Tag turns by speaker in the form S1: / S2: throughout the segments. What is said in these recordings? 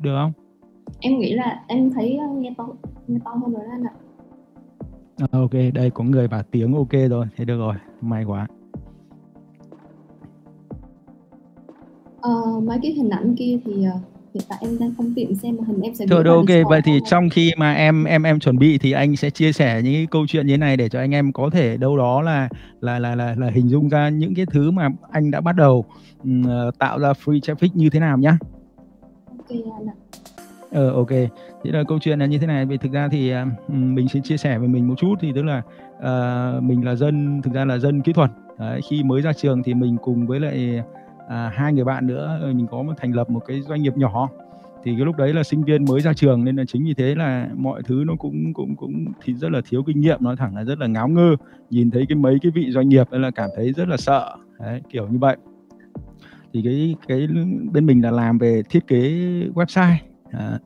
S1: được không?
S2: Em nghĩ là em thấy ờ, nghe to nghe to hơn rồi anh ạ.
S1: À, ok đây có người bảo tiếng ok rồi thế được rồi may quá.
S2: Ờ, mấy cái hình ảnh kia thì uh, hiện tại em đang không tiện xem hình em sẽ
S1: thôi được ok vậy thì trong khi mà em em em chuẩn bị thì anh sẽ chia sẻ những cái câu chuyện như thế này để cho anh em có thể đâu đó là là là là, là hình dung ra những cái thứ mà anh đã bắt đầu um, tạo ra free traffic như thế nào nhá
S2: anh ạ.
S1: Ờ ok. Thế là câu chuyện là như thế này. Vì thực ra thì uh, mình xin chia sẻ về mình một chút. Thì tức là uh, mình là dân thực ra là dân kỹ thuật. Đấy, khi mới ra trường thì mình cùng với lại uh, hai người bạn nữa ờ, mình có một thành lập một cái doanh nghiệp nhỏ. Thì cái lúc đấy là sinh viên mới ra trường nên là chính vì thế là mọi thứ nó cũng cũng cũng thì rất là thiếu kinh nghiệm nói thẳng là rất là ngáo ngơ nhìn thấy cái mấy cái vị doanh nghiệp là cảm thấy rất là sợ. Đấy, kiểu như vậy thì cái cái bên mình là làm về thiết kế website. À,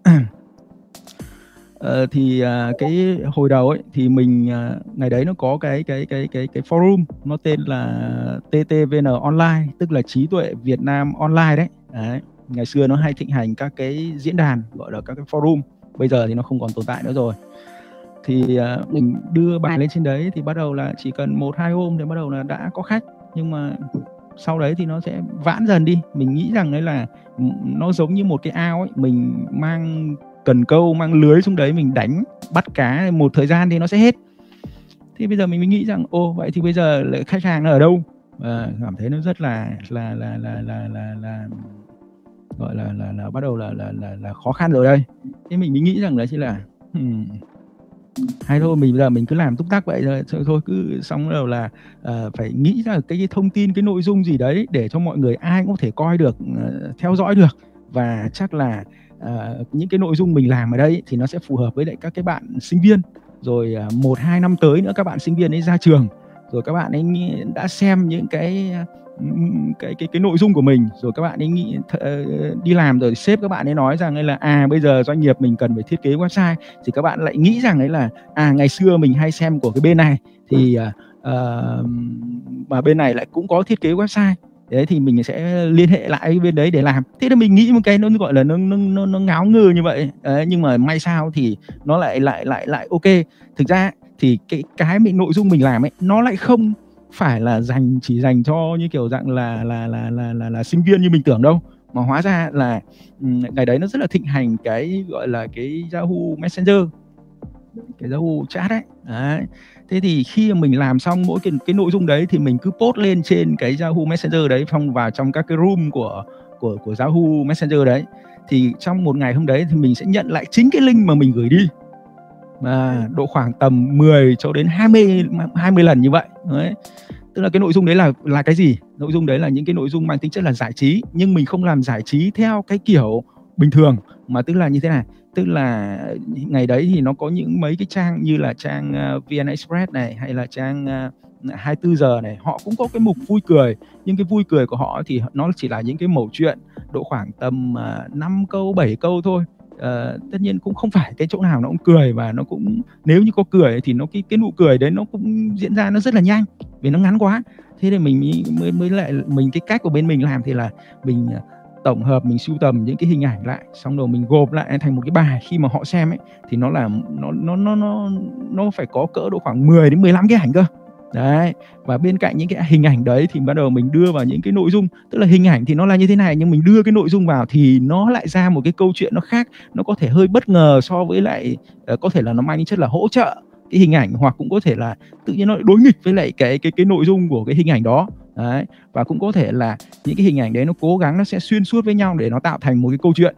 S1: uh, thì uh, cái hồi đầu ấy thì mình uh, ngày đấy nó có cái cái cái cái cái forum nó tên là TTVN online tức là trí tuệ Việt Nam online đấy. đấy ngày xưa nó hay thịnh hành các cái diễn đàn gọi là các cái forum. Bây giờ thì nó không còn tồn tại nữa rồi. Thì uh, mình đưa bài lên trên đấy thì bắt đầu là chỉ cần một hai hôm thì bắt đầu là đã có khách. Nhưng mà sau đấy thì nó sẽ vãn dần đi. Mình nghĩ rằng đấy là nó giống như một cái ao ấy. Mình mang cần câu mang lưới xuống đấy mình đánh bắt cá một thời gian thì nó sẽ hết. Thì bây giờ mình mới nghĩ rằng ô vậy thì bây giờ khách hàng ở đâu? Và cảm thấy nó rất là là là là là là, là gọi là là là bắt đầu là là là, là khó khăn rồi đây. Thế mình mới nghĩ rằng đấy chỉ là hmm, hay thôi mình bây giờ mình cứ làm túc tác vậy thôi thôi cứ xong đầu là uh, phải nghĩ ra cái, cái thông tin cái nội dung gì đấy để cho mọi người ai cũng có thể coi được uh, theo dõi được. Và chắc là uh, những cái nội dung mình làm ở đây thì nó sẽ phù hợp với lại các cái bạn sinh viên. Rồi uh, một hai năm tới nữa các bạn sinh viên ấy ra trường. Rồi các bạn ấy đã xem những cái Ừ, ừ, cái cái cái nội dung của mình. Rồi các bạn ấy nghĩ th- ờ, đi làm rồi sếp các bạn ấy nói rằng ấy là à bây giờ doanh nghiệp mình cần phải thiết kế website. Thì các bạn lại nghĩ rằng ấy là à ngày xưa mình hay xem của cái bên này. Thì uh, mà bên này lại cũng có thiết kế website. Đấy thì mình sẽ liên hệ lại với bên đấy để làm. Thế là mình nghĩ một cái nó gọi là nó nó nó, nó ngáo ngơ như vậy. Đấy, nhưng mà may sao thì nó lại lại lại lại ok. Thực ra thì cái cái mình nội dung mình làm ấy nó lại không phải là dành chỉ dành cho như kiểu dạng là là là là là, là sinh viên như mình tưởng đâu. Mà hóa ra là ngày đấy nó rất là thịnh hành cái gọi là cái Yahoo Messenger. Cái Yahoo chat ấy. Đấy. thế thì khi mà mình làm xong mỗi cái cái nội dung đấy thì mình cứ post lên trên cái Yahoo Messenger đấy phong vào trong các cái room của của của Yahoo Messenger đấy. Thì trong một ngày hôm đấy thì mình sẽ nhận lại chính cái link mà mình gửi đi. Mà độ khoảng tầm 10 cho đến 20 20 lần như vậy. Đấy tức là cái nội dung đấy là là cái gì? Nội dung đấy là những cái nội dung mang tính chất là giải trí nhưng mình không làm giải trí theo cái kiểu bình thường mà tức là như thế này. Tức là ngày đấy thì nó có những mấy cái trang như là trang ờ, uh, VN Express này hay là trang ờ, uh, 24 giờ này họ cũng có cái mục vui cười. Nhưng cái vui cười của họ thì nó chỉ là những cái mẩu chuyện độ khoảng tầm ờ, uh, 5 câu 7 câu thôi uh, tất nhiên cũng không phải cái chỗ nào nó cũng cười và nó cũng nếu như có cười thì nó cái cái nụ cười đấy nó cũng diễn ra nó rất là nhanh vì nó ngắn quá. Thế thì mình mới mới lại mình cái cách của bên mình làm thì là mình ờ, tổng hợp mình sưu tầm những cái hình ảnh lại xong rồi mình gộp lại thành một cái bài khi mà họ xem ấy thì nó là nó nó nó nó nó phải có cỡ độ khoảng 10 đến 15 cái ảnh cơ đấy và bên cạnh những cái hình ảnh đấy thì bắt đầu mình đưa vào những cái nội dung. Tức là hình ảnh thì nó là như thế này nhưng mình đưa cái nội dung vào thì nó lại ra một cái câu chuyện nó khác. Nó có thể hơi bất ngờ so với lại uh, có thể là nó mang tính chất là hỗ trợ cái hình ảnh hoặc cũng có thể là tự nhiên nó đối nghịch với lại cái cái cái nội dung của cái hình ảnh đó. Đấy và cũng có thể là những cái hình ảnh đấy nó cố gắng nó sẽ xuyên suốt với nhau để nó tạo thành một cái câu chuyện.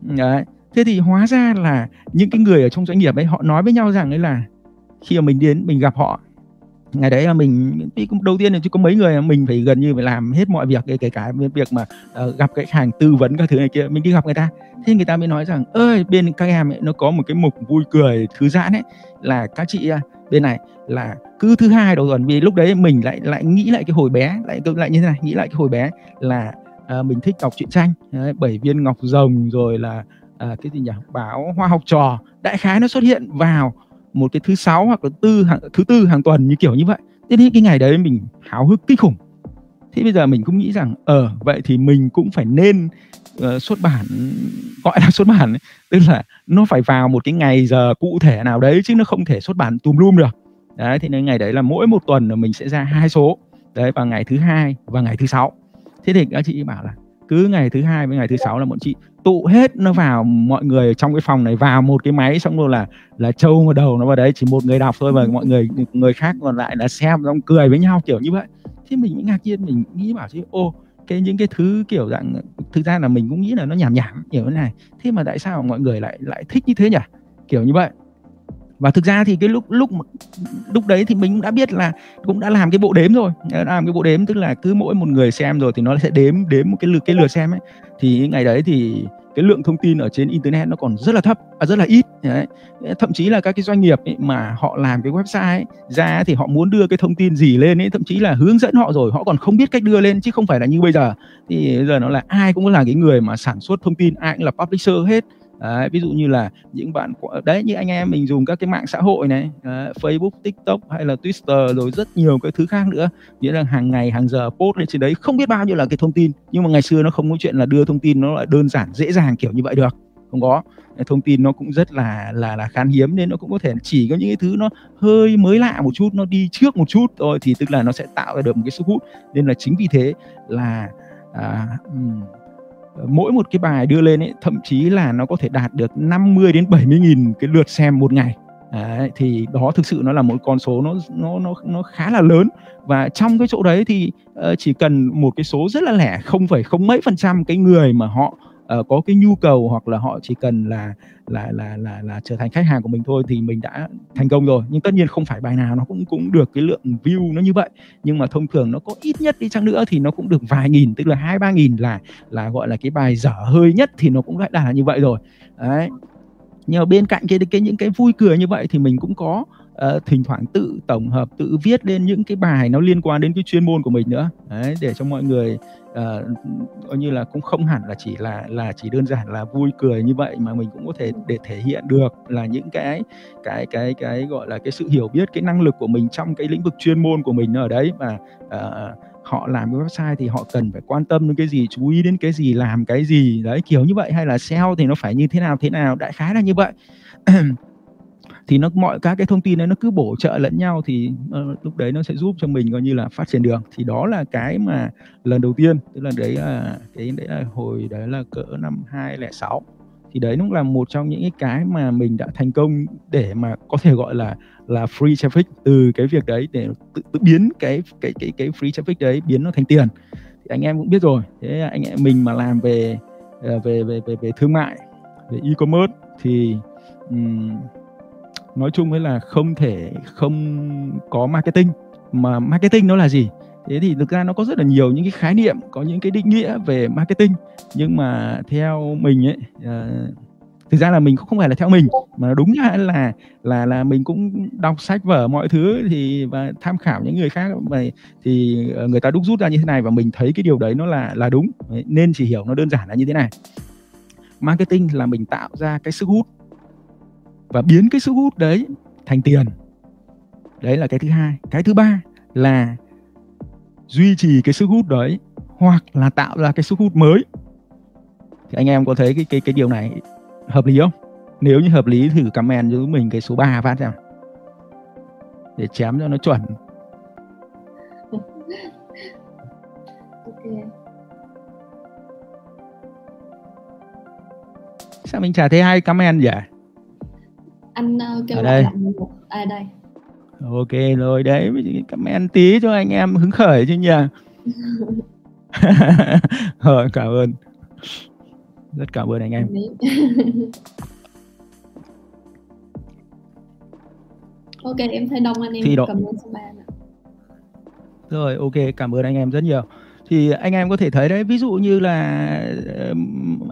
S1: Đấy thế thì hóa ra là những cái người ở trong doanh nghiệp ấy họ nói với nhau rằng ấy là khi mà mình đến mình gặp họ ngày đấy là mình đầu tiên là chỉ có mấy người mình phải gần như phải làm hết mọi việc kể cả việc mà uh, gặp khách hàng tư vấn các thứ này kia mình đi gặp người ta. Thế người ta mới nói rằng ơi bên các em ấy nó có một cái mục vui cười thư giãn ấy là các chị à, bên này là cứ thứ hai đầu tuần vì lúc đấy mình lại lại nghĩ lại cái hồi bé lại lại như thế này nghĩ lại cái hồi bé là à, mình thích đọc truyện tranh đấy, bảy viên ngọc rồng rồi là à, cái gì nhỉ báo hoa học trò. Đại khái nó xuất hiện vào một cái thứ sáu hoặc là tư hàng, thứ tư hàng tuần như kiểu như vậy. Thế nên cái ngày đấy mình háo hức kinh khủng. Thế bây giờ mình cũng nghĩ rằng ở ờ, vậy thì mình cũng phải nên uh, xuất bản gọi là xuất bản ấy. tức là nó phải vào một cái ngày giờ cụ thể nào đấy chứ nó không thể xuất bản tùm lum được. Đấy thì nên ngày đấy là mỗi một tuần là mình sẽ ra hai số. Đấy vào ngày thứ hai và ngày thứ sáu. Thế thì các chị bảo là cứ ngày thứ hai với ngày thứ sáu là bọn chị tụ hết nó vào mọi người trong cái phòng này vào một cái máy xong rồi là là trâu một đầu nó vào đấy chỉ một người đọc thôi và mọi người người khác còn lại là xem xong cười với nhau kiểu như vậy. Thế mình ngạc nhiên mình nghĩ bảo chứ ô cái những cái thứ kiểu dạng thực ra là mình cũng nghĩ là nó nhảm nhảm kiểu thế này. Thế mà tại sao mọi người lại lại thích như thế nhỉ? Kiểu như vậy và thực ra thì cái lúc lúc lúc đấy thì mình cũng đã biết là cũng đã làm cái bộ đếm rồi. Đã làm cái bộ đếm tức là cứ mỗi một người xem rồi thì nó sẽ đếm đếm một cái lượt cái lượt xem ấy. Thì ngày đấy thì cái lượng thông tin ở trên internet nó còn rất là thấp à, rất là ít đấy. thậm chí là các cái doanh nghiệp ấy, mà họ làm cái website ấy, ra thì họ muốn đưa cái thông tin gì lên ấy thậm chí là hướng dẫn họ rồi họ còn không biết cách đưa lên chứ không phải là như bây giờ. Thì bây giờ nó là ai cũng là cái người mà sản xuất thông tin ai cũng là publisher hết. Đấy, ví dụ như là những bạn đấy như anh em mình dùng các cái mạng xã hội này đấy, Facebook, TikTok hay là Twitter rồi rất nhiều cái thứ khác nữa. Nghĩa là hàng ngày hàng giờ post lên trên đấy không biết bao nhiêu là cái thông tin. Nhưng mà ngày xưa nó không có chuyện là đưa thông tin nó lại đơn giản dễ dàng kiểu như vậy được. Không có. Thông tin nó cũng rất là là là khan hiếm nên nó cũng có thể chỉ có những cái thứ nó hơi mới lạ một chút nó đi trước một chút thôi thì tức là nó sẽ tạo ra được một cái sức hút. Nên là chính vì thế là à, um, mỗi một cái bài đưa lên ấy thậm chí là nó có thể đạt được 50 đến 70 nghìn cái lượt xem một ngày. Đấy, thì đó thực sự nó là một con số nó nó nó nó khá là lớn. Và trong cái chỗ đấy thì uh, chỉ cần một cái số rất là lẻ không phải không mấy phần trăm cái người mà họ uh, có cái nhu cầu hoặc là họ chỉ cần là là là là là trở thành khách hàng của mình thôi thì mình đã thành công rồi. Nhưng tất nhiên không phải bài nào nó cũng cũng được cái lượng view nó như vậy. Nhưng mà thông thường nó có ít nhất đi chăng nữa thì nó cũng được vài nghìn tức là hai ba nghìn là là gọi là cái bài dở hơi nhất thì nó cũng đã là như vậy rồi. Đấy. Nhưng mà bên cạnh cái cái những cái vui cười như vậy thì mình cũng có uh, thỉnh thoảng tự tổng hợp tự viết lên những cái bài nó liên quan đến cái chuyên môn của mình nữa. Đấy để cho mọi người uh, coi như là cũng không hẳn là chỉ là là chỉ đơn giản là vui cười như vậy mà mình cũng có thể để thể hiện được là những cái cái cái cái gọi là cái sự hiểu biết cái năng lực của mình trong cái lĩnh vực chuyên môn của mình ở đấy. Và uh, họ làm cái website thì họ cần phải quan tâm đến cái gì chú ý đến cái gì làm cái gì đấy kiểu như vậy. Hay là SEO thì nó phải như thế nào thế nào đại khái là như vậy. thì nó mọi các cái thông tin đấy nó cứ bổ trợ lẫn nhau thì uh, lúc đấy nó sẽ giúp cho mình coi như là phát triển đường thì đó là cái mà lần đầu tiên tức là đấy là cái đấy là hồi đấy là cỡ năm 2006 thì đấy cũng là một trong những cái mà mình đã thành công để mà có thể gọi là là free traffic từ cái việc đấy để tự, tự biến cái cái cái cái free traffic đấy biến nó thành tiền. Thì anh em cũng biết rồi thế anh em mình mà làm về ờ, về về về về thương mại về e-commerce thì um, nói chung ấy là không thể không có marketing. Mà marketing nó là gì? Thế thì thực ra nó có rất là nhiều những cái khái niệm có những cái định nghĩa về marketing. Nhưng mà theo mình ấy uh, thực ra là mình cũng không phải là theo mình mà đúng là là là là mình cũng đọc sách vở mọi thứ thì và tham khảo những người khác mà thì ờ, người ta đúc rút ra như thế này và mình thấy cái điều đấy nó là là đúng. Nên chỉ hiểu nó đơn giản là như thế này. Marketing là mình tạo ra cái sức hút và biến cái sức hút đấy thành tiền. Đấy là cái thứ hai. Cái thứ ba là duy trì cái sức hút đấy hoặc là tạo ra cái sức hút mới. Thì anh em có thấy cái cái cái điều này hợp lý không? Nếu như hợp lý thử comment giúp mình cái số 3 phát xem. Để chém cho nó chuẩn. Sao mình chả thấy hai comment vậy
S2: anh uh, kêu lại một à đây.
S1: Ok rồi đấy comment tí cho anh em hứng khởi chứ nhỉ? Rồi cảm ơn. Rất cảm ơn anh em.
S2: Ok em thấy đông anh em thì đó... comment số 3 nè.
S1: Rồi ok cảm ơn anh em rất nhiều thì anh em có thể thấy đấy, ví dụ như là ờ,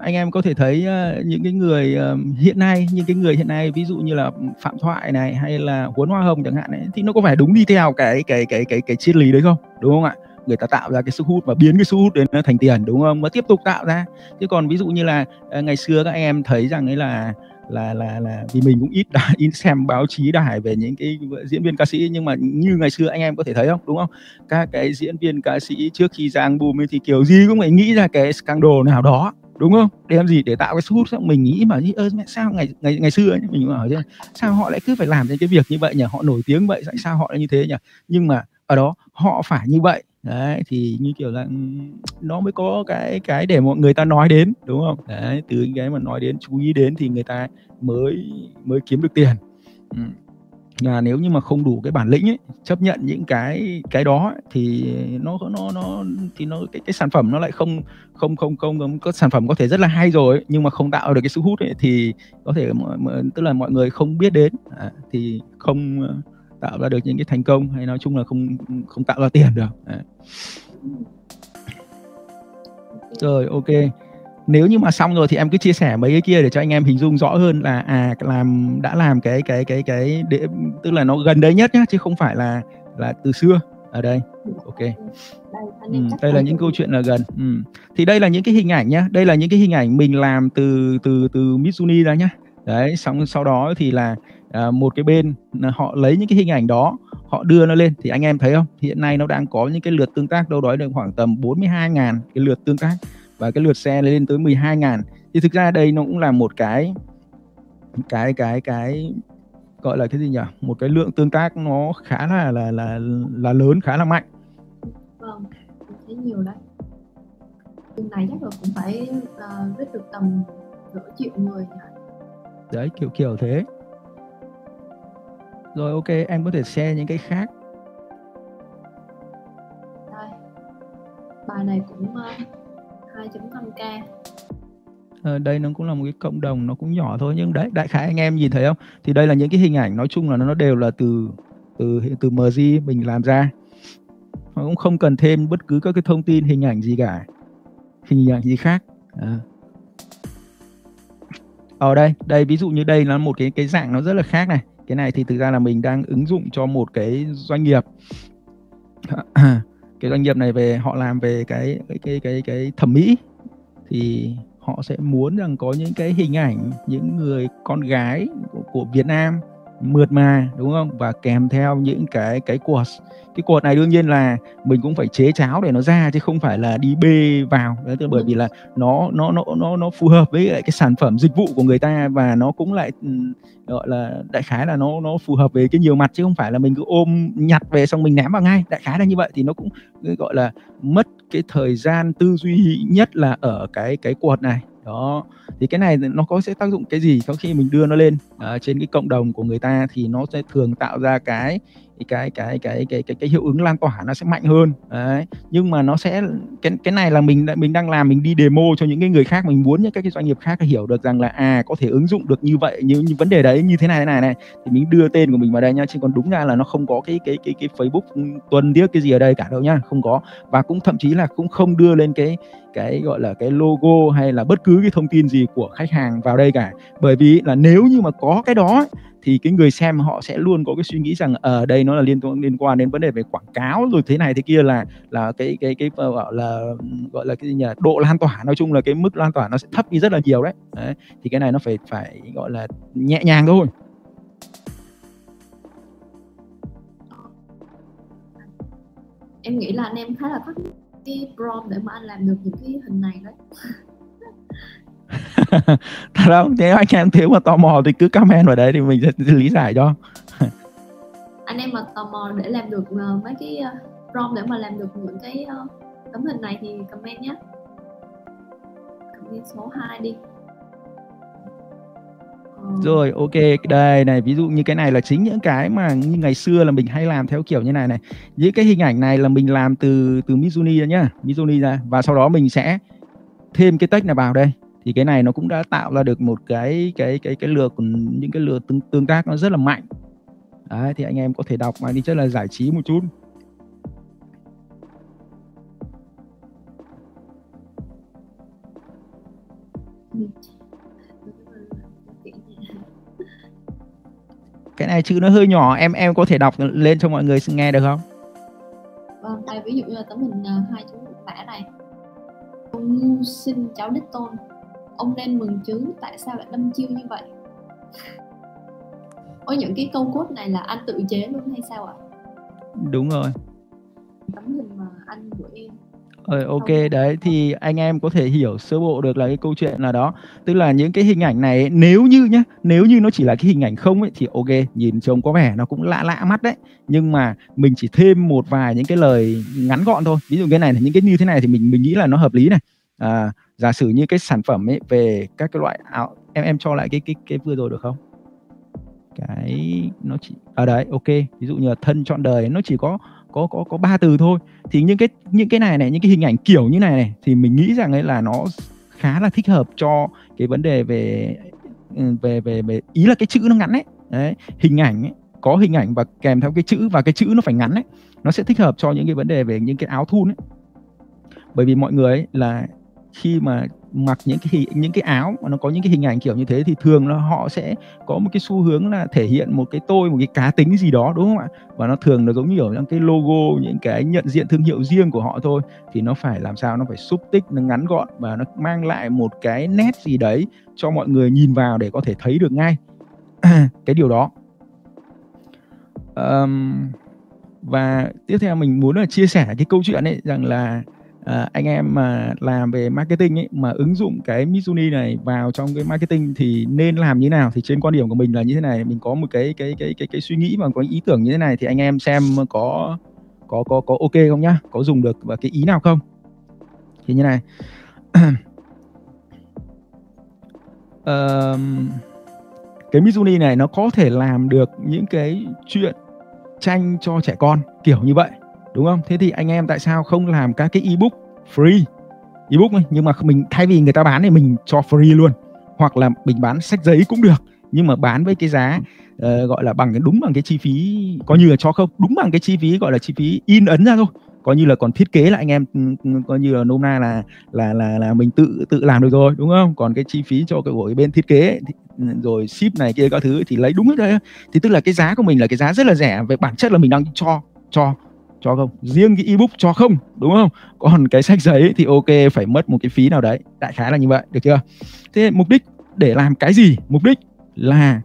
S1: anh em có thể thấy ờ, những cái người ờ, hiện nay, những cái người hiện nay, ví dụ như là phạm thoại này, hay là huấn hoa hồng chẳng hạn ấy, thì nó có phải đúng đi theo cái cái cái cái cái triết lý đấy không? Đúng không ạ? Người ta tạo ra cái sức hút và biến cái sức hút đến thành tiền, đúng không? Và tiếp tục tạo ra. Chứ còn ví dụ như là ngày xưa các em thấy rằng ấy là là là là vì mình cũng ít đã ít xem báo chí đài về những cái diễn viên ca sĩ nhưng mà như ngày xưa anh em có thể thấy không đúng không? Các cái diễn viên ca sĩ trước khi giang bùm thì kiểu gì cũng phải nghĩ ra cái scandal nào đó đúng không? Để làm gì để tạo cái sức hút mình nghĩ mà ơ sao ngày ngày ngày xưa ấy, mình bảo chứ sao họ lại cứ phải làm những cái việc như vậy nhỉ? Họ nổi tiếng vậy tại sao họ lại như thế nhỉ? Nhưng mà ở đó họ phải như vậy đấy thì như kiểu là nó mới có cái cái để mọi người ta nói đến đúng không đấy từ cái mà nói đến chú ý đến thì người ta mới mới kiếm được tiền ừ. là nếu như mà không đủ cái bản lĩnh ấy chấp nhận những cái cái đó ấy, thì nó nó nó thì nó cái cái sản phẩm nó lại không không không không có sản phẩm có thể rất là hay rồi nhưng mà không tạo được cái sức hút ấy, thì có thể tức là mọi người không biết đến à, thì không tạo ra được những cái thành công hay nói chung là không không tạo ra tiền được. Đấy. rồi ok. Nếu như mà xong rồi thì em cứ chia sẻ mấy cái kia để cho anh em hình dung rõ hơn là à làm đã làm cái cái cái cái để tức là nó gần đây nhất nhá chứ không phải là là từ xưa. Ở đây ok. Ừ, đây là những câu chuyện là gần. Ừ. thì đây là những cái hình ảnh nhá đây là những cái hình ảnh mình làm từ từ từ Mitsuni ra nhá. Đấy xong sau đó thì là à, một cái bên họ lấy những cái hình ảnh đó họ đưa nó lên. Thì anh em thấy không? Hiện nay nó đang có những cái lượt tương tác đâu đó được khoảng tầm 42 ngàn cái lượt tương tác và cái lượt xe lên tới 12 ngàn. Thì thực ra đây nó cũng là một cái cái cái cái gọi là cái gì nhỉ? Một cái lượng tương tác nó khá là là là là lớn khá là mạnh.
S2: Vâng thấy nhiều đấy. Chương này chắc là cũng phải uh, viết được tầm nửa triệu người nhỉ?
S1: Đấy kiểu kiểu thế rồi ok em có thể share những cái khác.
S2: Đây. Bài này cũng uh, 2.5k
S1: à, đây nó cũng là một cái cộng đồng nó cũng nhỏ thôi nhưng đấy đại khái anh em nhìn thấy không? Thì đây là những cái hình ảnh nói chung là nó đều là từ từ từ MG mình làm ra. Nó cũng không cần thêm bất cứ các cái thông tin hình ảnh gì cả. Hình ảnh gì khác. À. ở đây đây ví dụ như đây là một cái cái dạng nó rất là khác này cái này thì thực ra là mình đang ứng dụng cho một cái doanh nghiệp. Cái doanh nghiệp này về họ làm về cái cái cái cái, cái thẩm mỹ. Thì họ sẽ muốn rằng có những cái hình ảnh những người con gái của, của Việt Nam mượt mà, đúng không? Và kèm theo những cái cái quạt cái quạt này đương nhiên là mình cũng phải chế cháo để nó ra chứ không phải là đi bê vào. Đấy bởi vì là nó nó nó nó nó phù hợp với lại cái sản phẩm dịch vụ của người ta và nó cũng lại ừ, gọi là, đại khái là nó nó phù hợp với cái nhiều mặt chứ không phải là mình cứ ôm nhặt về xong mình ném vào ngay. Đại khái là như vậy thì nó cũng, gọi là, mất cái thời gian tư duy nhất là ở cái cái quạt này đó. Thì cái này nó có sẽ tác dụng cái gì sau khi mình đưa nó lên? Uh, trên cái cộng đồng của người ta thì nó sẽ thường tạo ra cái cái cái cái cái cái cái hiệu ứng lan tỏa nó sẽ mạnh hơn. Đấy. Nhưng mà nó sẽ cái cái này là mình mình đang làm mình đi demo cho những cái người khác mình muốn những các cái doanh nghiệp khác hiểu được rằng là à có thể ứng dụng được như vậy như, như vấn đề đấy như thế này thế này này. Thì mình đưa tên của mình vào đây nha chứ còn đúng ra là nó không có cái cái cái cái Facebook tuần tiếc cái gì ở đây cả đâu nhá không có. Và cũng thậm chí là cũng không đưa lên cái cái gọi là cái logo hay là bất cứ cái thông tin gì của khách hàng vào đây cả. Bởi vì là nếu như mà có cái đó thì cái người xem họ sẽ luôn có cái suy nghĩ rằng ở ờ, đây nó là liên quan liên quan đến vấn đề về quảng cáo rồi thế này thế kia là là cái cái cái ờ, gọi là gọi là cái gì nhỉ độ lan tỏa nói chung là cái mức lan tỏa nó sẽ thấp đi rất là nhiều đấy, đấy. thì cái này nó phải phải gọi là nhẹ nhàng thôi
S2: em nghĩ là anh em khá là có cái prompt để mà anh làm được những cái hình này đấy
S1: thật không nếu anh em thiếu mà tò mò thì cứ comment vào đấy thì mình sẽ lý giải cho.
S2: Anh em mà tò mò để làm được uh, mấy cái uh, prompt để mà làm được những cái uh, tấm hình này thì comment nhé. Comment số 2 đi.
S1: Rồi ok đây này ví dụ như cái này là chính những cái mà như ngày xưa là mình hay làm theo kiểu như này này. Những cái hình ảnh này là mình làm từ từ Mizuni ra nhá Mizuni ra. Và sau đó mình sẽ thêm cái text này vào đây thì cái này nó cũng đã tạo ra được một cái cái cái cái lừa những cái lừa tương tương tác nó rất là mạnh. Đấy, thì anh em có thể đọc mà đi chắc là giải trí một chút. Cái này chữ nó hơi nhỏ, em em có thể đọc lên cho mọi người nghe được không?
S2: Vâng đây ví dụ như là tấm hình à, hai chú mã này. Con xin cháu đích tôn ông nên mừng chứ tại sao lại đâm chiêu như vậy? Ôi những cái câu cốt này là anh tự chế luôn hay sao ạ?
S1: Đúng rồi.
S2: Tấm hình mà anh gửi em.
S1: Ờ, ok đấy thì anh em có thể hiểu sơ bộ được là cái câu chuyện là đó. Tức là những cái hình ảnh này nếu như nhá nếu như nó chỉ là cái hình ảnh không ấy thì ok nhìn trông có vẻ nó cũng lạ lạ mắt đấy. Nhưng mà mình chỉ thêm một vài những cái lời ngắn gọn thôi. Ví dụ cái này những cái như thế này thì mình mình nghĩ là nó hợp lý này. À, giả sử như cái sản phẩm ấy về các cái loại áo em em cho lại cái cái cái vừa rồi được không? Cái nó chỉ ở à đấy ok. Ví dụ như là thân chọn đời nó chỉ có có có có ba từ thôi. Thì những cái những cái này này những cái hình ảnh kiểu như này này thì mình nghĩ rằng ấy là nó khá là thích hợp cho cái vấn đề về về về về ý là cái chữ nó ngắn ấy. Đấy hình ảnh ấy, có hình ảnh và kèm theo cái chữ và cái chữ nó phải ngắn ấy nó sẽ thích hợp cho những cái vấn đề về những cái áo thun ấy. Bởi vì mọi người ấy là khi mà mặc những cái những cái áo mà nó có những cái hình ảnh kiểu như thế thì thường là họ sẽ có một cái xu hướng là thể hiện một cái tôi một cái cá tính gì đó đúng không ạ? Và nó thường nó giống như ở những cái logo những cái nhận diện thương hiệu riêng của họ thôi. Thì nó phải làm sao? Nó phải xúc tích nó ngắn gọn và nó mang lại một cái nét gì đấy cho mọi người nhìn vào để có thể thấy được ngay. Cái điều đó. Um, và tiếp theo mình muốn là chia sẻ cái câu chuyện ấy rằng là à, anh em mà làm về marketing ấy mà ứng dụng cái Mizuni này vào trong cái marketing thì nên làm như nào? Thì trên quan điểm của mình là như thế này mình có một cái cái cái cái cái suy nghĩ và có ý tưởng như thế này thì anh em xem có có có có ok không nhá? Có dùng được và cái ý nào không? Thì như này. Um, cái Mizuni này nó có thể làm được những cái chuyện tranh cho trẻ con kiểu như vậy đúng không? Thế thì anh em tại sao không làm các cái ebook free? Ebook ấy, nhưng mà mình thay vì người ta bán thì mình cho free luôn. Hoặc là mình bán sách giấy cũng được nhưng mà bán với cái giá uh, gọi là bằng cái đúng bằng cái chi phí coi như là cho không đúng bằng cái chi phí gọi là chi phí in ấn ra thôi. Coi như là còn thiết kế là anh em ừ, ừ, coi như là nôm na là là là là mình tự tự làm được rồi đúng không? Còn cái chi phí cho cái của cái bên thiết kế ấy, thì, ừ, rồi ship này kia các thứ thì lấy đúng hết đấy. Thì tức là cái giá của mình là cái giá rất là rẻ về bản chất là mình đang cho cho cho không? Riêng cái ebook cho không đúng không? Còn cái sách giấy thì ok phải mất một cái phí nào đấy. Đại khái là như vậy được chưa? Thế mục đích để làm cái gì? Mục đích là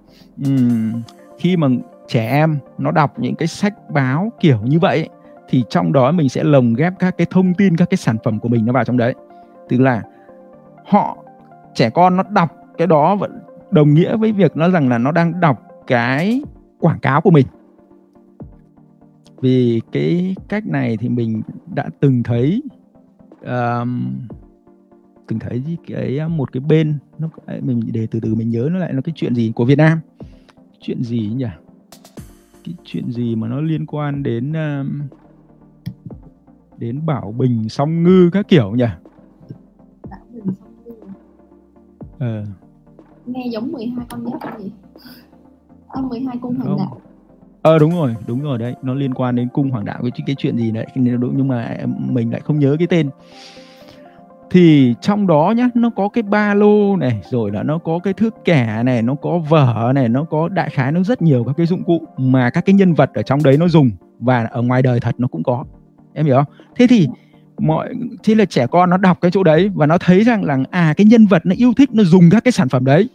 S1: um, khi mà trẻ em nó đọc những cái sách báo kiểu như vậy thì trong đó mình sẽ lồng ghép các cái thông tin các cái sản phẩm của mình nó vào trong đấy. Tức là họ trẻ con nó đọc cái đó vẫn đồng nghĩa với việc nó rằng là nó đang đọc cái quảng cáo của mình vì cái cách này thì mình đã từng thấy um, từng thấy cái một cái bên nó mình để từ từ mình nhớ nó lại nó cái chuyện gì của Việt Nam. Chuyện gì nhỉ? Cái chuyện gì mà nó liên quan đến um, đến bảo bình song ngư các kiểu nhỉ?
S2: Bảo bình song ngư.
S1: Ờ.
S2: Nghe giống 12 con giáp gì? À, 12 cung hoàng đạo
S1: ờ đúng rồi đúng rồi đấy. Nó liên quan đến cung hoàng đạo, cái cái chuyện gì đấy nhưng mà à, mình lại không nhớ cái tên. Thì trong đó nhá, nó có cái ba lô này, rồi là nó có cái thước kẻ này, nó có vở này, nó có đại khái, nó rất nhiều các cái dụng cụ mà các cái nhân vật ở trong đấy nó dùng. Và ở ngoài đời thật nó cũng có. Em hiểu không? Thế thì mọi, thế là trẻ con nó đọc cái chỗ đấy và nó thấy rằng là à cái nhân vật nó yêu thích, nó dùng các cái sản phẩm đấy.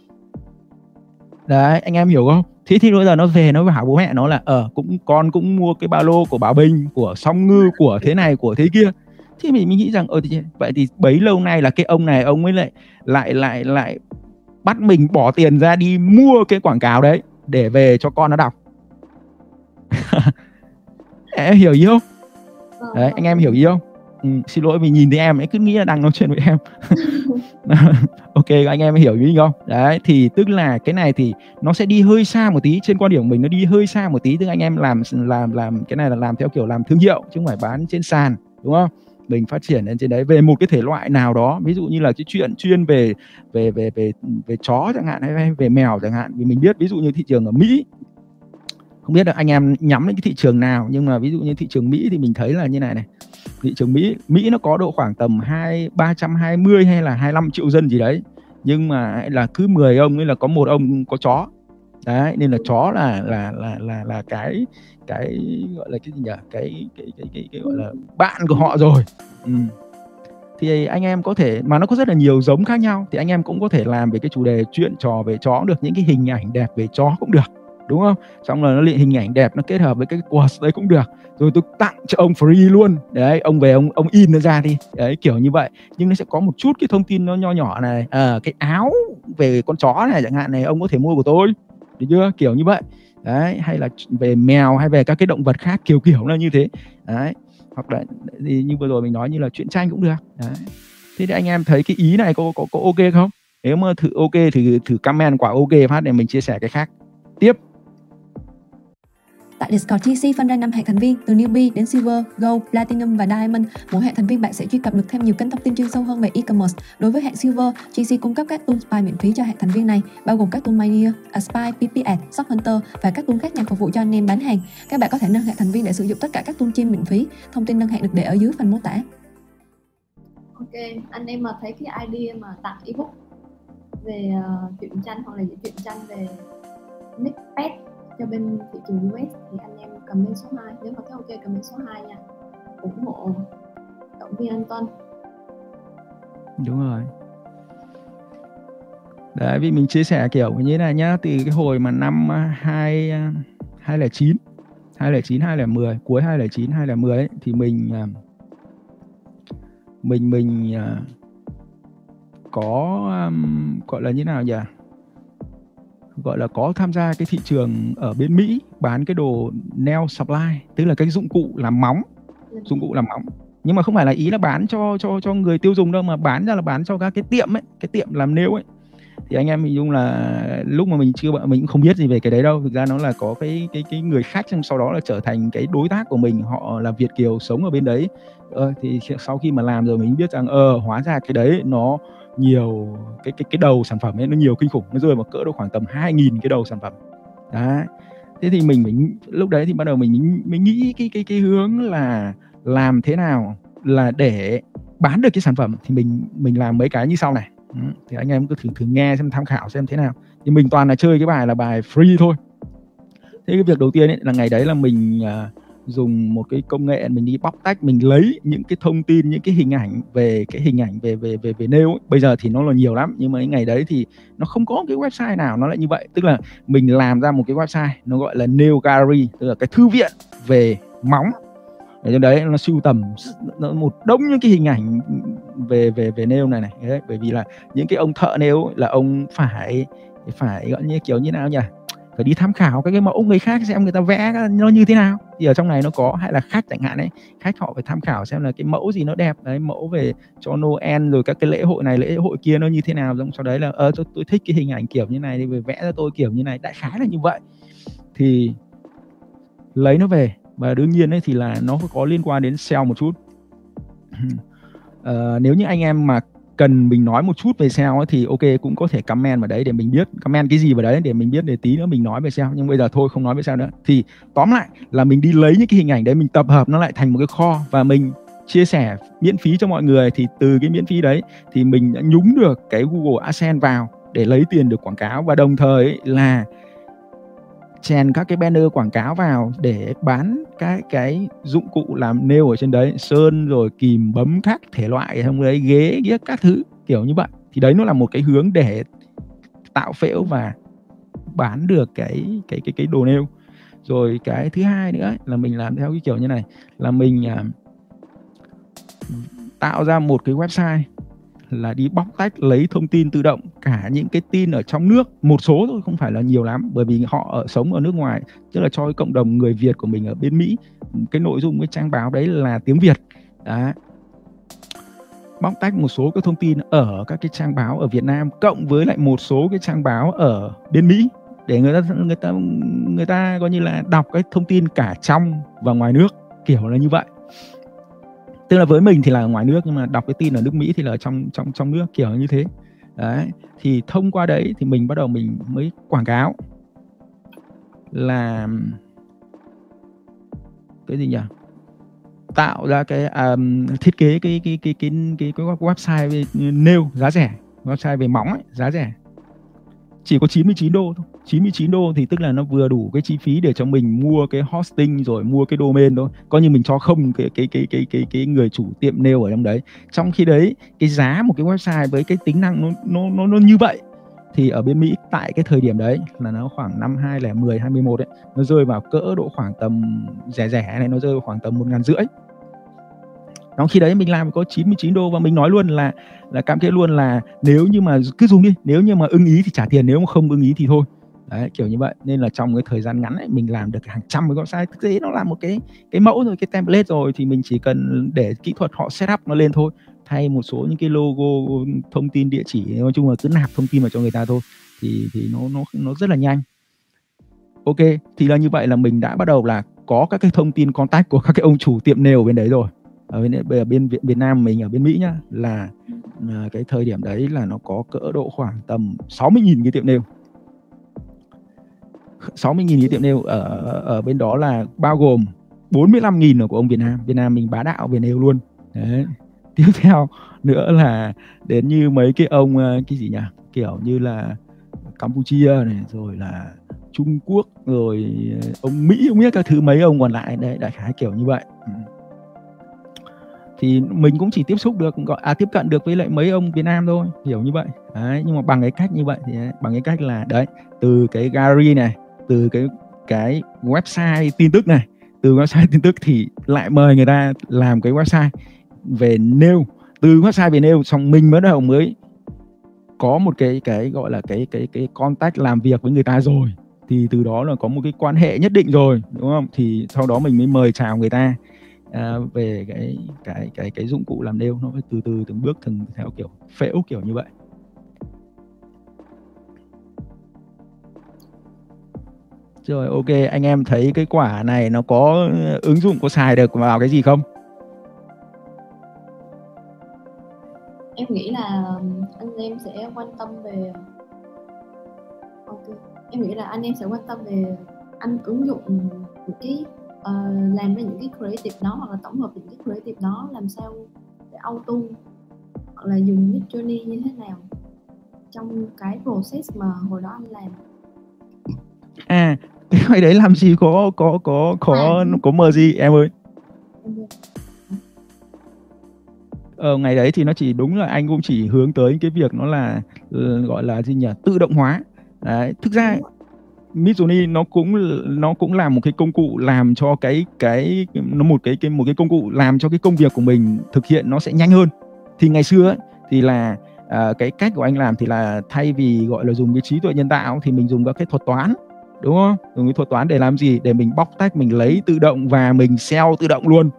S1: Đấy, anh em hiểu không? Thế thì bây giờ nó về nó bảo bố mẹ nó là ờ, cũng con cũng mua cái ba lô của bảo bình của song ngư của thế này của thế kia. Thì mình, mình nghĩ rằng ờ thì vậy thì bấy lâu nay là cái ông này ông ấy lại lại lại lại bắt mình bỏ tiền ra đi mua cái quảng cáo đấy để về cho con nó đọc. Em hiểu gì không? Đấy anh em hiểu gì không? Ừ, xin lỗi vì nhìn thấy em ấy cứ nghĩ là đang nói chuyện với em. Ok anh em hiểu ý không? Đấy thì tức là cái này thì nó sẽ đi hơi xa một tí trên quan điểm của mình nó đi hơi xa một tí tức anh em làm làm làm cái này là làm theo kiểu làm thương hiệu chứ không phải bán trên sàn đúng không? Mình phát triển lên trên đấy về một cái thể loại nào đó ví dụ như là cái chuyện chuyên về về về về về chó chẳng hạn hay về mèo chẳng hạn vì mình biết ví dụ như thị trường ở Mỹ không biết là anh em nhắm đến cái thị trường nào nhưng mà ví dụ như thị trường Mỹ thì mình thấy là như này này thị trường Mỹ Mỹ nó có độ khoảng tầm hai ba trăm hai mươi hay là 25 triệu dân gì đấy. Nhưng mà là cứ 10 ông ấy là có một ông có chó. Đấy nên là chó là là là là là cái cái gọi là cái gì nhỉ? Cái cái cái cái, cái gọi là bạn của họ rồi. Ừ. thì anh em có thể mà nó có rất là nhiều giống khác nhau thì anh em cũng có thể làm về cái chủ đề chuyện trò về chó cũng được những cái hình ảnh đẹp về chó cũng được đúng không? Xong rồi nó liền hình ảnh đẹp nó kết hợp với cái quạt đấy cũng được. Rồi tôi tặng cho ông free luôn. Đấy ông về ông ông in nó ra đi. Đấy kiểu như vậy. Nhưng nó sẽ có một chút cái thông tin nó nho nhỏ này. À, cái áo về con chó này chẳng hạn này ông có thể mua của tôi. Được chưa? Kiểu như vậy. Đấy hay là về mèo hay về các cái động vật khác kiểu kiểu là như thế. Đấy hoặc là gì như vừa rồi mình nói như là chuyện tranh cũng được. Đấy. Thế thì anh em thấy cái ý này có có có ok không? Nếu mà thử ok thì thử comment quả ok phát để mình chia sẻ cái khác. Tiếp.
S3: Tại Discord TC phân ra 5 hệ thành viên từ newbie đến silver, gold, platinum và diamond. Mỗi hệ thành viên bạn sẽ truy cập được thêm nhiều kênh thông tin chuyên sâu hơn về e-commerce. Đối với hệ silver, TC cung cấp các tool spy miễn phí cho hệ thành viên này, bao gồm các tool Mania, Aspy, PPS, Shop Hunter và các tool khác nhằm phục vụ cho anh em bán hàng. Các bạn có thể nâng hệ thành viên để sử dụng tất cả các tool trên miễn phí. Thông tin nâng hạng được để ở dưới phần mô tả.
S2: Ok, anh em mà thấy cái idea mà tặng ebook về ờ, uh, truyện tranh hoặc là những truyện tranh về nick pet cho bên thị trường US thì anh em comment số 2 nếu mà thấy ok comment số 2 nha. Ủng hộ động viên anh Tuân.
S1: Đúng rồi. Đấy vì mình chia sẻ kiểu như thế này nhá. Từ cái hồi mà năm à, hai à, hai lẻ chín hai lẻ chín hai lẻ mười cuối hai lẻ chín hai lẻ mười ấy, thì mình à, mình mình có um, gọi là như nào nhỉ? Gọi là có tham gia cái thị trường ở bên Mỹ bán cái đồ nail supply tức là cái dụng cụ làm móng. Dụng cụ làm móng. Nhưng mà không phải là ý là bán cho cho cho người tiêu dùng đâu mà bán ra là bán cho các cái tiệm ấy cái tiệm làm nail ấy. Thì anh em hình dung là lúc mà mình chưa mình cũng không biết gì về cái đấy đâu. Thực ra nó là có cái cái cái người khách sau đó là trở thành cái đối tác của mình họ là Việt kiều sống ở bên đấy. Ờ, thì sau khi mà làm rồi mình biết rằng ờ hóa ra cái đấy nó nhiều cái cái cái đầu sản phẩm ấy nó nhiều kinh khủng. Nó rơi vào cỡ độ khoảng tầm 2.000 cái đầu sản phẩm. Đấy. Thế thì mình mình lúc đấy thì bắt đầu mình mình nghĩ cái cái cái hướng là làm thế nào là để bán được cái sản phẩm. Thì mình mình làm mấy cái như sau này. Ừ, thì anh em cứ thử thử nghe xem tham khảo xem thế nào. Thì mình toàn là chơi cái bài là bài free thôi. Thế cái việc đầu tiên ấy là ngày đấy là mình uh, dùng một cái công nghệ mình đi bóc tách mình lấy những cái thông tin những cái hình ảnh về cái hình ảnh về về về về nêu ấy. bây giờ thì nó là nhiều lắm nhưng mà cái ngày đấy thì nó không có cái website nào nó lại như vậy. Tức là mình làm ra một cái website nó gọi là nail gallery tức là cái thư viện về móng. Để cho đấy nó sưu tầm nó một đống những cái hình ảnh về về về nail này này. Đấy, bởi vì là những cái ông thợ nail là ông phải phải gọi như kiểu như nào nhỉ? Phải đi tham khảo các cái mẫu người khác xem người ta vẽ nó như thế nào. Thì ở trong này nó có hay là khách chẳng hạn ấy khách họ phải tham khảo xem là cái mẫu gì nó đẹp đấy mẫu về cho Noel rồi các cái lễ hội này lễ hội kia nó như thế nào xong sau đấy là ờ tôi, tôi thích cái hình ảnh kiểu như này thì về vẽ cho tôi kiểu như này đại khái là như vậy. Thì lấy nó về và đương nhiên ấy thì là nó có liên quan đến sale một chút. Uh, nếu như anh em mà cần mình nói một chút về SEO ấy, thì ok cũng có thể comment vào đấy để mình biết comment cái gì vào đấy để mình biết để tí nữa mình nói về SEO. Nhưng bây giờ thôi không nói về SEO nữa. Thì tóm lại là mình đi lấy những cái hình ảnh đấy mình tập hợp nó lại thành một cái kho và mình chia sẻ miễn phí cho mọi người. Thì từ cái miễn phí đấy thì mình đã nhúng được cái Google AdSense vào để lấy tiền được quảng cáo. Và đồng thời là chèn các cái banner quảng cáo vào để bán các cái dụng cụ làm nail ở trên đấy sơn rồi kìm bấm các thể loại trong đấy ghế ghế các thứ kiểu như vậy. Thì đấy nó là một cái hướng để tạo phễu và bán được cái cái cái cái đồ nail. Rồi cái thứ hai nữa là mình làm theo cái kiểu như này là mình uh, tạo ra một cái website là đi bóc tách, lấy thông tin tự động, cả những cái tin ở trong nước, một số thôi, không phải là nhiều lắm, bởi vì họ ở, sống ở nước ngoài, tức là cho cái cộng đồng người Việt của mình ở bên Mỹ, cái nội dung, cái trang báo đấy là tiếng Việt. Đó. Bóc tách một số các thông tin ở các cái trang báo ở Việt Nam, cộng với lại một số cái trang báo ở bên Mỹ, để người ta người ta người ta coi như là đọc cái thông tin cả trong và ngoài nước, kiểu là như vậy tức là với mình thì là ở ngoài nước nhưng mà đọc cái tin ở nước Mỹ thì là ở trong trong trong nước kiểu như thế. Đấy thì thông qua đấy thì mình bắt đầu mình mới quảng cáo là cái gì nhỉ? Tạo ra cái um, thiết kế cái cái cái cái cái, cái website nail giá rẻ website về móng ấy, giá rẻ. Chỉ có 99 đô thôi. 99 đô thì tức là nó vừa đủ cái chi phí để cho mình mua cái hosting rồi mua cái domain thôi. Coi như mình cho không cái cái cái cái cái cái người chủ tiệm nail ở trong đấy. Trong khi đấy cái giá một cái website với cái tính năng nó nó nó, nó như vậy thì ở bên Mỹ tại cái thời điểm đấy là nó khoảng năm 2010 21 ấy nó rơi vào cỡ độ khoảng tầm rẻ rẻ này nó rơi vào khoảng tầm một ngàn rưỡi. Trong khi đấy mình làm có 99 đô và mình nói luôn là là cam kết luôn là nếu như mà cứ dùng đi nếu như mà ưng ý thì trả tiền nếu mà không ưng ý thì thôi đấy kiểu như vậy. Nên là trong cái thời gian ngắn ấy, mình làm được hàng trăm cái website. Thực tế nó là một cái cái mẫu rồi cái template rồi thì mình chỉ cần để kỹ thuật họ setup nó lên thôi. Thay một số những cái logo thông tin địa chỉ nói chung là cứ nạp thông tin vào cho người ta thôi thì thì nó nó nó rất là nhanh. Ok thì là như vậy là mình đã bắt đầu là có các cái thông tin contact của các cái ông chủ tiệm nail bên đấy rồi. Ở bên ở bên Việt, Nam mình ở bên Mỹ nhá là, là cái thời điểm đấy là nó có cỡ độ khoảng tầm 60.000 cái tiệm nail 60.000 cái tiệm nail ở ở bên đó là bao gồm 45.000 là của ông Việt Nam. Việt Nam mình bá đạo về nail luôn. Đấy. Tiếp theo nữa là đến như mấy cái ông ờ, cái gì nhỉ? Kiểu như là Campuchia này, rồi là Trung Quốc, rồi ờ, ông Mỹ không biết các thứ mấy ông còn lại. Đấy, đại khái kiểu như vậy. Ừ. Thì mình cũng chỉ tiếp xúc được, gọi à tiếp cận được với lại mấy ông Việt Nam thôi hiểu như vậy. Đấy, nhưng mà bằng cái cách như vậy thì, bằng cái cách là, đấy, từ cái gallery này từ cái cái website tin tức này từ website tin tức thì lại mời người ta làm cái website về nêu. Từ website về nêu xong mình mới đầu mới có một cái cái gọi là cái cái cái contact làm việc với người ta rồi. Thì từ đó là có một cái quan hệ nhất định rồi đúng không? Thì sau đó mình mới mời chào người ta à, về cái cái cái cái dụng cụ làm nêu. Nó phải từ từ từng bước từng theo kiểu phễu kiểu như vậy. Rồi ok anh em thấy cái quả này nó có ứng dụng có xài được vào cái gì không?
S2: Em nghĩ là anh em sẽ quan tâm về ok em nghĩ là anh em sẽ quan tâm về anh ứng dụng những cái uh, làm ra những cái creative đó hoặc là tổng hợp những cái creative đó làm sao để auto hoặc là dùng mid journey như thế nào trong cái process mà hồi đó anh làm.
S1: À cái đấy làm gì? Có có có có có mờ gì em ơi? Ờ, ngày đấy thì nó chỉ đúng là anh cũng chỉ hướng tới cái việc nó là uh, gọi là gì nhỉ? Tự động hóa. Đấy thực ra Midjourney nó cũng nó cũng là một cái công cụ làm cho cái cái nó một cái cái một cái công cụ làm cho cái công việc của mình thực hiện nó sẽ nhanh hơn. Thì ngày xưa ấy, thì là à, cái cách của anh làm thì là thay vì gọi là dùng cái trí tuệ nhân tạo thì mình dùng các cái thuật toán đúng không? Dùng cái thuật toán để làm gì? Để mình bóc tách mình lấy tự động và mình sell tự động luôn.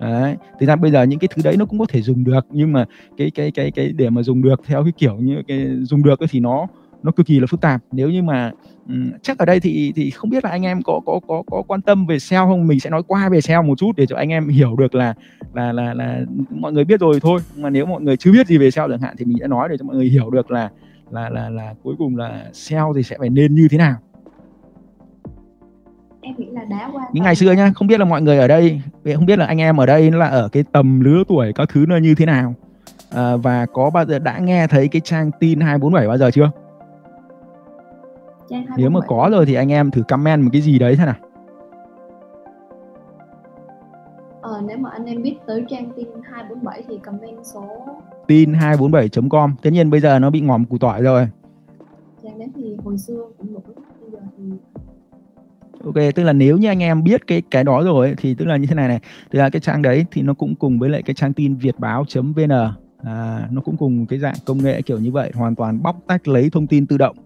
S1: Đấy. Thì ra bây giờ những cái thứ đấy nó cũng có thể dùng được nhưng mà cái cái cái cái để mà dùng được theo cái kiểu như cái dùng được thì nó nó cực kỳ là phức tạp. Nếu như mà um, chắc ở đây thì thì không biết là anh em có có có có quan tâm về SEO không? Mình sẽ nói qua về SEO một chút để cho anh em hiểu được là là là là mọi người biết rồi thôi. Mà nếu mọi người chưa biết gì về SEO chẳng hạn thì mình sẽ nói để cho mọi người hiểu được là là là là cuối cùng là SEO thì sẽ phải nên như thế nào
S2: em nghĩ là đá qua
S1: những ngày xưa nhá không biết là mọi người ở đây không biết là anh em ở đây là ở cái tầm lứa tuổi các thứ nó như thế nào. À, và có bao giờ đã nghe thấy cái trang tin 247 bao giờ chưa? Nếu mà có rồi thì anh em thử comment một cái gì đấy thế nào.
S2: Ờ, nếu mà anh em biết tới trang tin 247 thì comment số
S1: tin 247.com tất nhiên bây giờ nó bị ngòm củ tỏi rồi.
S2: Trang đấy thì hồi xưa cũng nổi
S1: ok tức là nếu như anh em biết cái cái đó rồi ấy, thì tức là như thế này này. Tức là cái trang đấy thì nó cũng cùng với lại cái trang tin việt báo vn. À, nó cũng cùng cái dạng công nghệ kiểu như vậy hoàn toàn bóc tách lấy thông tin tự động.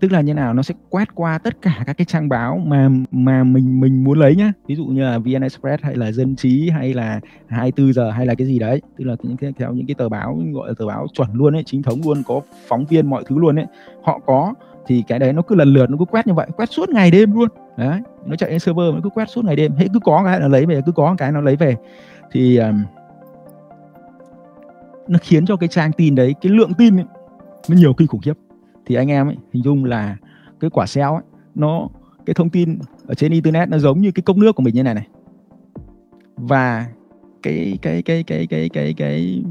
S1: Tức là như nào nó sẽ quét qua tất cả các cái trang báo mà mà mình mình muốn lấy nhá. Ví dụ như là VN Express hay là dân trí hay là 24 giờ hay là cái gì đấy. Tức là những cái theo những cái tờ báo gọi là tờ báo chuẩn luôn ấy chính thống luôn có phóng viên mọi thứ luôn ấy. Họ có thì cái đấy nó cứ lần lượt nó cứ quét như vậy quét suốt ngày đêm luôn. Đấy nó chạy đến server nó cứ quét suốt ngày đêm. Hễ cứ có cái nó lấy về cứ có cái nó lấy về. Thì um, nó khiến cho cái trang tin đấy cái lượng tin ấy, nó nhiều kinh khủng khiếp. Thì anh em ấy, hình dung là cái quả SEO ấy, nó cái thông tin ở trên internet nó giống như cái cốc nước của mình như này này. Và cái cái cái cái cái cái cái, cái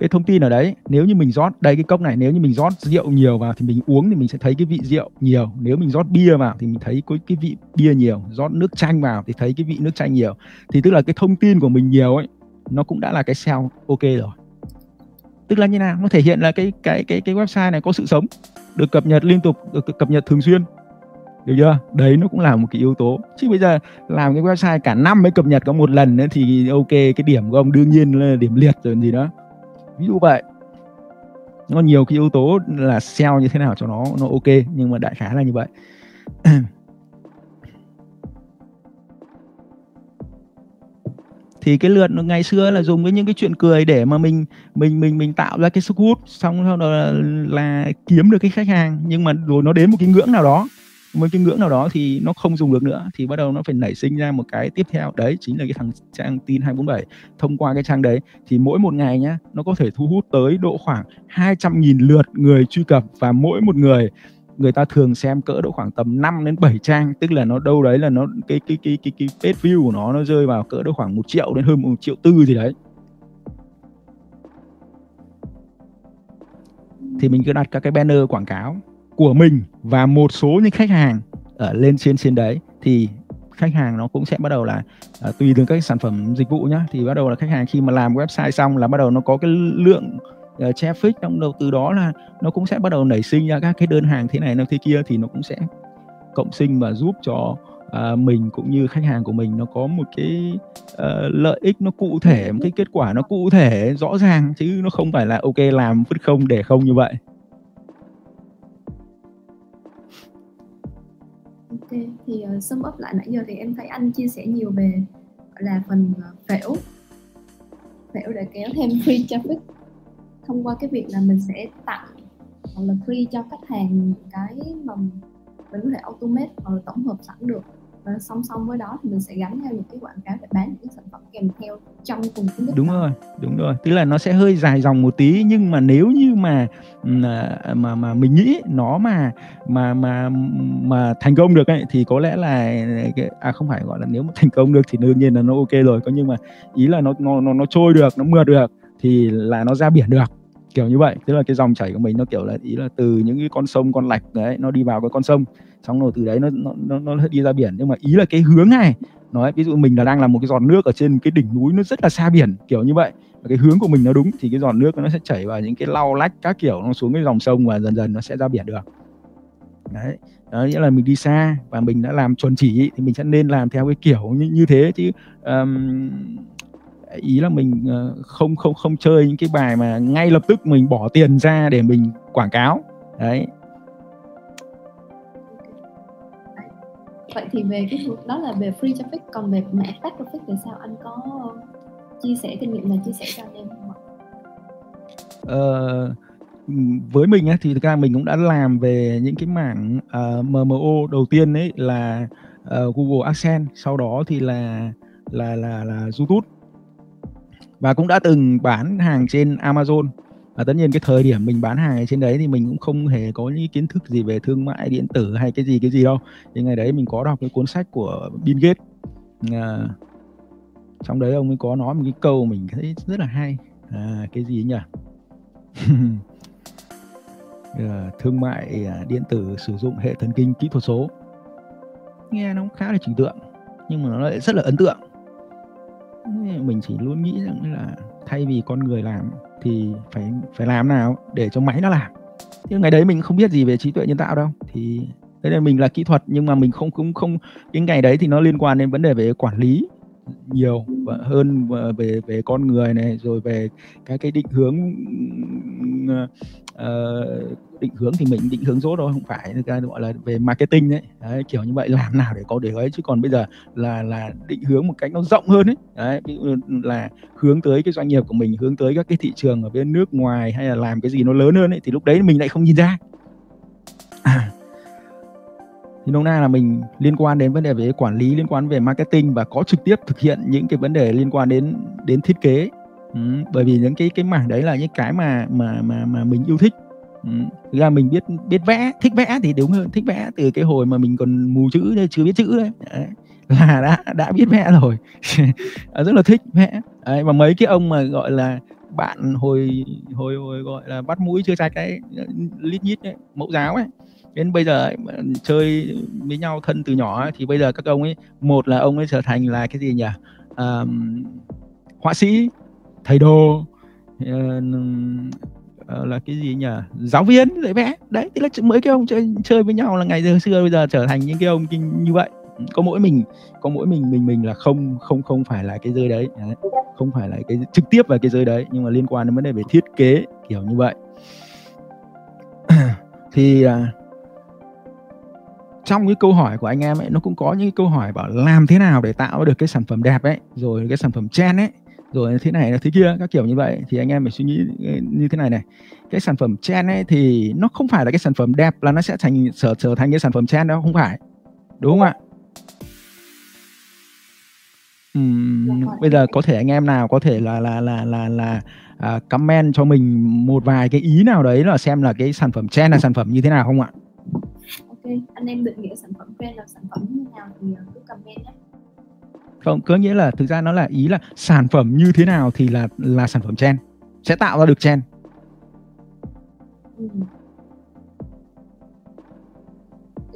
S1: cái thông tin ở đấy nếu như mình rót đây cái cốc này nếu như mình rót rượu nhiều vào thì mình uống thì mình sẽ thấy cái vị rượu nhiều. Nếu mình rót bia vào thì mình thấy cái, cái vị bia nhiều rót nước chanh vào thì thấy cái vị nước chanh nhiều. Thì tức là cái thông tin của mình nhiều ấy nó cũng đã là cái SEO ok rồi. Tức là như nào? Nó thể hiện là cái cái cái cái website này có sự sống được cập nhật liên tục được cập nhật thường xuyên. Được chưa? Đấy nó cũng là một cái yếu tố. Chứ bây giờ làm cái website cả năm mới cập nhật có một lần ấy, thì ok cái điểm của ông đương nhiên là điểm liệt rồi gì đó ví dụ vậy. Nó nhiều cái yếu tố là sell như thế nào cho nó nó ok nhưng mà đại khái là như vậy. Thì cái lượt ngày xưa là dùng với những cái chuyện cười để mà mình mình mình mình tạo ra cái sức hút xong sau đó là, là kiếm được cái khách hàng nhưng mà rồi nó đến một cái ngưỡng nào đó một cái ngưỡng nào đó thì nó không dùng được nữa, thì bắt đầu nó phải nảy sinh ra một cái tiếp theo. Đấy, chính là cái thằng trang tin 247 thông qua cái trang đấy thì mỗi một ngày nhá, nó có thể thu hút tới độ khoảng 200.000 lượt người truy cập và mỗi một người người ta thường xem cỡ độ khoảng tầm 5 đến 7 trang. Tức là nó đâu đấy là nó, cái cái cái cái cái page view của nó nó rơi vào cỡ độ khoảng một triệu đến hơn một triệu tư gì đấy. Thì mình cứ đặt các cái banner quảng cáo của mình và một số những khách hàng ở lên trên trên đấy thì khách hàng nó cũng sẽ bắt đầu là à, tùy từng các sản phẩm dịch vụ nhá thì bắt đầu là khách hàng khi mà làm website xong là bắt đầu nó có cái lượng uh, traffic trong đầu từ đó là nó cũng sẽ bắt đầu nảy sinh ra các cái đơn hàng thế này nó thế kia thì nó cũng sẽ cộng sinh và giúp cho uh, mình cũng như khách hàng của mình nó có một cái uh, lợi ích nó cụ thể một cái kết quả nó cụ thể rõ ràng chứ nó không phải là ok làm vứt không để không như vậy.
S2: Ok, thì uh, sum up lại nãy giờ thì em thấy anh chia sẻ nhiều về là phần uh, phễu. Phễu để kéo thêm free traffic thông qua cái việc là mình sẽ tặng hoặc là free cho khách hàng cái mà mình có thể automate hoặc là tổng hợp sẵn được. Và song song với đó thì mình sẽ gắn theo những cái quảng cáo để bán những cái sản phẩm kèm theo trong cùng cái
S1: đúng đó. rồi đúng rồi. Tức là nó sẽ hơi dài dòng một tí nhưng mà nếu như mà À, à, mà mà mình nghĩ nó mà mà mà mà thành công được ấy thì có lẽ là à, à không phải gọi là nếu mà thành công được thì đương nhiên là nó ok rồi có nhưng mà ý là nó nó nó, nó trôi được nó mượt được thì là nó ra biển được kiểu như vậy. Tức là cái dòng chảy của mình nó kiểu là ý là từ những cái con sông con lạch đấy nó đi vào cái con sông xong rồi từ đấy nó nó nó đi ra biển. Nhưng mà ý là cái hướng này nói ví dụ mình là đang là một cái giọt nước ở trên cái đỉnh núi nó rất là xa biển kiểu như vậy và cái hướng của mình nó đúng thì cái giọt nước nó sẽ chảy vào những cái lau lách các kiểu nó xuống cái dòng sông và dần dần nó sẽ ra biển được. Đấy đó nghĩa là mình đi xa và mình đã làm chuẩn chỉ thì mình sẽ nên làm theo cái kiểu như, như thế chứ um, ý là mình ờ, không không không chơi những cái bài mà ngay lập tức mình bỏ tiền ra để mình quảng cáo. Đấy.
S2: Vậy thì về cái đó là về free traffic còn về mẹ tag traffic thì sao? Anh có chia sẻ kinh nghiệm này chia sẻ cho anh em không ạ?
S1: Ờ, với mình ấy, thì thực ra mình cũng đã làm về những cái mảng ờ, uh, MMO đầu tiên ấy là uh, Google AdSense sau đó thì là là là là YouTube. Và cũng đã từng bán hàng trên Amazon. Và tất nhiên cái thời điểm mình bán hàng ở trên đấy thì mình cũng không hề có những kiến thức gì về thương mại điện tử hay cái gì cái gì đâu. Thì ngày đấy mình có đọc cái cuốn sách của Bill Gates. Uh, trong đấy ông ấy có nói một cái câu mình thấy rất là hay. À, cái gì nhỉ? Ờ, thương mại à, điện tử sử dụng hệ thần kinh kỹ thuật số. Nghe nó khá là trình tượng nhưng mà nó lại rất là ấn tượng. Mình chỉ luôn nghĩ rằng là thay vì con người làm thì phải phải làm nào để cho máy nó làm. Nhưng ngày đấy mình không biết gì về trí tuệ nhân tạo đâu. Thì đấy là mình là kỹ thuật nhưng mà mình không cũng không cái ngày đấy thì nó liên quan đến vấn đề về quản lý nhiều và hơn ờ, về về con người này rồi về cái cái định hướng uh, định hướng thì mình định hướng rốt thôi không phải cái gọi là về marketing đấy. đấy kiểu như vậy làm nào để có để ấy. Chứ còn bây giờ là là định hướng một cách nó rộng hơn ấy. Đấy ví dụ là hướng tới cái doanh nghiệp của mình hướng tới các cái thị trường ở bên nước ngoài hay là làm cái gì nó lớn hơn ấy thì lúc đấy mình lại không nhìn ra. à, thì nôm na là mình liên quan đến vấn đề về quản lý liên quan về marketing và có trực tiếp thực hiện những cái vấn đề liên quan đến đến thiết kế. Ừ, bởi vì những cái cái mảng đấy là những cái mà mà mà mà mình yêu thích. Ừ, thực ra mình biết biết vẽ thích vẽ thì đúng hơn thích vẽ từ cái hồi mà mình còn mù chữ chưa biết chữ đấy, đấy là đã đã biết vẽ rồi. Rất là thích vẽ. Đấy, và mấy cái ông mà gọi là bạn hồi hồi hồi gọi là bắt mũi chưa sạch cái lít nhít đấy, mẫu giáo ấy đến bây giờ ấy, chơi với nhau thân từ nhỏ ấy, thì bây giờ các ông ấy một là ông ấy trở thành là cái gì nhỉ? À, họa sĩ thầy đồ uh, là cái gì nhỉ? Giáo viên dạy vẽ. Đấy thì là mấy cái ông chơi chơi với nhau là ngày xưa xưa bây giờ trở thành những cái ông như vậy. Có mỗi mình có mỗi mình mình mình là không không không phải là cái rơi đấy. Không phải là cái trực tiếp vào cái rơi đấy nhưng mà liên quan đến vấn đề về thiết kế kiểu như vậy. Thì à, trong cái câu hỏi của anh em ấy nó cũng có những câu hỏi bảo làm thế nào để tạo được cái sản phẩm đẹp ấy rồi cái sản phẩm trend ấy rồi thế này là thế kia các kiểu như vậy. Thì anh em phải suy nghĩ ừ, như thế này này. Cái sản phẩm trend ấy thì nó không phải là cái sản phẩm đẹp là nó sẽ thành trở trở thành cái sản phẩm trend đó không phải. Đúng không ạ? Ừm, bây giờ có thể anh em nào có thể là là là là là à, comment cho mình một vài cái ý nào đấy là xem là cái sản phẩm trend là sản phẩm như thế nào không ạ?
S2: Anh em định nghĩa sản phẩm trend là sản phẩm như thế nào thì ờ, cứ comment nhé.
S1: Không, có nghĩa là thực ra nó là ý là sản phẩm như thế nào thì là là sản phẩm trend sẽ tạo ra được trend.
S2: Ừ.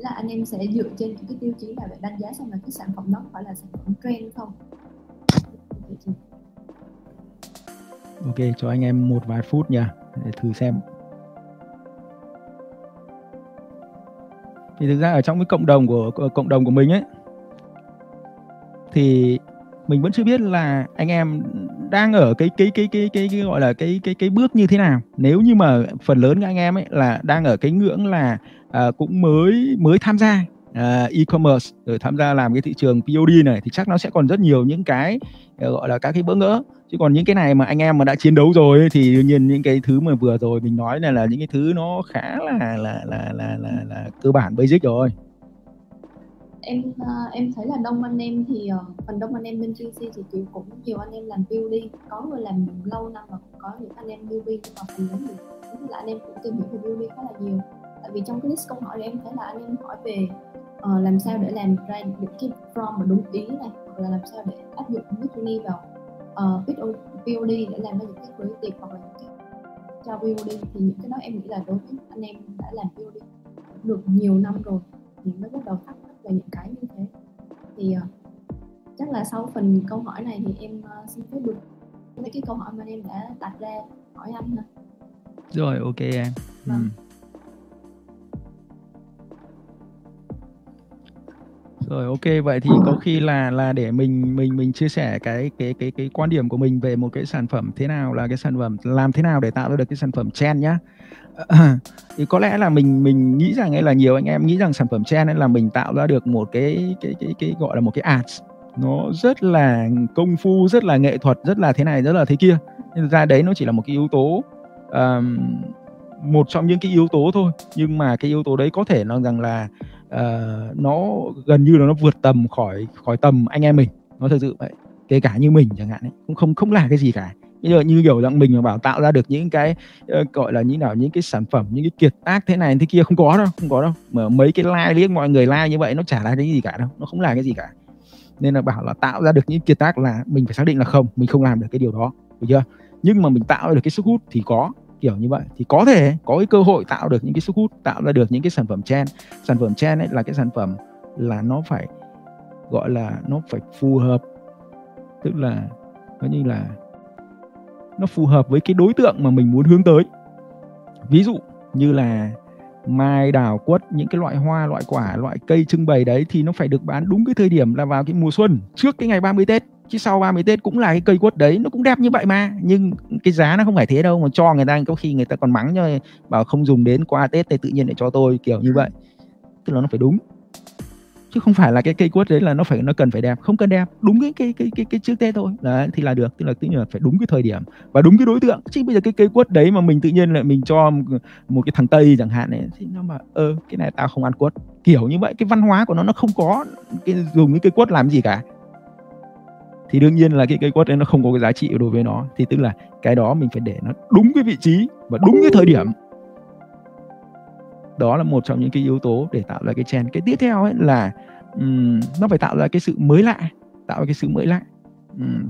S2: là anh em sẽ dựa trên những cái tiêu chí nào để đánh giá xem là cái sản phẩm đó phải là sản phẩm trend không
S1: ok cho anh em một vài phút nha để thử xem thì thực ra ở trong cái cộng đồng của cộng đồng của mình ấy thì mình vẫn chưa biết là anh em đang ở cái cái cái cái cái, cái gọi là cái cái cái bước như thế nào. Nếu như mà phần lớn các anh em ấy là đang ở cái ngưỡng là à, cũng mới mới tham gia uh, e-commerce rồi tham gia làm cái thị trường POD này thì chắc nó sẽ còn rất nhiều những cái ờ, gọi là các cái bỡ ngỡ. Chứ còn những cái này mà anh em mà đã chiến đấu rồi thì đương nhiên những cái thứ mà vừa rồi mình nói này là những cái thứ nó khá là là là là là, là, là cơ bản basic rồi.
S2: Em uh, em thấy là đông anh em thì uh, phần đông anh em bên GC thì kiểu cũng nhiều anh em làm POD có người làm lâu năm và có những anh em newbie nhưng mà phần lớn thì là anh em cũng tìm hiểu về POD khá là nhiều. Tại vì trong cái list câu hỏi thì em thấy là anh em hỏi về uh, làm sao để làm ra những cái prompt mà đúng ý này hoặc là làm sao để áp dụng Midjourney vào uh, POD để làm ra những cái creative hoặc là những cái cho POD thì những cái đó em nghĩ là đối với anh em đã làm POD được nhiều năm rồi thì mới bắt đầu thắc mắc về những cái như thế thì uh, chắc là sau phần câu hỏi này thì em uh, xin phép được mấy cái câu hỏi mà em đã đặt ra hỏi anh ha
S1: rồi ok em vâng. ừ. Rồi ok. Vậy thì có khi là là để mình mình mình chia sẻ cái cái cái cái quan điểm của mình về một cái sản phẩm thế nào là cái sản phẩm làm thế nào để tạo ra được cái sản phẩm trend nhá. thì có lẽ là mình mình nghĩ rằng ấy là nhiều anh em nghĩ rằng sản phẩm trend ấy là mình tạo ra được một cái cái cái cái gọi là một cái ads nó rất là công phu rất là nghệ thuật rất là thế này rất là thế kia. Nhưng ra đấy nó chỉ là một cái yếu tố um, một trong những cái yếu tố thôi. Nhưng mà cái yếu tố đấy có thể nói rằng là uh, nó gần như là nó vượt tầm khỏi khỏi tầm anh em mình. Nó thật sự vậy. Kể cả như mình chẳng hạn ấy cũng không không là cái gì cả. Như là như kiểu rằng mình mà bảo tạo ra được những cái uh, gọi là như nào những cái sản phẩm những cái kiệt tác thế này thế kia không có đâu không có đâu. Mà mấy cái like liếc mọi người like như vậy nó chả là cái gì cả đâu nó không là cái gì cả. Nên là bảo là tạo ra được những kiệt tác là mình phải xác định là không mình không làm được cái điều đó. Được chưa? Nhưng mà mình tạo ra được cái sức hút thì có kiểu như vậy. Thì có thể có cái cơ hội tạo được những cái sức hút, tạo ra được những cái sản phẩm trend. Sản phẩm trend ấy là cái sản phẩm là nó phải, gọi là nó phải phù hợp. Tức là coi như là, nó phù hợp với cái đối tượng mà mình muốn hướng tới. Ví dụ như là mai đào quất, những cái loại hoa, loại quả, loại cây trưng bày đấy thì nó phải được bán đúng cái thời điểm là vào cái mùa xuân, trước cái ngày 30 Tết chứ sau 30 Tết cũng là cái cây quất đấy nó cũng đẹp như vậy mà. Nhưng cái giá nó không phải thế đâu mà cho người ta có khi người ta còn mắng cho bảo không dùng đến qua Tết thì tự nhiên để cho tôi kiểu như vậy. Tức là nó phải đúng. Chứ không phải là cái cây quất đấy là nó phải nó cần phải đẹp. Không cần đẹp đúng cái cái cái cái, cái trước tết thôi. Đấy thì là được. Tức là tự nhiên là phải đúng cái thời điểm và đúng cái đối tượng. Chứ bây giờ cái cây quất đấy mà mình tự nhiên lại mình cho một cái thằng tây chẳng hạn này thì nó mà ơ cái này tao không ăn quất. Kiểu như vậy cái văn hóa của nó nó không có cái dùng cái cây quất làm gì cả thì đương nhiên là cái cây quất đấy nó không có cái giá trị đối với nó. Thì tức là cái đó mình phải để nó đúng cái vị trí và đúng cái thời điểm. Đó là một trong những cái yếu tố để tạo ra cái trend. Cái tiếp theo ấy là um, nó phải tạo ra cái sự mới lạ tạo ra cái sự mới lạ. Um,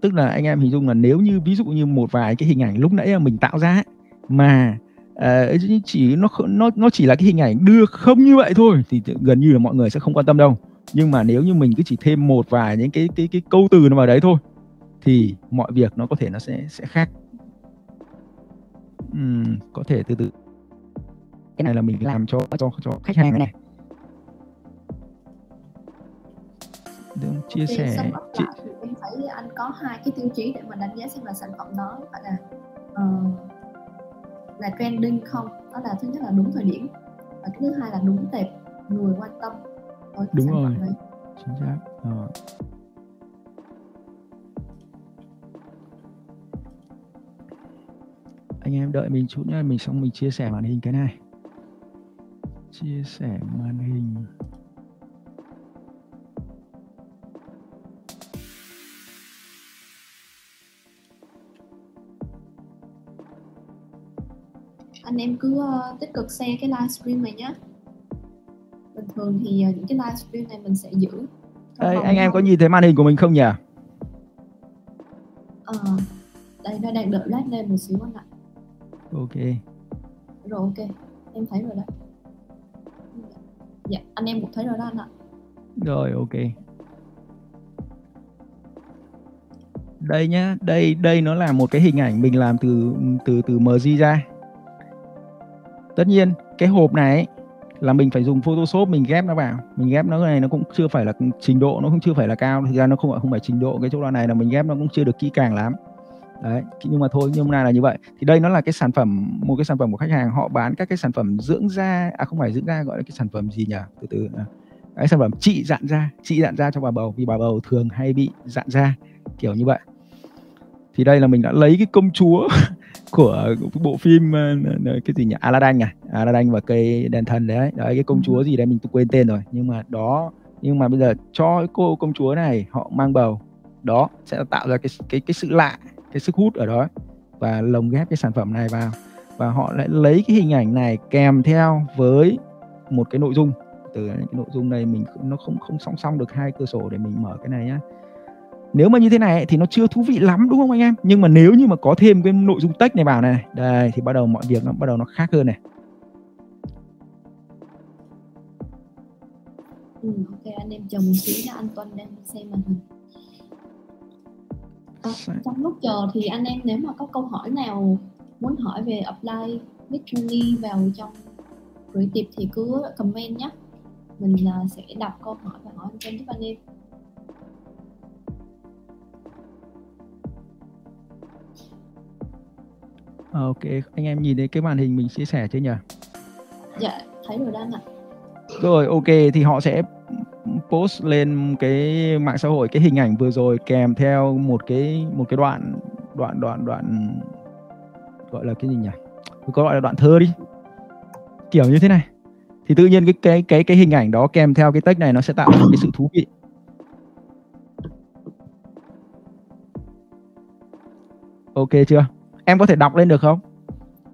S1: tức là anh em hình dung là nếu như ví dụ như một vài cái hình ảnh lúc nãy mình tạo ra ấy, mà uh, chỉ nó nó nó chỉ là cái hình ảnh đưa không như vậy thôi thì gần như là mọi người sẽ không quan tâm đâu nhưng mà nếu như mình cứ chỉ thêm một vài những cái cái cái câu từ nó vào đấy thôi thì mọi việc nó có thể nó sẽ sẽ khác. Uhm, có thể từ từ. Cái này là mình làm cho cho cho khách hàng này.
S2: Đừng chia thì sẻ chị... em thấy anh có hai cái tiêu chí để mà đánh giá xem là sản phẩm đó phải là uh, là trending không? Đó là thứ nhất là đúng thời điểm và thứ hai là đúng tệp người quan tâm
S1: đúng rồi. chính xác. Ờ. anh em đợi mình chút nhé mình xong mình chia sẻ màn hình cái này. Chia sẻ màn hình.
S2: Anh em cứ uh, tích cực share cái livestream này nhé bình thường thì uh, những cái livestream này mình sẽ giữ
S1: Ê, anh em có nhìn thấy màn hình của mình không nhỉ?
S2: Ờ, đây nó đang đợi lát lên một xíu anh ạ.
S1: Ok.
S2: Rồi ok, em thấy rồi đó. Dạ, anh em cũng thấy rồi đó anh ạ.
S1: Rồi ok. Đây nhá, đây đây nó là một cái hình ảnh mình làm từ từ từ MG ra tất nhiên cái hộp này ấy, là mình phải dùng Photoshop mình ghép nó vào. Mình ghép nó này nó cũng chưa phải là trình độ nó cũng chưa phải là cao. Thực ra nó không phải không phải trình độ cái chỗ đoạn này là mình ghép nó cũng chưa được kỹ càng lắm. Đấy nhưng mà thôi nhưng mà là như vậy. Thì đây nó là cái sản phẩm một cái sản phẩm của khách hàng. Họ bán các cái sản phẩm dưỡng da à không phải dưỡng da gọi là cái sản phẩm gì nhỉ? Từ từ à, cái sản phẩm trị dạn da trị dạn da cho bà bầu vì bà bầu thường hay bị dạn da kiểu như vậy. Thì đây là mình đã lấy cái công chúa của bộ phim ờ, cái gì nhỉ? Aladdin à? Aladdin và cây đèn thần đấy. Đấy cái công chúa gì đấy mình quên tên rồi. Nhưng mà đó nhưng mà bây giờ cho cái cô công chúa này họ mang bầu. Đó sẽ tạo ra cái cái cái sự lạ cái sức hút ở đó và lồng ghép cái sản phẩm này vào. Và họ lại lấy cái hình ảnh này kèm theo với một cái nội dung. Từ cái nội dung này mình nó không không song song được hai cửa sổ để mình mở cái này nhá nếu mà như thế này thì nó chưa thú vị lắm đúng không anh em? Nhưng mà nếu như mà có thêm cái nội dung text này vào này đây thì bắt đầu mọi việc nó bắt đầu nó khác hơn này.
S2: Ừ, ok anh em chờ một xíu nha anh Tuân đang xem màn hình. À, trong lúc chờ thì anh em nếu mà có câu hỏi nào muốn hỏi về apply Midjourney vào trong creative thì cứ comment nhé. Mình uh, sẽ đọc câu hỏi và hỏi anh giúp anh em
S1: ok, anh em nhìn thấy cái màn hình mình chia sẻ chưa nhỉ?
S2: Dạ, thấy rồi đang ạ.
S1: Rồi, ok, thì họ sẽ post lên cái mạng xã hội cái hình ảnh vừa rồi kèm theo một cái một cái đoạn đoạn đoạn đoạn gọi là cái gì nhỉ? Có gọi là đoạn thơ đi. Kiểu như thế này. Thì tự nhiên cái cái cái cái hình ảnh đó kèm theo cái text này nó sẽ tạo ra cái sự thú vị. Ok chưa? Em có thể đọc lên được không?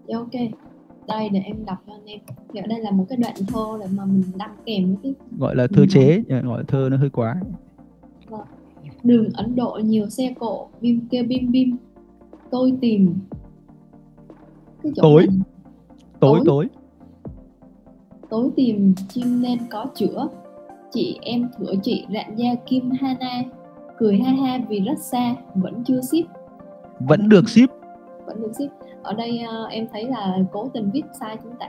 S2: Dạ ok. Đây để em đọc cho anh em. Thì ở đây là một cái đoạn thơ để mà mình đăng kèm với cái
S1: gọi là thơ chế dạ, gọi là thơ nó hơi quá.
S2: Vâng. đường Ấn Độ nhiều xe cộ bim kêu bim bim. Tôi tìm.
S1: Cái chỗ tối. tối tối.
S2: tối. Tìm chim nên có chữa. Chị em thửa chị rạng da Kim Hana. Cười ha ha vì rất xa vẫn chưa ship.
S1: Vẫn được ship
S2: vẫn được ship. Ở đây uh, em thấy là cố tình viết sai chính tả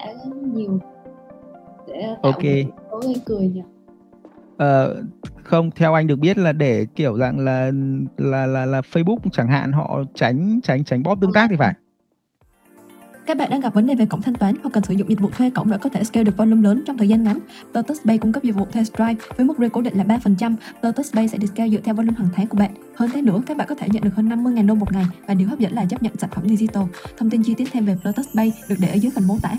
S2: nhiều để tạo ok. cố gây cười nhỉ?
S1: Ờ, không theo anh được biết là để kiểu dạng là là là là Facebook chẳng hạn họ tránh tránh tránh bot tương tác thì phải
S3: các bạn đang gặp vấn đề về cổng thanh toán hoặc cần sử dụng dịch vụ thuê cổng để có thể scale được volume lớn trong thời gian ngắn. Lotus Pay cung cấp dịch vụ thuê Stripe với mức rate cố định là 3%. Lotus Pay sẽ được scale dựa theo volume hàng tháng của bạn. Hơn thế nữa, các bạn có thể nhận được hơn 50.000 đô một ngày và điều hấp dẫn là chấp nhận sản phẩm digital. Thông tin chi tiết thêm về Lotus Pay được để ở dưới phần mô tả.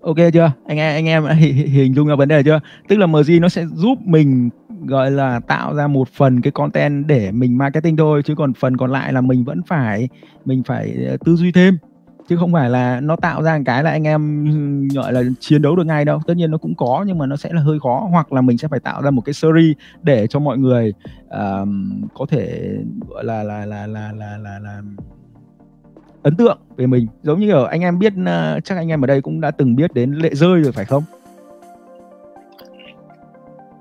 S1: Ok chưa? Anh em anh em hình dung ra vấn đề chưa? Tức là MG nó sẽ giúp mình gọi là tạo ra một phần cái content để mình marketing thôi chứ còn phần còn lại là mình vẫn phải mình phải ờ, tư duy thêm. Chứ không phải là nó tạo ra một cái là anh em gọi là chiến đấu được ngay đâu. Tất nhiên nó cũng có nhưng mà nó sẽ là hơi khó. Hoặc là mình sẽ phải tạo ra một cái series để cho mọi người uh, có thể gọi là là là là là là, là ấn tượng về mình. Giống như ở anh em biết uh, chắc anh em ở đây cũng đã từng biết đến lệ rơi rồi phải không?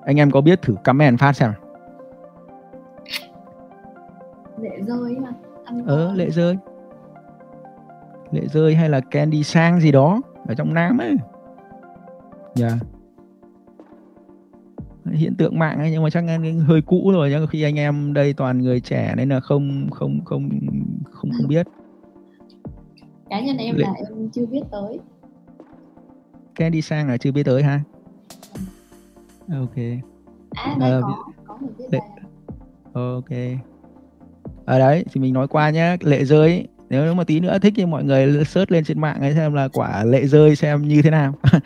S1: Anh em có biết thử comment phát xem
S2: lệ rơi mà
S1: anh ờ lệ rơi. Lệ rơi hay là candy sang gì đó ở trong nam ấy. Dạ. Yeah. hiện tượng mạng ấy nhưng mà chắc hơi cũ rồi nhưng khi anh em đây toàn người trẻ nên là không không không không không biết.
S2: Cá nhân em Lệ... là em chưa biết tới.
S1: Candy sang là chưa biết tới ha ok.
S2: À uh, có có
S1: ok. Ở đấy thì mình nói qua nhé lệ rơi nếu mà tí nữa thích thì mọi người search lên trên mạng ấy xem là quả lệ rơi xem như thế nào.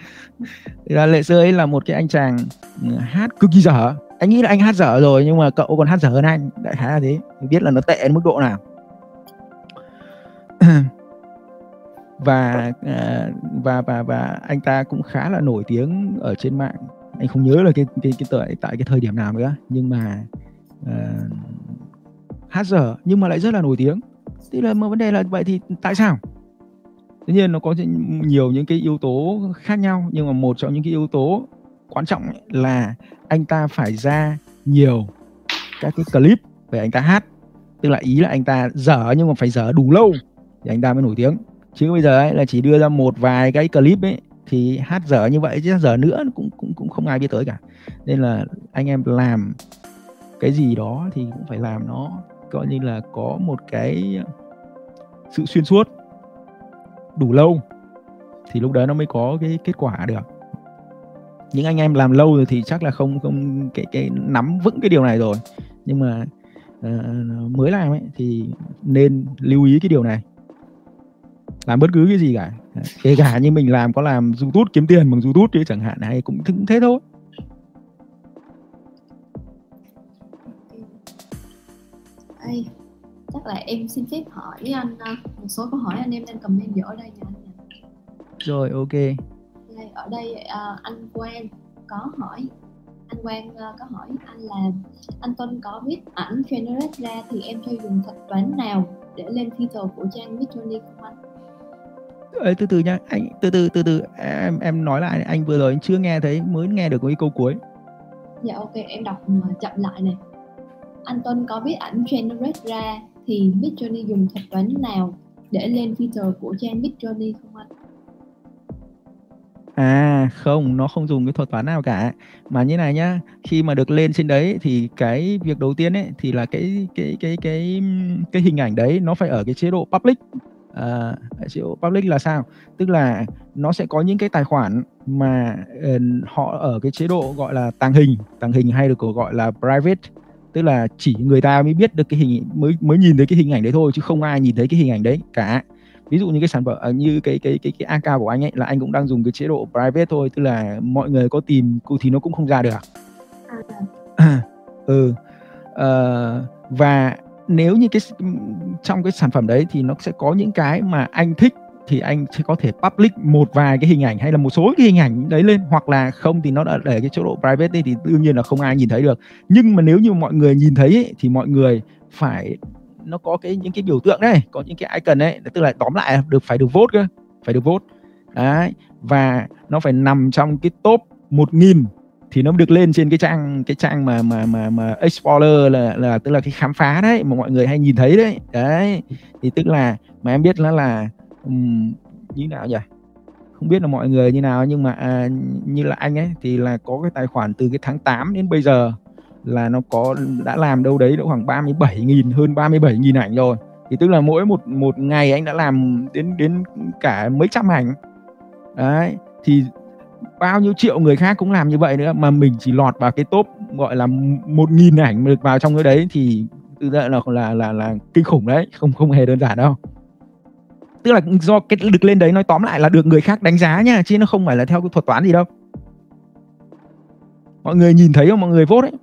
S1: Thì là lệ rơi là một cái anh chàng ừ, hát cực kỳ dở. Anh nghĩ là anh hát dở rồi nhưng mà cậu còn hát dở hơn anh. Đại khái là thế. Mình biết là nó tệ đến mức độ nào. Và à, và và và anh ta cũng khá là nổi tiếng ở trên mạng anh không nhớ là cái cái cái tại tại cái thời điểm nào nữa. Nhưng mà uh, hát dở nhưng mà lại rất là nổi tiếng. Thế là một vấn đề là vậy thì tại sao? Tất nhiên nó có nhiều những cái yếu tố khác nhau nhưng mà một trong những cái yếu tố quan trọng là anh ta phải ra nhiều các cái clip về anh ta hát. Tức là ý là anh ta dở nhưng mà phải dở đủ lâu thì anh ta mới nổi tiếng. Chứ bây giờ ấy là chỉ đưa ra một vài cái clip ấy thì hát dở như vậy chứ dở nữa cũng cũng cũng không ai biết tới cả. Nên là anh em làm cái gì đó thì cũng phải làm nó coi như là có một cái sự xuyên suốt đủ lâu thì lúc đấy nó mới có cái kết quả được. Những anh em làm lâu rồi thì chắc là không không cái cái nắm vững cái điều này rồi. Nhưng mà uh, mới làm ấy thì nên lưu ý cái điều này. Làm bất cứ cái gì cả kể cả như mình làm có làm youtube kiếm tiền bằng youtube chứ chẳng hạn hay cũng, cũng thế thôi.
S2: Ê, chắc là em xin phép hỏi anh ờ, một số câu hỏi anh em đang comment ở đây nha anh
S1: rồi ok.
S2: Đây, ở đây uh, anh Quang có hỏi anh Quang uh, có hỏi anh là anh Tuân có viết ảnh generate ra thì em cho dùng thuật toán nào để lên filter của trang Midjourney không anh?
S1: Ê, từ từ nha anh từ từ từ từ em em nói lại anh vừa rồi anh chưa nghe thấy mới nghe được cái câu cuối
S2: dạ ok em đọc chậm lại này anh Tuân có viết ảnh generate ra thì Midjourney dùng thuật toán nào để lên filter của trang Midjourney không anh?
S1: À không, nó không dùng cái thuật toán nào cả mà như này nhá, khi mà được lên trên đấy thì cái việc đầu tiên ấy thì là cái cái cái cái cái hình ảnh đấy nó phải ở cái chế độ public. À, chế độ public là sao? Tức là nó sẽ có những cái tài khoản mà uh, họ ở cái chế độ gọi là tàng hình, tàng hình hay được gọi là private. Tức là chỉ người ta mới biết được cái hình mới mới nhìn thấy cái hình ảnh đấy thôi chứ không ai nhìn thấy cái hình ảnh đấy cả. Ví dụ như cái sản phẩm à, như cái cái cái cái AK của anh ấy là anh cũng đang dùng cái chế độ private thôi. Tức là mọi người có tìm thì nó cũng không ra được à, ừ. Uh, và nếu như cái trong cái sản phẩm đấy thì nó sẽ có những cái mà anh thích thì anh sẽ có thể public một vài cái hình ảnh hay là một số cái hình ảnh đấy lên hoặc là không thì nó đã để cái chỗ độ private đi thì đương nhiên là không ai nhìn thấy được. Nhưng mà nếu như mọi người nhìn thấy ấy, thì mọi người phải nó có cái những cái biểu tượng đấy có những cái icon đấy tức là tóm lại được phải được vote cơ phải được vote. Đấy và nó phải nằm trong cái top 1000 thì nó được lên trên cái trang cái trang mà mà mà mà explorer là là tức là cái khám phá đấy mà mọi người hay nhìn thấy đấy. Đấy thì tức là mà em biết nó là um, như nào nhỉ? Không biết là mọi người như nào nhưng mà à, như là anh ấy thì là có cái tài khoản từ cái tháng 8 đến bây giờ là nó có đã làm đâu đấy độ khoảng 37.000 hơn 37.000 ảnh rồi. Thì tức là mỗi một một ngày anh đã làm đến đến cả mấy trăm ảnh. Đấy thì bao nhiêu triệu người khác cũng làm như vậy nữa mà mình chỉ lọt vào cái top gọi là một nghìn ảnh được vào trong cái đấy thì tự là là là là, là kinh khủng đấy không không hề đơn giản đâu. Tức là do cái được lên đấy nói tóm lại là được người khác đánh giá nha chứ nó không phải là theo cái thuật toán gì đâu. Mọi người nhìn thấy không? Mọi người vote đấy?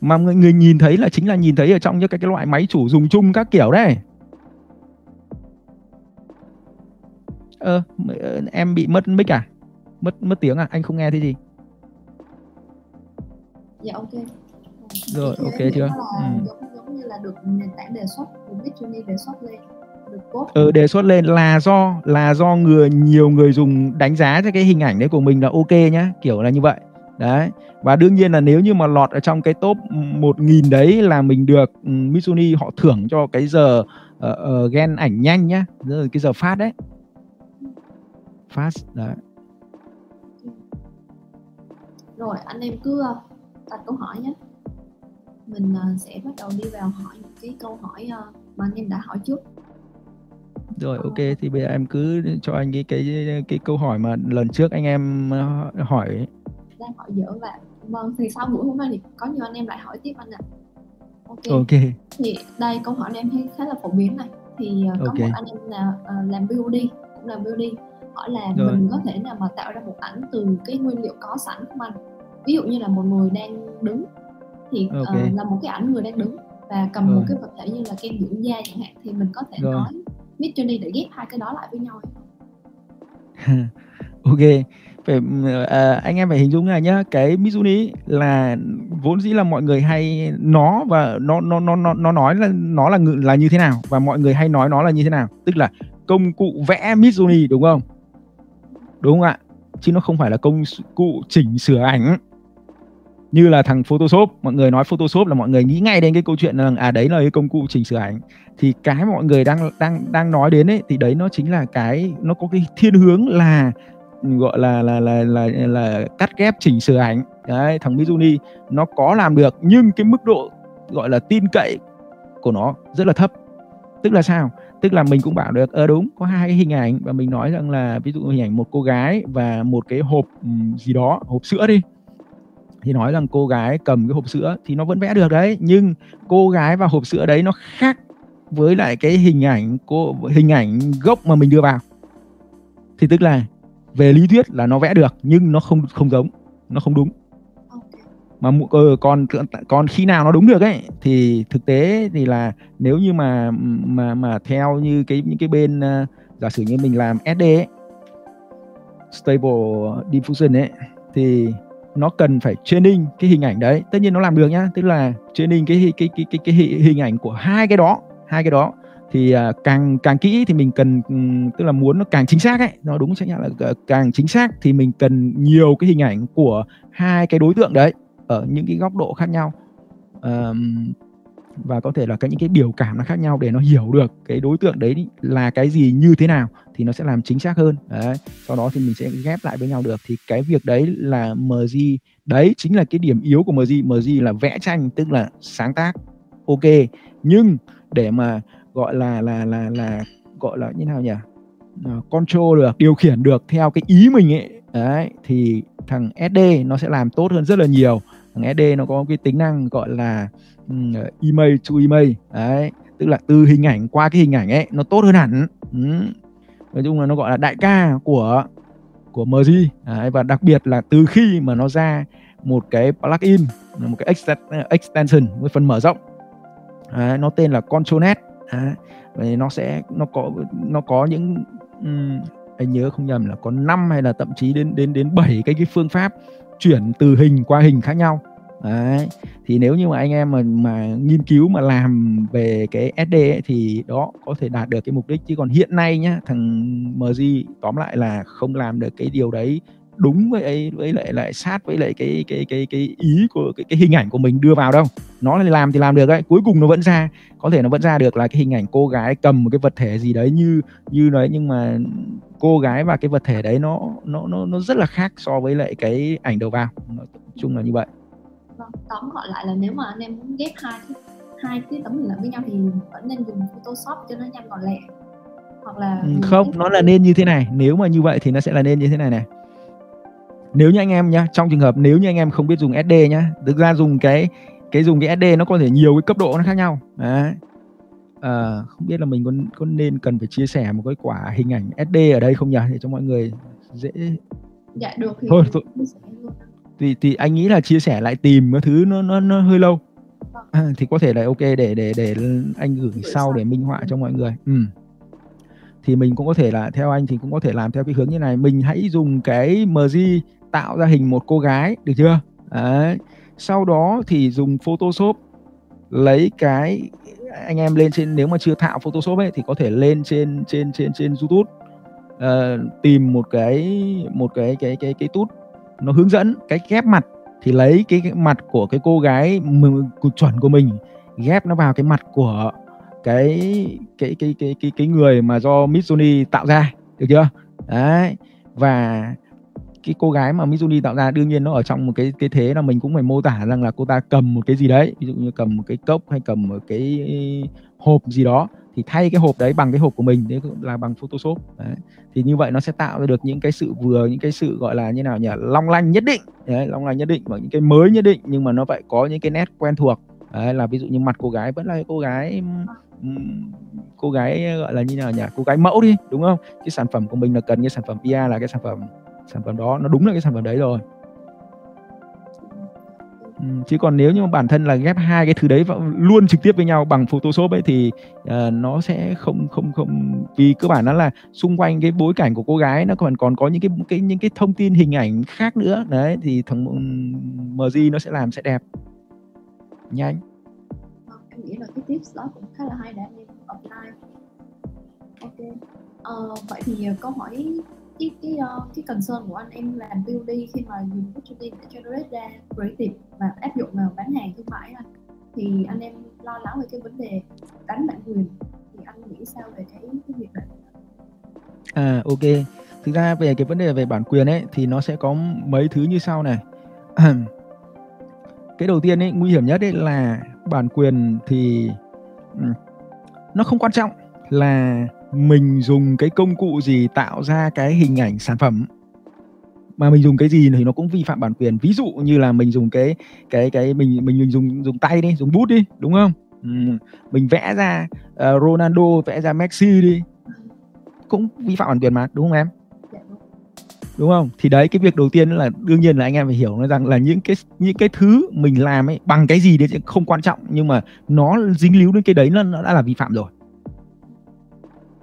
S1: mà người, người nhìn thấy là chính là nhìn thấy ở trong những cái, cái loại máy chủ dùng chung các kiểu đấy. Ờ, em bị mất mic à? Mất mất tiếng à? Anh không nghe thấy gì?
S2: Dạ ok.
S1: Rồi, ok chưa? Ừ.
S2: giống giống như là được nền tảng đề xuất, được Midjourney đề xuất lên, được code.
S1: Ừ, đề xuất lên là do là do người nhiều người dùng đánh giá cho cái hình ảnh đấy của mình là ok nhá, kiểu là như vậy. Đấy. Và đương nhiên là nếu như mà lọt ở trong cái top 1000 đấy là mình được ừ, Midjourney họ thưởng cho cái giờ uh, uh, gen ảnh nhanh nhá, cái giờ phát đấy. Fast đấy.
S2: Rồi anh em cứ ờ, đặt câu hỏi nhé. Mình ờ, sẽ bắt đầu đi vào hỏi những cái câu hỏi ờ, mà anh em đã hỏi trước.
S1: Rồi ok thì bây giờ em cứ cho anh cái cái cái câu hỏi mà lần trước anh em hỏi ấy.
S2: Đang hỏi dở và vâng thì sau buổi hôm nay thì có nhiều anh em lại hỏi tiếp anh ạ. Ok.
S1: Ok.
S2: Thì đây câu hỏi này em thấy khá là phổ biến này. Thì có
S1: Ok.
S2: một anh em là làm BOD cũng làm BOD hỏi là
S1: Rồi.
S2: mình có thể nào mà tạo ra một ảnh từ cái nguyên liệu có sẵn không anh? Ví dụ như là một người đang đứng thì ờ,
S1: Ok.
S2: là một cái ảnh người đang đứng và cầm
S1: Rồi.
S2: một cái vật thể như là kem dưỡng da chẳng hạn thì mình có thể
S1: Rồi.
S2: nói Midjourney để ghép hai cái đó lại với nhau
S1: ok phải à, anh em phải hình dung là nhá cái Mizuni là vốn dĩ là mọi người hay nó và nó nó nó nó nó nói là nó là ngự- là như thế nào và mọi người hay nói nó là như thế nào tức là công cụ vẽ Mizuni đúng không đúng không ạ? Chứ nó không phải là công cụ chỉnh sửa ảnh. Như là thằng Photoshop, mọi người nói Photoshop là mọi người nghĩ ngay đến cái câu chuyện là à đấy là cái công cụ chỉnh sửa ảnh. Thì cái mọi người đang đang đang nói đến ấy, thì đấy nó chính là cái, nó có cái thiên hướng là ừ, gọi là là là là là cắt ghép chỉnh sửa ảnh. Đấy, thằng Mizuni, nó có làm được, nhưng cái mức độ, gọi là tin cậy của nó rất là thấp tức là sao? Tức là mình cũng bảo được ờ đúng, có hai cái hình ảnh. Và mình nói rằng là, ví dụ hình ảnh một cô gái và một cái hộp gì đó, hộp sữa đi. Thì nói rằng cô gái cầm cái hộp sữa thì nó vẫn vẽ được đấy, nhưng cô gái và hộp sữa đấy nó khác với lại cái hình ảnh cô, hình ảnh gốc mà mình đưa vào. Thì tức là về lý thuyết là nó vẽ được, nhưng nó không không giống, nó không đúng mà ừ, còn còn khi nào nó đúng được ấy thì thực tế thì là nếu như mà mà mà theo như cái những cái bên ờ, giả sử như mình làm SD ấy, stable diffusion ấy thì nó cần phải training cái hình ảnh đấy. Tất nhiên nó làm được nhá tức là training cái cái cái cái cái hình ảnh của hai cái đó hai cái đó thì uh, càng càng kỹ thì mình cần um, tức là muốn nó càng chính xác ấy nó đúng sẽ là ờ, càng chính xác thì mình cần nhiều cái hình ảnh của hai cái đối tượng đấy ở những cái góc độ khác nhau. Um, và có thể là cái những cái biểu cảm nó khác nhau để nó hiểu được cái đối tượng đấy là cái gì như thế nào thì nó sẽ làm chính xác hơn. Đấy sau đó thì mình sẽ ghép lại với nhau được. Thì cái việc đấy là MG đấy chính là cái điểm yếu của MG MG là vẽ tranh tức là sáng tác. Ok nhưng để mà gọi là là là là gọi là như nào nhỉ? Ờ, control được điều khiển được theo cái ý mình ấy đấy thì thằng SD nó sẽ làm tốt hơn rất là nhiều thằng SD nó có cái tính năng gọi là um, image ờ, to image đấy tức là từ hình ảnh qua cái hình ảnh ấy nó tốt hơn hẳn. Ừ. nói chung là nó gọi là đại ca của của MG đấy, và đặc biệt là từ khi mà nó ra một cái plugin một cái ờ, extension một phần mở rộng. Đấy, nó tên là ControlNet đấy, nó sẽ nó có nó có những um, anh nhớ không nhầm là có 5 hay là thậm chí đến đến đến 7 cái cái phương pháp chuyển từ hình qua hình khác nhau. Đấy. thì nếu như mà anh em mà mà nghiên cứu mà làm về cái SD ấy, thì đó có thể đạt được cái mục đích. Chứ còn hiện nay nhá thằng MG tóm lại là không làm được cái điều đấy đúng với ấy với lại lại sát với lại cái cái cái cái ý của cái, cái hình ảnh của mình đưa vào đâu. Nó làm thì làm được đấy cuối cùng nó vẫn ra. Có thể nó vẫn ra được là cái hình ảnh cô gái cầm một cái vật thể gì đấy như như đấy nhưng mà cô gái và cái vật thể đấy nó nó nó nó rất là khác so với lại cái ảnh đầu vào. Nói chung là như vậy.
S2: Vâng, tóm gọn lại là nếu mà anh em muốn ghép hai cái hai cái tấm hình lại với nhau thì vẫn nên dùng Photoshop cho nó nhanh gọn lẹ. Hoặc là
S1: Ừ, không nó là nên như thế này. Nếu mà như vậy thì nó sẽ là nên như thế này này. Nếu như anh em nhá trong trường hợp nếu như anh em không biết dùng SD nhá thực ra dùng cái cái dùng cái SD nó có thể nhiều cái cấp độ nó khác nhau. Đấy Ờ, không biết là mình có có nên cần phải chia sẻ một cái quả hình ảnh SD ở đây không nhỉ? Để cho mọi người dễ
S2: dạ được thì
S1: Thôi,
S2: luôn.
S1: thì thì anh nghĩ là chia sẻ lại tìm cái thứ nó nó nó hơi lâu. À, thì có thể là ok để để để anh gửi
S2: Gửi
S1: sau
S2: sau.
S1: để minh họa cho mọi người. Ừ. thì mình cũng có thể là theo anh thì cũng có thể làm theo cái hướng như này. Mình hãy dùng cái MG tạo ra hình một cô gái được chưa? Đấy. Sau đó thì dùng Photoshop lấy cái anh em lên trên nếu mà chưa thạo Photoshop ấy thì có thể lên trên trên trên trên YouTube. Uh, tìm một cái một cái cái cái cái tút nó hướng dẫn cái ghép mặt thì lấy cái, cái mặt của cái cô gái chuẩn của mình ghép nó vào cái mặt của cái cái cái cái cái cái người mà do Mitsuni tạo ra được chưa? Đấy và cái cô gái mà Mizuni tạo ra đương nhiên nó ở trong một cái cái thế là mình cũng phải mô tả rằng là cô ta cầm một cái gì đấy ví dụ như cầm một cái cốc hay cầm một cái hộp gì đó thì thay cái hộp đấy bằng cái hộp của mình đấy là bằng Photoshop. Đấy. thì như vậy nó sẽ tạo ra được những cái sự vừa những cái sự gọi là như nào nhỉ long lanh nhất định. Đấy, long lanh nhất định và những cái mới nhất định nhưng mà nó phải có những cái nét quen thuộc. Đấy, là ví dụ như mặt cô gái vẫn là cô gái cô gái gọi là như nào nhỉ cô gái mẫu đi đúng không? Cái sản phẩm của mình là cần cái sản phẩm PR là cái sản phẩm sản phẩm đó nó đúng là cái sản phẩm đấy rồi. Ừ, chứ còn nếu như mà bản thân là ghép hai cái thứ đấy luôn trực tiếp với nhau bằng Photoshop ấy thì uh, nó sẽ không không không vì cơ bản nó là xung quanh cái bối cảnh của cô gái nó còn còn có những cái cái những cái thông tin hình ảnh khác nữa. Đấy thì thằng ừ, MG nó sẽ làm sẽ đẹp. Nhanh.
S2: Ờ, em nghĩ là cái tips đó cũng khá là hay để em apply ok. Uh, vậy thì câu hỏi cái cái uh, cái concern của anh em làm POD khi mà dùng Opportunity để generate ra creative và áp dụng vào bán hàng thương mại anh. Thì anh em lo lắng về cái vấn đề đánh bản quyền. Thì anh nghĩ sao về cái cái việc này?
S1: À ok. Thực ra về cái vấn đề về bản quyền ấy thì nó sẽ có mấy thứ như sau này. Cái đầu tiên ấy nguy hiểm nhất ấy là bản quyền thì ừ, nó không quan trọng là mình dùng cái công cụ gì tạo ra cái hình ảnh sản phẩm? Mà mình dùng cái gì thì nó cũng vi phạm bản quyền. Ví dụ như là mình dùng cái cái cái mình mình mình dùng dùng tay đi dùng bút đi đúng không? Ừ. mình vẽ ra uh, Ronaldo vẽ ra Messi đi. Cũng vi phạm bản quyền mà đúng không em? Đúng không? Thì đấy cái việc đầu tiên là đương nhiên là anh em phải hiểu rằng là những cái những cái thứ mình làm ấy bằng cái gì thì không quan trọng. Nhưng mà nó dính líu đến cái đấy nó, nó đã là vi phạm rồi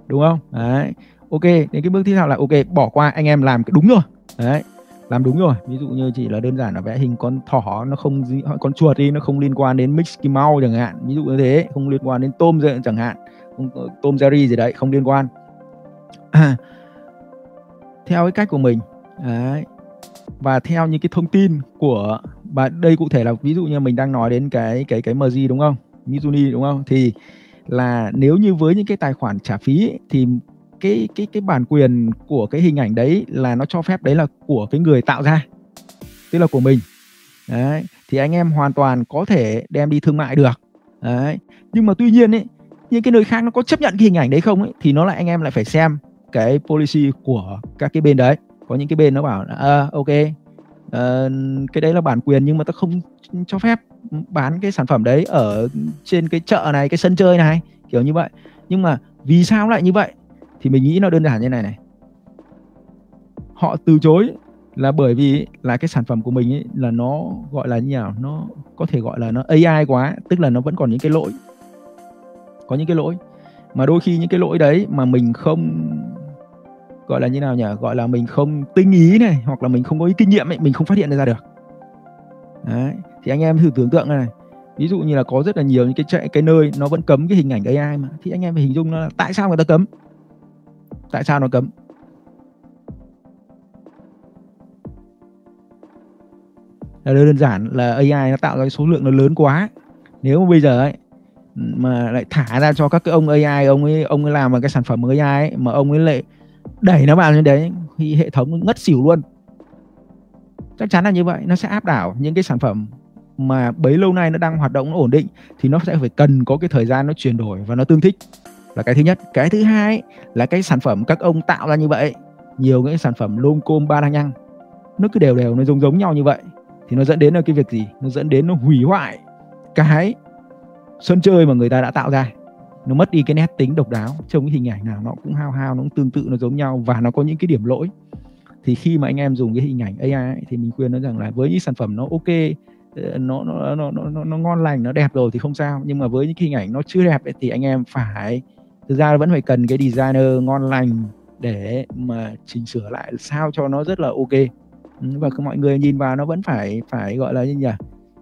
S1: đúng không? Đấy. Ok đến cái bước tiếp theo là ok bỏ qua anh em làm cái đúng rồi. Đấy làm đúng rồi. Ví dụ như chỉ là đơn giản là vẽ hình con thỏ nó không con chuột đi nó không liên quan đến Mickey Mouse chẳng hạn. Ví dụ như thế không liên quan đến tôm chẳng hạn. Ờ, tôm Jerry gì đấy không liên quan. À, theo cái cách của mình đấy và theo những cái thông tin của và đây cụ thể là ví dụ như mình đang nói đến cái cái cái MG đúng không? Mizuni đúng không? Thì là nếu như với những cái tài khoản trả phí ấy, thì cái cái cái bản quyền của cái hình ảnh đấy là nó cho phép đấy là của cái người tạo ra tức là của mình. Đấy thì anh em hoàn toàn có thể đem đi thương mại được. Đấy nhưng mà tuy nhiên ấy những cái nơi khác nó có chấp nhận cái hình ảnh đấy không ấy thì nó lại anh em lại phải xem cái policy của các cái bên đấy. Có những cái bên nó bảo là à, ok uh, cái đấy là bản quyền nhưng mà ta không cho phép bán cái sản phẩm đấy ở trên cái chợ này cái sân chơi này kiểu như vậy. Nhưng mà vì sao lại như vậy? Thì mình nghĩ nó đơn giản như này này. Họ từ chối là bởi vì là cái sản phẩm của mình ấy là nó gọi là như nào? Nó có thể gọi là nó AI quá tức là nó vẫn còn những cái lỗi. Có những cái lỗi. Mà đôi khi những cái lỗi đấy mà mình không gọi là như nào nhỉ? Gọi là mình không tinh ý này hoặc là mình không có ý kinh nghiệm ấy mình không phát hiện ra được. Đấy thì anh em thử tưởng tượng này ví dụ như là có rất là nhiều những cái chạy cái nơi nó vẫn cấm cái hình ảnh AI mà. Thì anh em phải hình dung nó là tại sao người ta cấm? Tại sao nó cấm? Là đơn giản là AI nó tạo ra số lượng nó lớn quá. Nếu mà bây giờ ấy mà lại thả ra cho các cái ông AI ông ấy ông ấy làm một cái sản phẩm AI ấy, mà ông ấy lại đẩy nó vào như đấy, thì hệ thống ngất xỉu luôn. Chắc chắn là như vậy, nó sẽ áp đảo những cái sản phẩm mà bấy lâu nay nó đang hoạt động nó ổn định, thì nó sẽ phải cần có cái thời gian nó chuyển đổi và nó tương thích. Là cái thứ nhất. Cái thứ hai là cái sản phẩm các ông tạo ra như vậy, nhiều cái sản phẩm lôm côm ba đa nhăng, nó cứ đều đều, nó giống giống nhau như vậy, thì nó dẫn đến là cái việc gì? Nó dẫn đến nó hủy hoại cái sân chơi mà người ta đã tạo ra nó mất đi cái nét tính độc đáo trong cái hình ảnh nào nó cũng hao hao nó cũng tương tự nó giống nhau và nó có những cái điểm lỗi. Thì khi mà anh em dùng cái hình ảnh AI ấy, thì mình khuyên nó rằng là với những sản phẩm nó ok ờ, nó nó nó nó nó, ngon lành nó đẹp rồi thì không sao. Nhưng mà với những cái hình ảnh nó chưa đẹp ấy, thì anh em phải thực ra vẫn phải cần cái designer ngon lành để mà chỉnh sửa lại sao cho nó rất là ok. Ừ, và mọi người nhìn vào nó vẫn phải phải gọi là như nhỉ?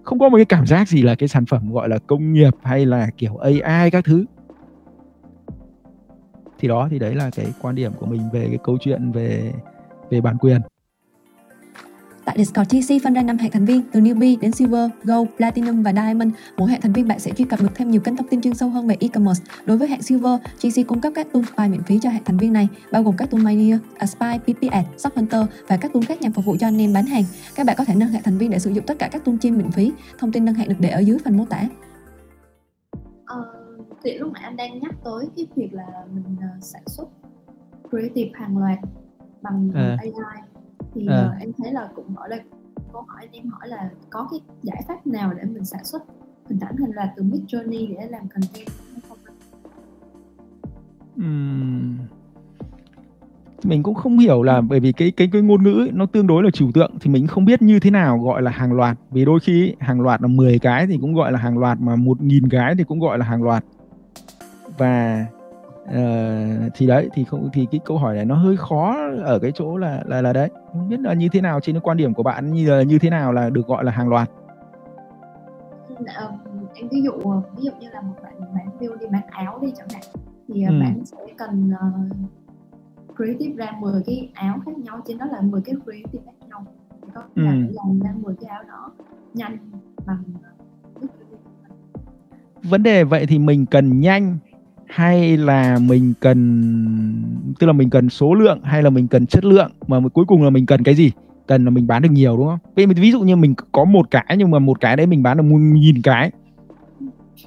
S1: Không có một cái cảm giác gì là cái sản phẩm gọi là công nghiệp hay là kiểu AI các thứ thì đó thì đấy là cái quan điểm của mình về cái câu chuyện về về bản quyền
S3: Tại Discord TC phân ra 5 hệ thành viên từ newbie đến silver, gold, platinum và diamond. Mỗi hệ thành viên bạn sẽ truy cập được thêm nhiều kênh thông tin chuyên sâu hơn về e-commerce. Đối với hệ silver, GC cung cấp các tool spy miễn phí cho hệ thành viên này, bao gồm các tool Mania, Aspy, PPS, Shop Hunter và các tool khác nhằm phục vụ cho anh em bán hàng. Các bạn có thể nâng hệ thành viên để sử dụng tất cả các tool trên miễn phí. Thông tin nâng hạng được để ở dưới phần mô tả.
S2: Ờ, thì lúc nãy anh đang nhắc tới cái việc là mình uh, sản xuất creative hàng loạt bằng
S1: À.
S2: AI thì
S1: À.
S2: uh, em thấy là cũng hỏi là câu hỏi em hỏi là có cái giải pháp nào để mình sản xuất hình ảnh hàng loạt từ Mid Journey để làm content hay không anh?
S1: Ừm. mình cũng không hiểu là bởi vì cái cái cái ngôn ngữ ấy, nó tương đối là trừu tượng thì mình không biết như thế nào gọi là hàng loạt vì đôi khi ấy, hàng loạt là 10 cái thì cũng gọi là hàng loạt mà một nghìn cái thì cũng gọi là hàng loạt và ờ, thì đấy thì không thì cái câu hỏi này nó hơi khó ở cái chỗ là là là đấy không biết là như thế nào trên cái quan điểm của bạn như là như thế nào là được gọi là hàng loạt
S2: em ví dụ ví dụ như là một bạn bán bill đi bán áo đi chẳng hạn thì
S1: Ừ.
S2: uh, bạn sẽ cần uh, creative ra 10 cái áo khác nhau trên đó là 10 cái creative khác nhau thì có
S1: Ừ.
S2: làm ra 10 cái áo đó nhanh bằng uh,
S1: vấn đề vậy thì mình cần nhanh hay là mình cần tức là mình cần số lượng hay là mình cần chất lượng? Mà cuối cùng là mình cần cái gì? Cần là mình bán được nhiều đúng không? Ví, ví dụ như mình có một cái nhưng mà một cái đấy mình bán được một nghìn cái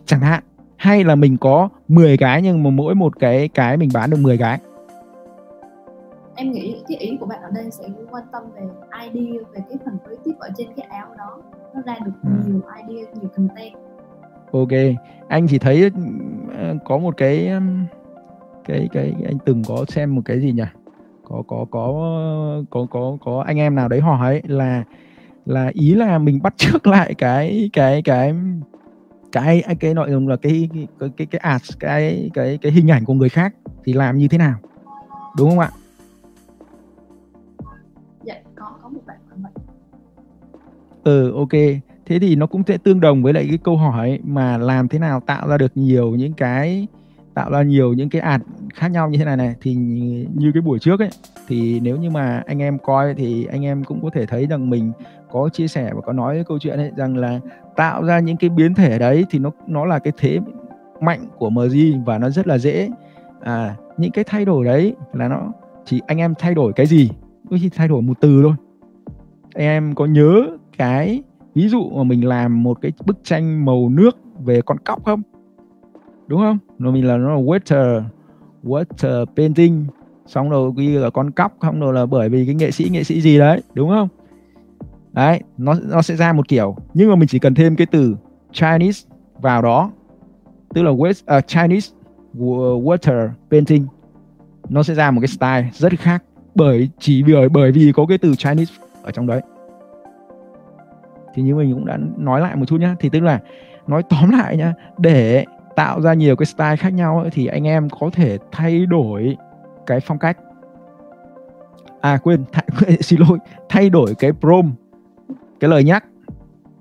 S1: chẳng hạn. Hay là mình có 10 cái nhưng mà mỗi một cái cái mình bán được 10 cái?
S2: Em nghĩ cái ý của bạn ở đây sẽ quan tâm về idea về cái phần creative ở trên cái áo đó. Nó ra được
S1: Ừ.
S2: nhiều idea nhiều content
S1: ok anh chỉ thấy ờ, có một cái um, cái cái anh từng có xem một cái gì nhỉ? Có có có có có có anh em nào đấy hỏi ấy là là ý là mình bắt chước lại cái cái cái cái cái, cái nội dung là cái cái cái cái, cái ads cái cái cái hình ảnh của người khác thì làm như thế nào? Đúng không ạ?
S2: Dạ có có một bạn hỏi vậy.
S1: Ừ ok thế thì nó cũng sẽ tương đồng với lại cái câu hỏi mà làm thế nào tạo ra được nhiều những cái, tạo ra nhiều những cái ạt khác nhau như thế này này. Thì như cái buổi trước ấy, thì nếu như mà anh em coi thì anh em cũng có thể thấy rằng mình có chia sẻ và có nói cái câu chuyện ấy, rằng là tạo ra những cái biến thể đấy thì nó nó là cái thế mạnh của MG và nó rất là dễ à những cái thay đổi đấy là nó chỉ anh em thay đổi cái gì? Đôi khi thay đổi một từ thôi. Anh em có nhớ cái ví dụ mà mình làm một cái bức tranh màu nước về con cóc không? Đúng không? Nó mình là nó là water water painting. Xong rồi ghi là con cóc xong rồi là bởi vì cái nghệ sĩ nghệ sĩ gì đấy đúng không? Đấy nó nó sẽ ra một kiểu. Nhưng mà mình chỉ cần thêm cái từ Chinese vào đó. Tức là West, uh, à, Chinese water painting. Nó sẽ ra một cái style rất khác. Bởi chỉ bởi bởi vì có cái từ Chinese ở trong đấy thì như mình cũng đã nói lại một chút nhá. Thì tức là nói tóm lại nhá để tạo ra nhiều cái style khác nhau ấy, thì anh em có thể thay đổi cái phong cách. À quên th- xin lỗi thay đổi cái prom cái lời nhắc.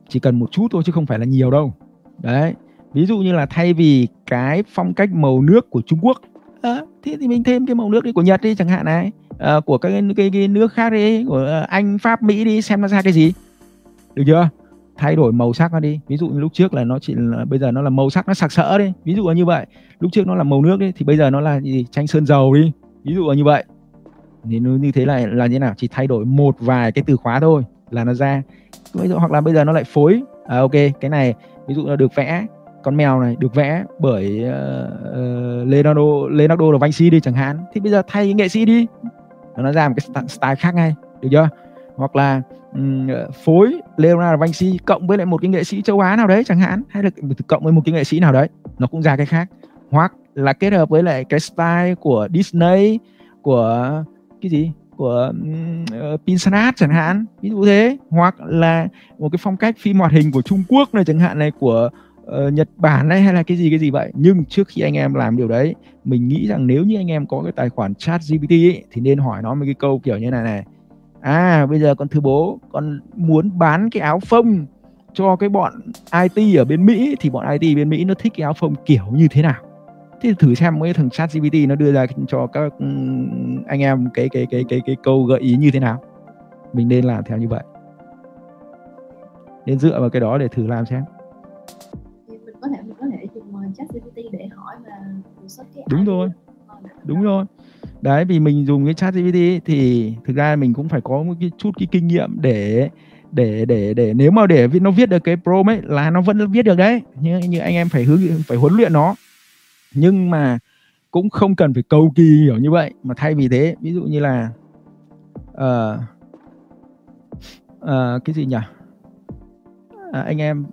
S1: Chỉ cần một chút thôi chứ không phải là nhiều đâu. Đấy ví dụ như là thay vì cái phong cách màu nước của Trung Quốc. À, thế thì mình thêm cái màu nước đi của Nhật đi chẳng hạn này. À, của các cái, cái, cái nước khác đi của ờ, Anh Pháp Mỹ đi xem nó ra cái gì? Được chưa? Thay đổi màu sắc nó đi. Ví dụ như lúc trước là nó chỉ là bây giờ nó là màu sắc nó sặc sỡ đi. Ví dụ là như vậy. Lúc trước nó là màu nước đi thì bây giờ nó là gì? Tranh sơn dầu đi. Ví dụ là như vậy. Thì nó như thế là là như nào? Chỉ thay đổi một vài cái từ khóa thôi là nó ra. Ví dụ hoặc là bây giờ nó lại phối. À, ok cái này ví dụ là được vẽ. Con mèo này được vẽ bởi uh, Leonardo Leonardo da Vinci đi chẳng hạn. Thì bây giờ thay cái nghệ sĩ đi. Nó ra một cái style khác ngay. Được chưa? Hoặc là um, phối Leonardo da Vinci cộng với lại một cái nghệ sĩ châu Á nào đấy chẳng hạn hay là cộng với một cái nghệ sĩ nào đấy nó cũng ra cái khác. Hoặc là kết hợp với lại cái style của Disney của cái gì? Của uh, ờ, Pinsanat chẳng hạn ví dụ thế. Hoặc là một cái phong cách phim hoạt hình của Trung Quốc này chẳng hạn này của uh, Nhật Bản này hay là cái gì cái gì vậy. Nhưng trước khi anh em làm điều đấy mình nghĩ rằng nếu như anh em có cái tài khoản chat GPT ấy, thì nên hỏi nó một cái câu kiểu như này này à bây giờ con thưa bố con muốn bán cái áo phông cho cái bọn IT ở bên Mỹ thì bọn IT bên Mỹ nó thích cái áo phông kiểu như thế nào? Thì thử xem mấy thằng chat GPT nó đưa ra cho các anh em cái cái cái cái cái câu gợi ý như thế nào? Mình nên làm theo như vậy. Nên dựa vào cái đó để thử làm xem.
S2: Mình có thể mình có thể dùng chat GPT để hỏi cái
S1: đúng rồi. đúng rồi đấy vì mình dùng cái chat GPT thì thực ra mình cũng phải có một cái chút cái kinh nghiệm để để để để nếu mà để nó viết được cái prompt ấy là nó vẫn viết được đấy. Như như anh em phải hướng phải huấn luyện nó. Nhưng mà cũng không cần phải cầu kỳ hiểu như vậy. Mà thay vì thế ví dụ như là uh, uh, cái gì nhỉ? À, anh em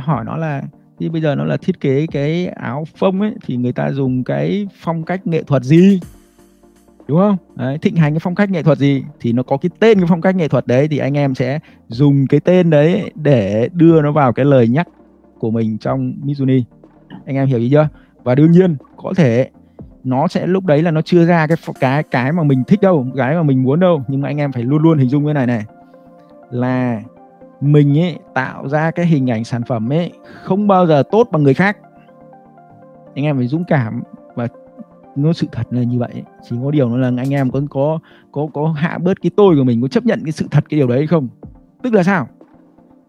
S1: hỏi nó là thì bây giờ nó là thiết kế cái áo phông ấy thì người ta dùng cái phong cách nghệ thuật gì? Đúng không? Đấy, thịnh hành cái phong cách nghệ thuật gì thì nó có cái tên cái phong cách nghệ thuật đấy thì anh em sẽ dùng cái tên đấy để đưa nó vào cái lời nhắc của mình trong Mizuni. Anh em hiểu ý chưa? Và đương nhiên có thể nó sẽ lúc đấy là nó chưa ra cái cái cái mà mình thích đâu cái mà mình muốn đâu nhưng mà anh em phải luôn luôn hình dung cái này này. Là mình ấy tạo ra cái hình ảnh sản phẩm ấy không bao giờ tốt bằng người khác. Anh em phải dũng cảm nó sự thật là như vậy. Chỉ có điều là anh em có có có có hạ bớt cái tôi của mình có chấp nhận cái sự thật cái điều đấy không? Tức là sao?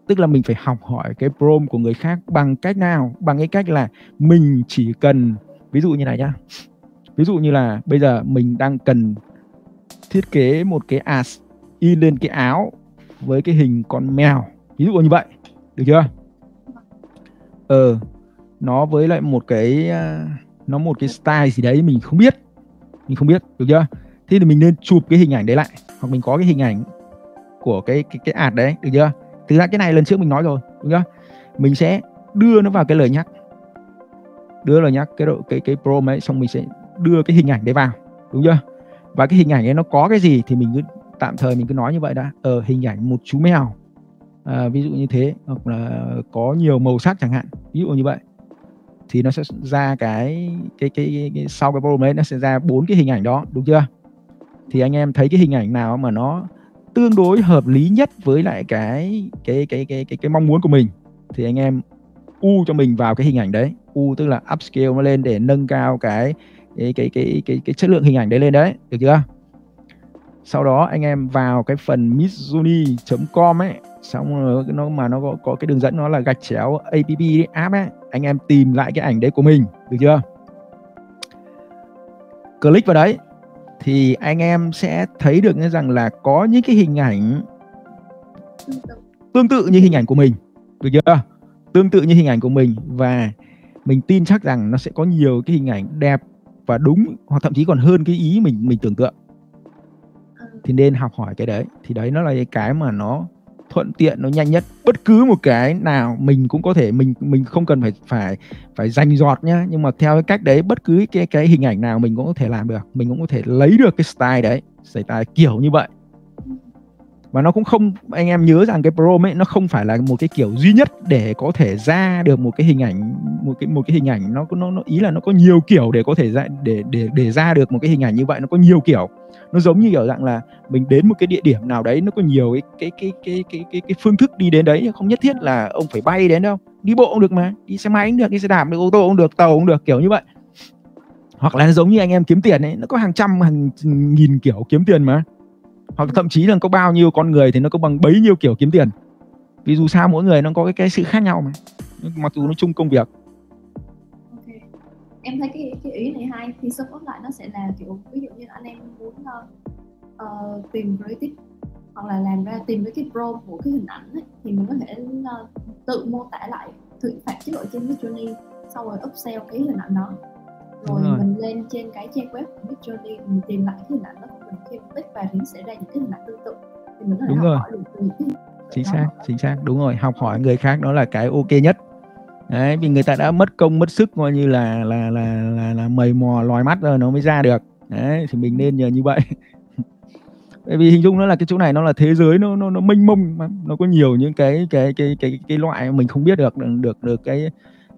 S1: Tức là mình phải học hỏi cái prom của người khác bằng cách nào? Bằng cái cách là mình chỉ cần ví dụ như này nhá. Ví dụ như là bây giờ mình đang cần thiết kế một cái as in lên cái áo với cái hình con mèo. Ví dụ như vậy được chưa? Ờ nó với lại một cái à, nó một cái style gì đấy mình không biết. Mình không biết được chưa? Thế thì mình nên chụp cái hình ảnh đấy lại. Hoặc mình có cái hình ảnh của cái cái cái ạt đấy được chưa? Thực ra cái này lần trước mình nói rồi đúng chưa? Mình sẽ đưa nó vào cái lời nhắc. Đưa lời nhắc cái độ cái cái pro ấy xong mình sẽ đưa cái hình ảnh đấy vào đúng chưa? Và cái hình ảnh ấy nó có cái gì thì mình cứ tạm thời mình cứ nói như vậy đã. Ở ờ, hình ảnh một chú mèo. À, ví dụ như thế hoặc là có nhiều màu sắc chẳng hạn. Ví dụ như vậy thì nó sẽ ra cái cái cái, cái, cái sau cái problem đấy nó sẽ ra bốn cái hình ảnh đó đúng chưa thì anh em thấy cái hình ảnh nào mà nó tương đối hợp lý nhất với lại cái cái cái cái cái cái mong muốn của mình thì anh em u cho mình vào cái hình ảnh đấy u tức là upscale nó lên để nâng cao cái cái cái cái cái, cái chất lượng hình ảnh đấy lên đấy được chưa sau đó anh em vào cái phần missuni.com ấy xong rồi nó mà nó có, có cái đường dẫn nó là gạch chéo app app ấy. Anh em tìm lại cái ảnh đấy của mình được chưa? Click vào đấy thì anh em sẽ thấy được rằng là có những cái hình ảnh tương tự như hình ảnh của mình được chưa? Tương tự như hình ảnh của mình và mình tin chắc rằng nó sẽ có nhiều cái hình ảnh đẹp và đúng hoặc thậm chí còn hơn cái ý mình mình tưởng tượng. Thì nên học hỏi cái đấy. Thì đấy nó là cái mà nó thuận tiện, nó nhanh nhất. Bất cứ một cái nào mình cũng có thể, mình mình không cần phải phải phải dành giọt nhá. Nhưng mà theo cái cách đấy, bất cứ cái cái hình ảnh nào mình cũng có thể làm được. Mình cũng có thể lấy được cái style đấy, style kiểu như vậy và nó cũng không anh em nhớ rằng cái Chrome ấy nó không phải là một cái kiểu duy nhất để có thể ra được một cái hình ảnh một cái một cái hình ảnh nó nó, nó ý là nó có nhiều kiểu để có thể ra để để để ra được một cái hình ảnh như vậy nó có nhiều kiểu. Nó giống như kiểu dạng là mình đến một cái địa điểm nào đấy nó có nhiều cái cái cái cái cái cái, cái phương thức đi đến đấy không nhất thiết là ông phải bay đến đâu. Đi bộ cũng được mà đi xe máy cũng được đi xe đạp được ô tô cũng được tàu cũng được kiểu như vậy. Hoặc là giống như anh em kiếm tiền ấy nó có hàng trăm hàng nghìn kiểu kiếm tiền mà hoặc thậm chí là có bao nhiêu con người thì nó có bằng bấy nhiêu kiểu kiếm tiền. Vì dù sao mỗi người nó có cái cái sự khác nhau mà. Mặc dù nó chung công việc.
S2: Okay. em thấy cái cái ý này hay. Thì support lại nó sẽ là kiểu ví dụ như anh em muốn uh, tìm creative hoặc là làm ra tìm cái cái pro của cái hình ảnh ấy, thì mình có thể uh, tự mô tả lại thử phạt chứ ở trên Midjourney sau rồi upsell cái hình ảnh đó rồi, rồi. mình lên trên cái trang web của Midjourney mình tìm lại cái hình ảnh đó mình khi mình tích và thì sẽ ra những cái hình ảnh tương tự. Thì mình có thể đúng học rồi. hỏi được từ cái
S1: chính xác chính xác đúng rồi học hỏi người khác đó là cái ok nhất. Đấy vì người ta đã mất công mất sức coi như là là là là, là mầy mò lòi mắt rồi nó mới ra được. Đấy thì mình nên nhờ như vậy. Bởi vì hình dung nó là cái chỗ này nó là thế giới nó nó nó mênh mông mà nó có nhiều những cái cái cái cái cái loại mình không biết được được được cái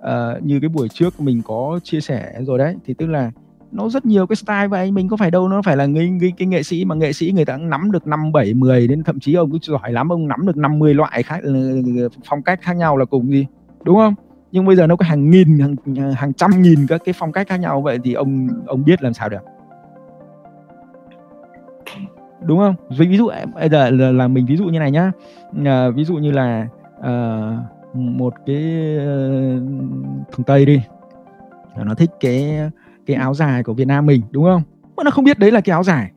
S1: uh, như cái buổi trước mình có chia sẻ rồi đấy thì tức là nó rất nhiều cái style vậy mình có phải đâu nó phải là người, người cái nghệ sĩ mà nghệ sĩ người ta nắm được năm bảy mười đến thậm chí ông cứ giỏi lắm ông nắm được 50 loại khác ờ, phong cách khác nhau là cùng gì đúng không? Nhưng bây giờ nó có hàng nghìn hàng hàng trăm nghìn các cái phong cách khác nhau vậy thì ông ông biết làm sao được. Đúng không? Ví dụ bây giờ là, là mình ví dụ như này nhá. À, ví dụ như là uh, một cái ờ, thằng tây đi. Nó thích cái cái áo dài của Việt Nam mình đúng không? Mà nó không biết đấy là cái áo dài.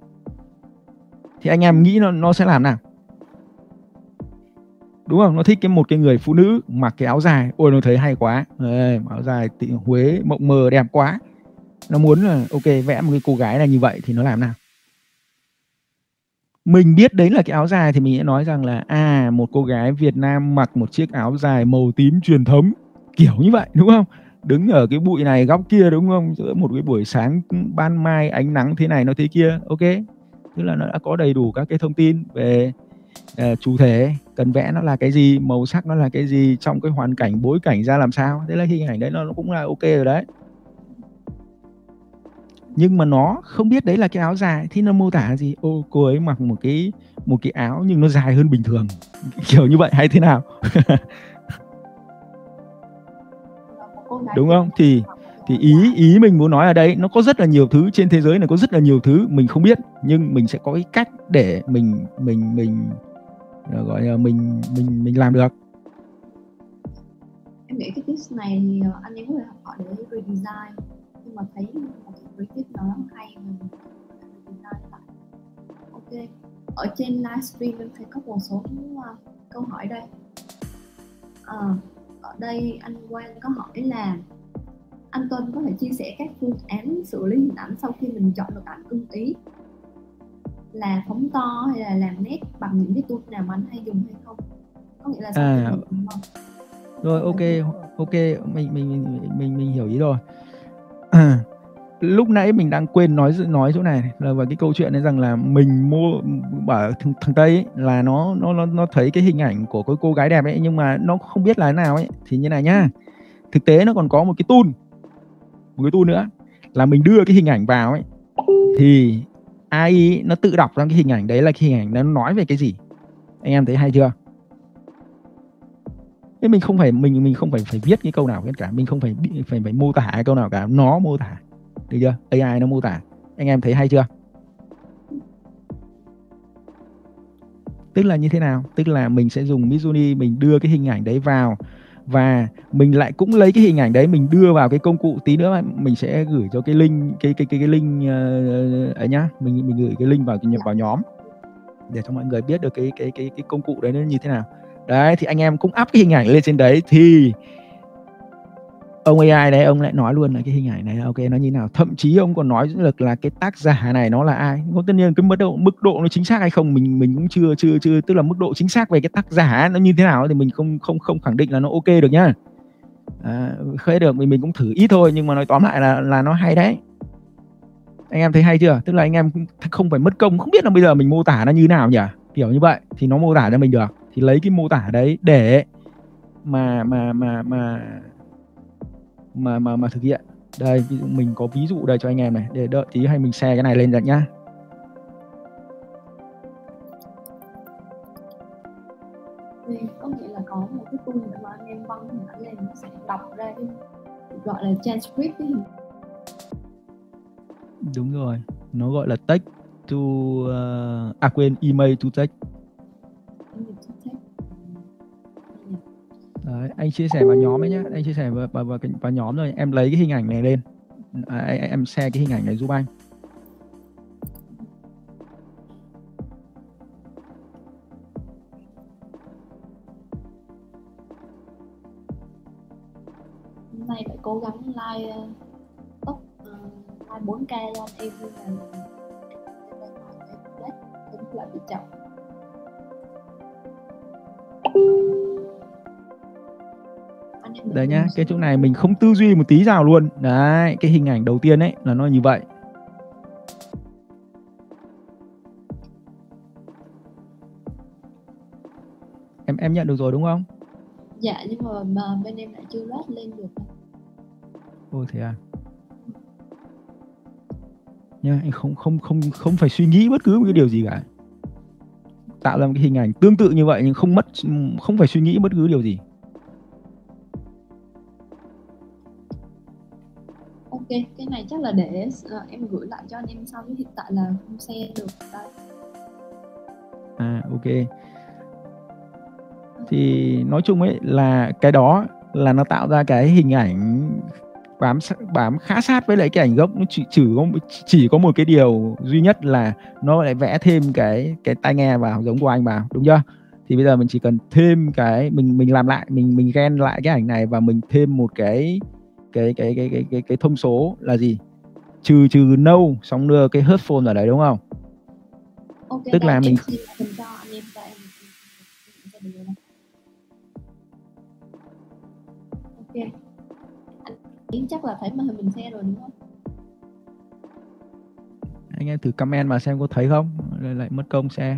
S1: Thì anh em nghĩ nó nó sẽ làm nào? Đúng không? Nó thích cái một cái người phụ nữ mặc cái áo dài. Ôi nó thấy hay quá. Ê, áo dài tị Huế mộng mơ đẹp quá. Nó muốn là ok vẽ một cái cô gái này như vậy thì nó làm nào? Mình biết đấy là cái áo dài thì mình sẽ nói rằng là à một cô gái Việt Nam mặc một chiếc áo dài màu tím truyền thống kiểu như vậy đúng không? Đứng ở cái bụi này góc kia đúng không? Giữa một cái buổi sáng ban mai ánh nắng thế này nó thế kia ok? Tức là nó đã có đầy đủ các cái thông tin về uh, chủ thể cần vẽ nó là cái gì màu sắc nó là cái gì trong cái hoàn cảnh bối cảnh ra làm sao. Thế là hình ảnh đấy nó, nó cũng là ok rồi đấy nhưng mà nó không biết đấy là cái áo dài thì nó mô tả gì? Ô cô ấy mặc một cái một cái áo nhưng nó dài hơn bình thường. Kiểu như vậy hay thế nào? Đúng không? Thì thì ý ý mình muốn nói ở đây nó có rất là nhiều thứ trên thế giới này có rất là nhiều thứ mình không biết nhưng mình sẽ có cái cách để mình mình mình ờ, gọi là mình mình mình làm được.
S2: Em nghĩ cái tips này thì ờ, anh em có thể học hỏi để redesign nhưng mà thấy một cái tip nó rất hay mình lại ok ở trên livestream em thấy có một số uh, câu hỏi đây. À, ở đây anh Quang có hỏi là anh Tuân có thể chia sẻ các phương án xử lý hình ảnh sau khi mình chọn được ảnh ưng ý? Là phóng to hay là làm nét bằng những cái tool nào mà anh hay dùng hay không? Có nghĩa là sau à,
S1: rồi ok ok mình mình mình mình, mình hiểu ý rồi lúc nãy mình đang quên nói nói chỗ này là về cái câu chuyện này rằng là mình mua bảo thằng, thằng tây ấy, là nó nó nó nó thấy cái hình ảnh của cái cô gái đẹp ấy nhưng mà nó không biết là thế nào ấy. Thì như này nhá thực tế nó còn có một cái tool một cái tool nữa là mình đưa cái hình ảnh vào ấy. Thì AI nó tự đọc ra cái hình ảnh đấy là cái hình ảnh nó nói về cái gì? Anh em thấy hay chưa? Thế mình không phải mình mình không phải phải viết cái câu nào cả mình không phải phải phải mô tả cái câu nào cả nó mô tả được chưa? AI nó mô tả. Anh em thấy hay chưa? Tức là như thế nào? Tức là mình sẽ dùng Midjourney mình đưa cái hình ảnh đấy vào và mình lại cũng lấy cái hình ảnh đấy mình đưa vào cái công cụ tí nữa mình sẽ gửi cho cái link cái cái cái cái link uh, ấy nhá. Mình mình gửi cái link vào nhập vào nhóm để cho mọi người biết được cái cái cái cái công cụ đấy nó như thế nào. Đấy thì anh em cũng up cái hình ảnh lên trên đấy thì ông AI đấy ông lại nói luôn là cái hình ảnh này ok nó như nào? Thậm chí ông còn nói được là cái tác giả này nó là ai? Có tất nhiên cái mức độ mức độ nó chính xác hay không mình mình cũng chưa chưa chưa tức là mức độ chính xác về cái tác giả nó như thế nào thì mình không không không khẳng định là nó ok được nhá. À, khơi được mình mình cũng thử ít thôi nhưng mà nói tóm lại là là nó hay đấy. Anh em thấy hay chưa? Tức là anh em không phải mất công không biết là bây giờ mình mô tả nó như nào nhỉ? Kiểu như vậy thì nó mô tả cho mình được. Thì lấy cái mô tả đấy để mà mà mà mà mà mà mà thực hiện. Đây ví dụ mình có ví dụ đây cho anh em này để đợi tí hay mình share cái này lên được nhá.
S2: Có nghĩa là có một cái tool mà anh em băng hình ảnh lên nó sẽ đọc ra cái gọi là transcript cái
S1: đúng rồi nó gọi là text to uh, à quên email to text Đấy, anh chia sẻ vào nhóm ấy nhá. Anh chia sẻ vào, vào, vào, vào nhóm rồi em lấy cái hình ảnh này lên. À, em share cái hình ảnh này giúp anh.
S2: Hôm nay phải cố gắng like uh, top uh, like 4k ra em như là cũng lại bị chậm
S1: đấy nhá cái chỗ này mình không tư duy một tí nào luôn đấy cái hình ảnh đầu tiên ấy là nó như vậy em em nhận được rồi đúng không
S2: dạ nhưng mà, mà bên em lại chưa load lên được
S1: Ồ thế à? Nha, anh không không không không phải suy nghĩ bất cứ một cái điều gì cả. Tạo ra một cái hình ảnh tương tự như vậy nhưng không mất không phải suy nghĩ bất cứ điều gì.
S2: Ok cái này chắc là để uh, em gửi lại cho anh em sau hiện tại là không share được. Đây
S1: À ok. Thì nói chung ấy là cái đó là nó tạo ra cái hình ảnh bám bám khá sát với lại cái ảnh gốc. Nó chỉ chỉ có chỉ có một cái điều duy nhất là nó lại vẽ thêm cái cái tai nghe vào giống của anh vào đúng chưa? Thì bây giờ mình chỉ cần thêm cái mình mình làm lại mình mình gen lại cái ảnh này và mình thêm một cái cái cái cái cái cái, cái thông số là gì? Trừ trừ no xong đưa cái headphone ở đấy đúng không?
S2: Okay,
S1: tức là mình
S2: anh chắc là thấy màn hình mình xe rồi đúng không?
S1: Anh em thử comment mà xem có thấy không? Lại, lại mất công xe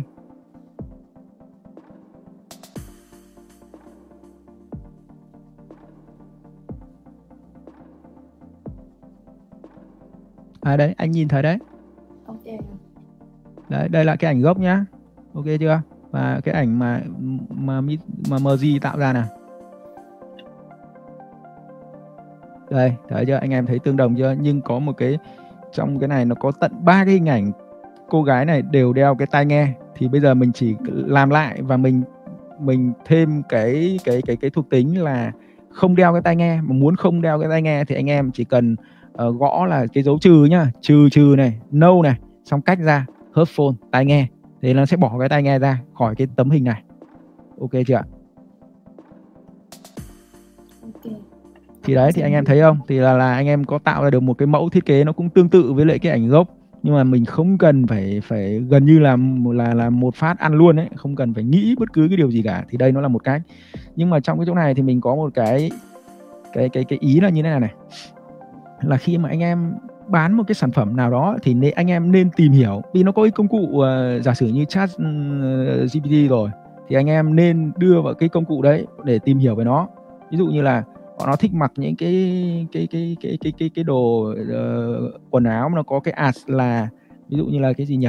S1: à đấy anh nhìn thấy đấy.
S2: Ok.
S1: Đấy đây là cái ảnh gốc nhá. Ok chưa? Và cái ảnh mà mà mà MG tạo ra nè. Đây thấy chưa? Anh em thấy tương đồng chưa? Nhưng có một cái trong cái này nó có tận ba cái hình ảnh cô gái này đều đeo cái tai nghe. Thì bây giờ mình chỉ làm lại và mình mình thêm cái cái cái cái thuộc tính là không đeo cái tai nghe. Mà muốn không đeo cái tai nghe thì anh em chỉ cần uh, gõ là cái dấu trừ nhá trừ trừ này no này xong cách ra headphone tai nghe. Thì nó sẽ bỏ cái tai nghe ra khỏi cái tấm hình này. Ok chưa ạ? Thì đấy thì anh em thấy không? Thì là là anh em có tạo ra được một cái mẫu thiết kế nó cũng tương tự với lại cái ảnh gốc. Nhưng mà mình không cần phải phải gần như là là là một phát ăn luôn ấy không cần phải nghĩ bất cứ cái điều gì cả. Thì đây nó là một cách. Nhưng mà trong cái chỗ này thì mình có một cái cái cái cái ý là như thế này này là khi mà anh em bán một cái sản phẩm nào đó thì nên anh em nên tìm hiểu. Vì nó có cái công cụ uh, giả sử như chat ừ, uh, GPT rồi thì anh em nên đưa vào cái công cụ đấy để tìm hiểu về nó. Ví dụ như là họ nó thích mặc những cái cái cái cái cái cái cái đồ uh, quần áo mà nó có cái ads là ví dụ như là cái gì nhỉ?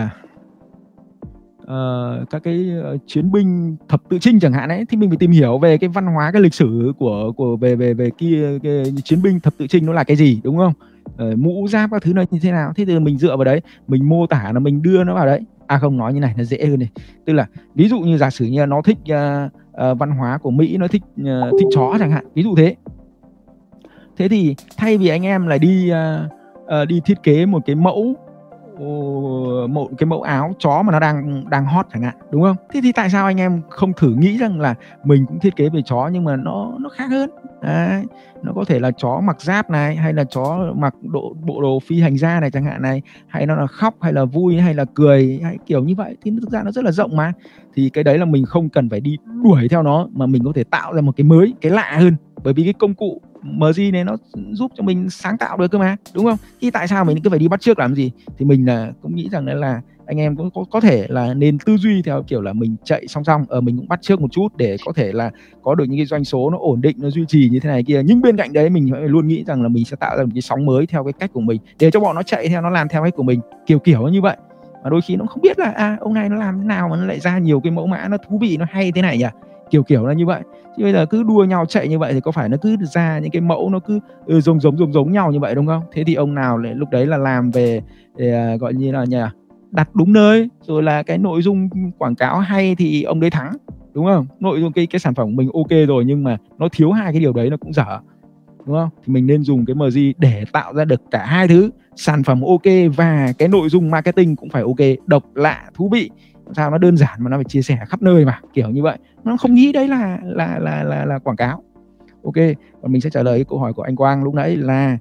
S1: Uh, các cái ờ, chiến binh thập tự chinh chẳng hạn ấy thì mình phải tìm hiểu về cái văn hóa cái lịch sử của của về về về kia cái chiến binh thập tự chinh nó là cái gì đúng không? Uh, mũ giáp các thứ nó như thế nào? Thế thì mình dựa vào đấy mình mô tả là mình đưa nó vào đấy. À không nói như này nó dễ hơn này. Tức là ví dụ như giả sử như nó thích uh, uh, văn hóa của mỹ nó thích uh, thích chó chẳng hạn ví dụ thế. Thế thì thay vì anh em là đi uh, uh, đi thiết kế một cái mẫu một cái mẫu áo chó mà nó đang đang hot chẳng hạn, đúng không? Thế thì tại sao anh em không thử nghĩ rằng là mình cũng thiết kế về chó nhưng mà nó nó khác hơn? Đấy. nó có thể là chó mặc giáp này, hay là chó mặc độ, bộ đồ phi hành gia này chẳng hạn này, hay nó là khóc, hay là vui, hay là cười, hay kiểu như vậy. Thì thực ra nó rất là rộng mà. Thì cái đấy là mình không cần phải đi đuổi theo nó mà mình có thể tạo ra một cái mới, cái lạ hơn. Bởi vì cái công cụ MG này nó giúp cho mình sáng tạo được cơ mà đúng không? Thì tại sao mình cứ phải đi bắt trước làm gì? Thì mình là cũng nghĩ rằng là anh em cũng có, có thể là nên tư duy theo kiểu là mình chạy song song ở ờ, mình cũng bắt trước một chút để có thể là có được những cái doanh số nó ổn định nó duy trì như thế này kia. Nhưng bên cạnh đấy mình phải luôn nghĩ rằng là mình sẽ tạo ra một cái sóng mới theo cái cách của mình để cho bọn nó chạy theo nó làm theo cách của mình kiểu kiểu như vậy. Mà đôi khi nó không biết là à ông này nó làm thế nào mà nó lại ra nhiều cái mẫu mã nó thú vị nó hay thế này nhỉ? Kiểu kiểu là như vậy. Chứ bây giờ cứ đua nhau chạy như vậy thì có phải nó cứ ra những cái mẫu nó cứ ừ, giống giống giống giống nhau như vậy đúng không? Thế thì ông nào lại lúc đấy là làm về để, uh, gọi như là nhà đặt đúng nơi rồi là cái nội dung quảng cáo hay thì ông đấy thắng đúng không? Nội dung cái cái sản phẩm của mình ok rồi nhưng mà nó thiếu hai cái điều đấy nó cũng dở đúng không? Thì mình nên dùng cái MG để tạo ra được cả hai thứ. Sản phẩm ok và cái nội dung marketing cũng phải ok độc lạ thú vị sao nó đơn giản mà nó phải chia sẻ khắp nơi mà kiểu như vậy. Nó không nghĩ đấy là là là là là quảng cáo. Ok còn mình sẽ trả lời cái câu hỏi của anh Quang lúc nãy là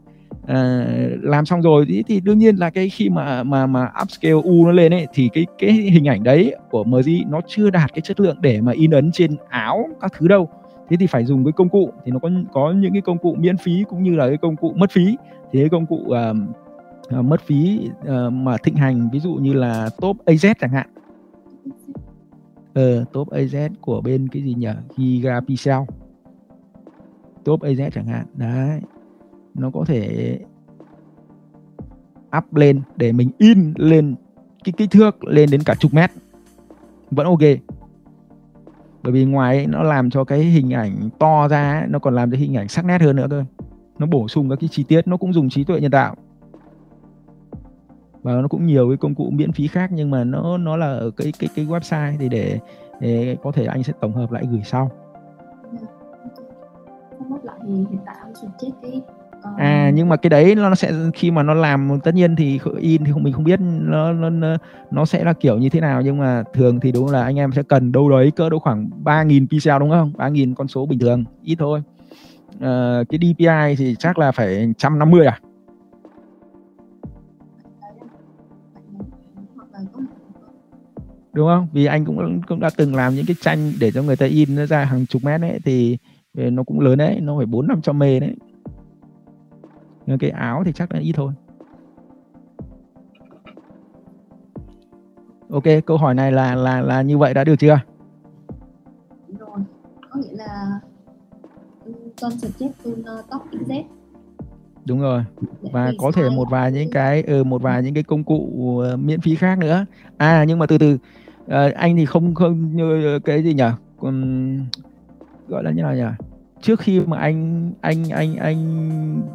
S1: à, làm xong rồi thì, thì đương nhiên là cái khi mà mà mà upscale u nó lên ấy thì cái cái hình ảnh đấy của MG nó chưa đạt cái chất lượng để mà in ấn trên áo các thứ đâu. Thế thì phải dùng cái công cụ thì nó có có những cái công cụ miễn phí cũng như là cái công cụ mất phí. Thì cái công cụ uh, uh, mất phí uh, mà thịnh hành ví dụ như là top AZ chẳng hạn ờ, top AZ của bên cái gì nhỉ? Giga Pixel top AZ chẳng hạn. Đấy. Nó có thể up lên để mình in lên cái kích thước lên đến cả chục mét. Vẫn ok. Bởi vì ngoài ấy, nó làm cho cái hình ảnh to ra ấy, nó còn làm cho hình ảnh sắc nét hơn nữa cơ. Nó bổ sung các cái chi tiết. Nó cũng dùng trí tuệ nhân tạo và nó cũng nhiều cái công cụ miễn phí khác nhưng mà nó nó là ở cái cái cái website thì để, để có thể anh sẽ tổng hợp lại gửi sau. À nhưng mà cái đấy nó sẽ khi mà nó làm tất nhiên thì in thì mình không biết nó nó nó sẽ là kiểu như thế nào nhưng mà thường thì đúng là anh em sẽ cần đâu đấy cỡ đâu khoảng 3.000 pixel đúng không? 3.000 con số bình thường ít thôi. Ờ, cái DPI thì chắc là phải 150 à đúng không? Vì anh cũng cũng đã từng làm những cái tranh để cho người ta in nó ra hàng chục mét ấy thì nó cũng lớn đấy nó phải bốn năm trăm mê đấy. Nhưng cái áo thì chắc là ít thôi. Ok câu hỏi này là là là như vậy đã được chưa?
S2: Rồi có nghĩa là con suggest uh, top XZ
S1: đúng rồi.
S2: Để
S1: và có thể một vài những cái ừ, một vài những cái công cụ ờ, miễn phí khác nữa. À nhưng mà từ từ à, anh thì không không như cái gì nhỉ? Um, gọi là như nào nhỉ? Trước khi mà anh anh anh anh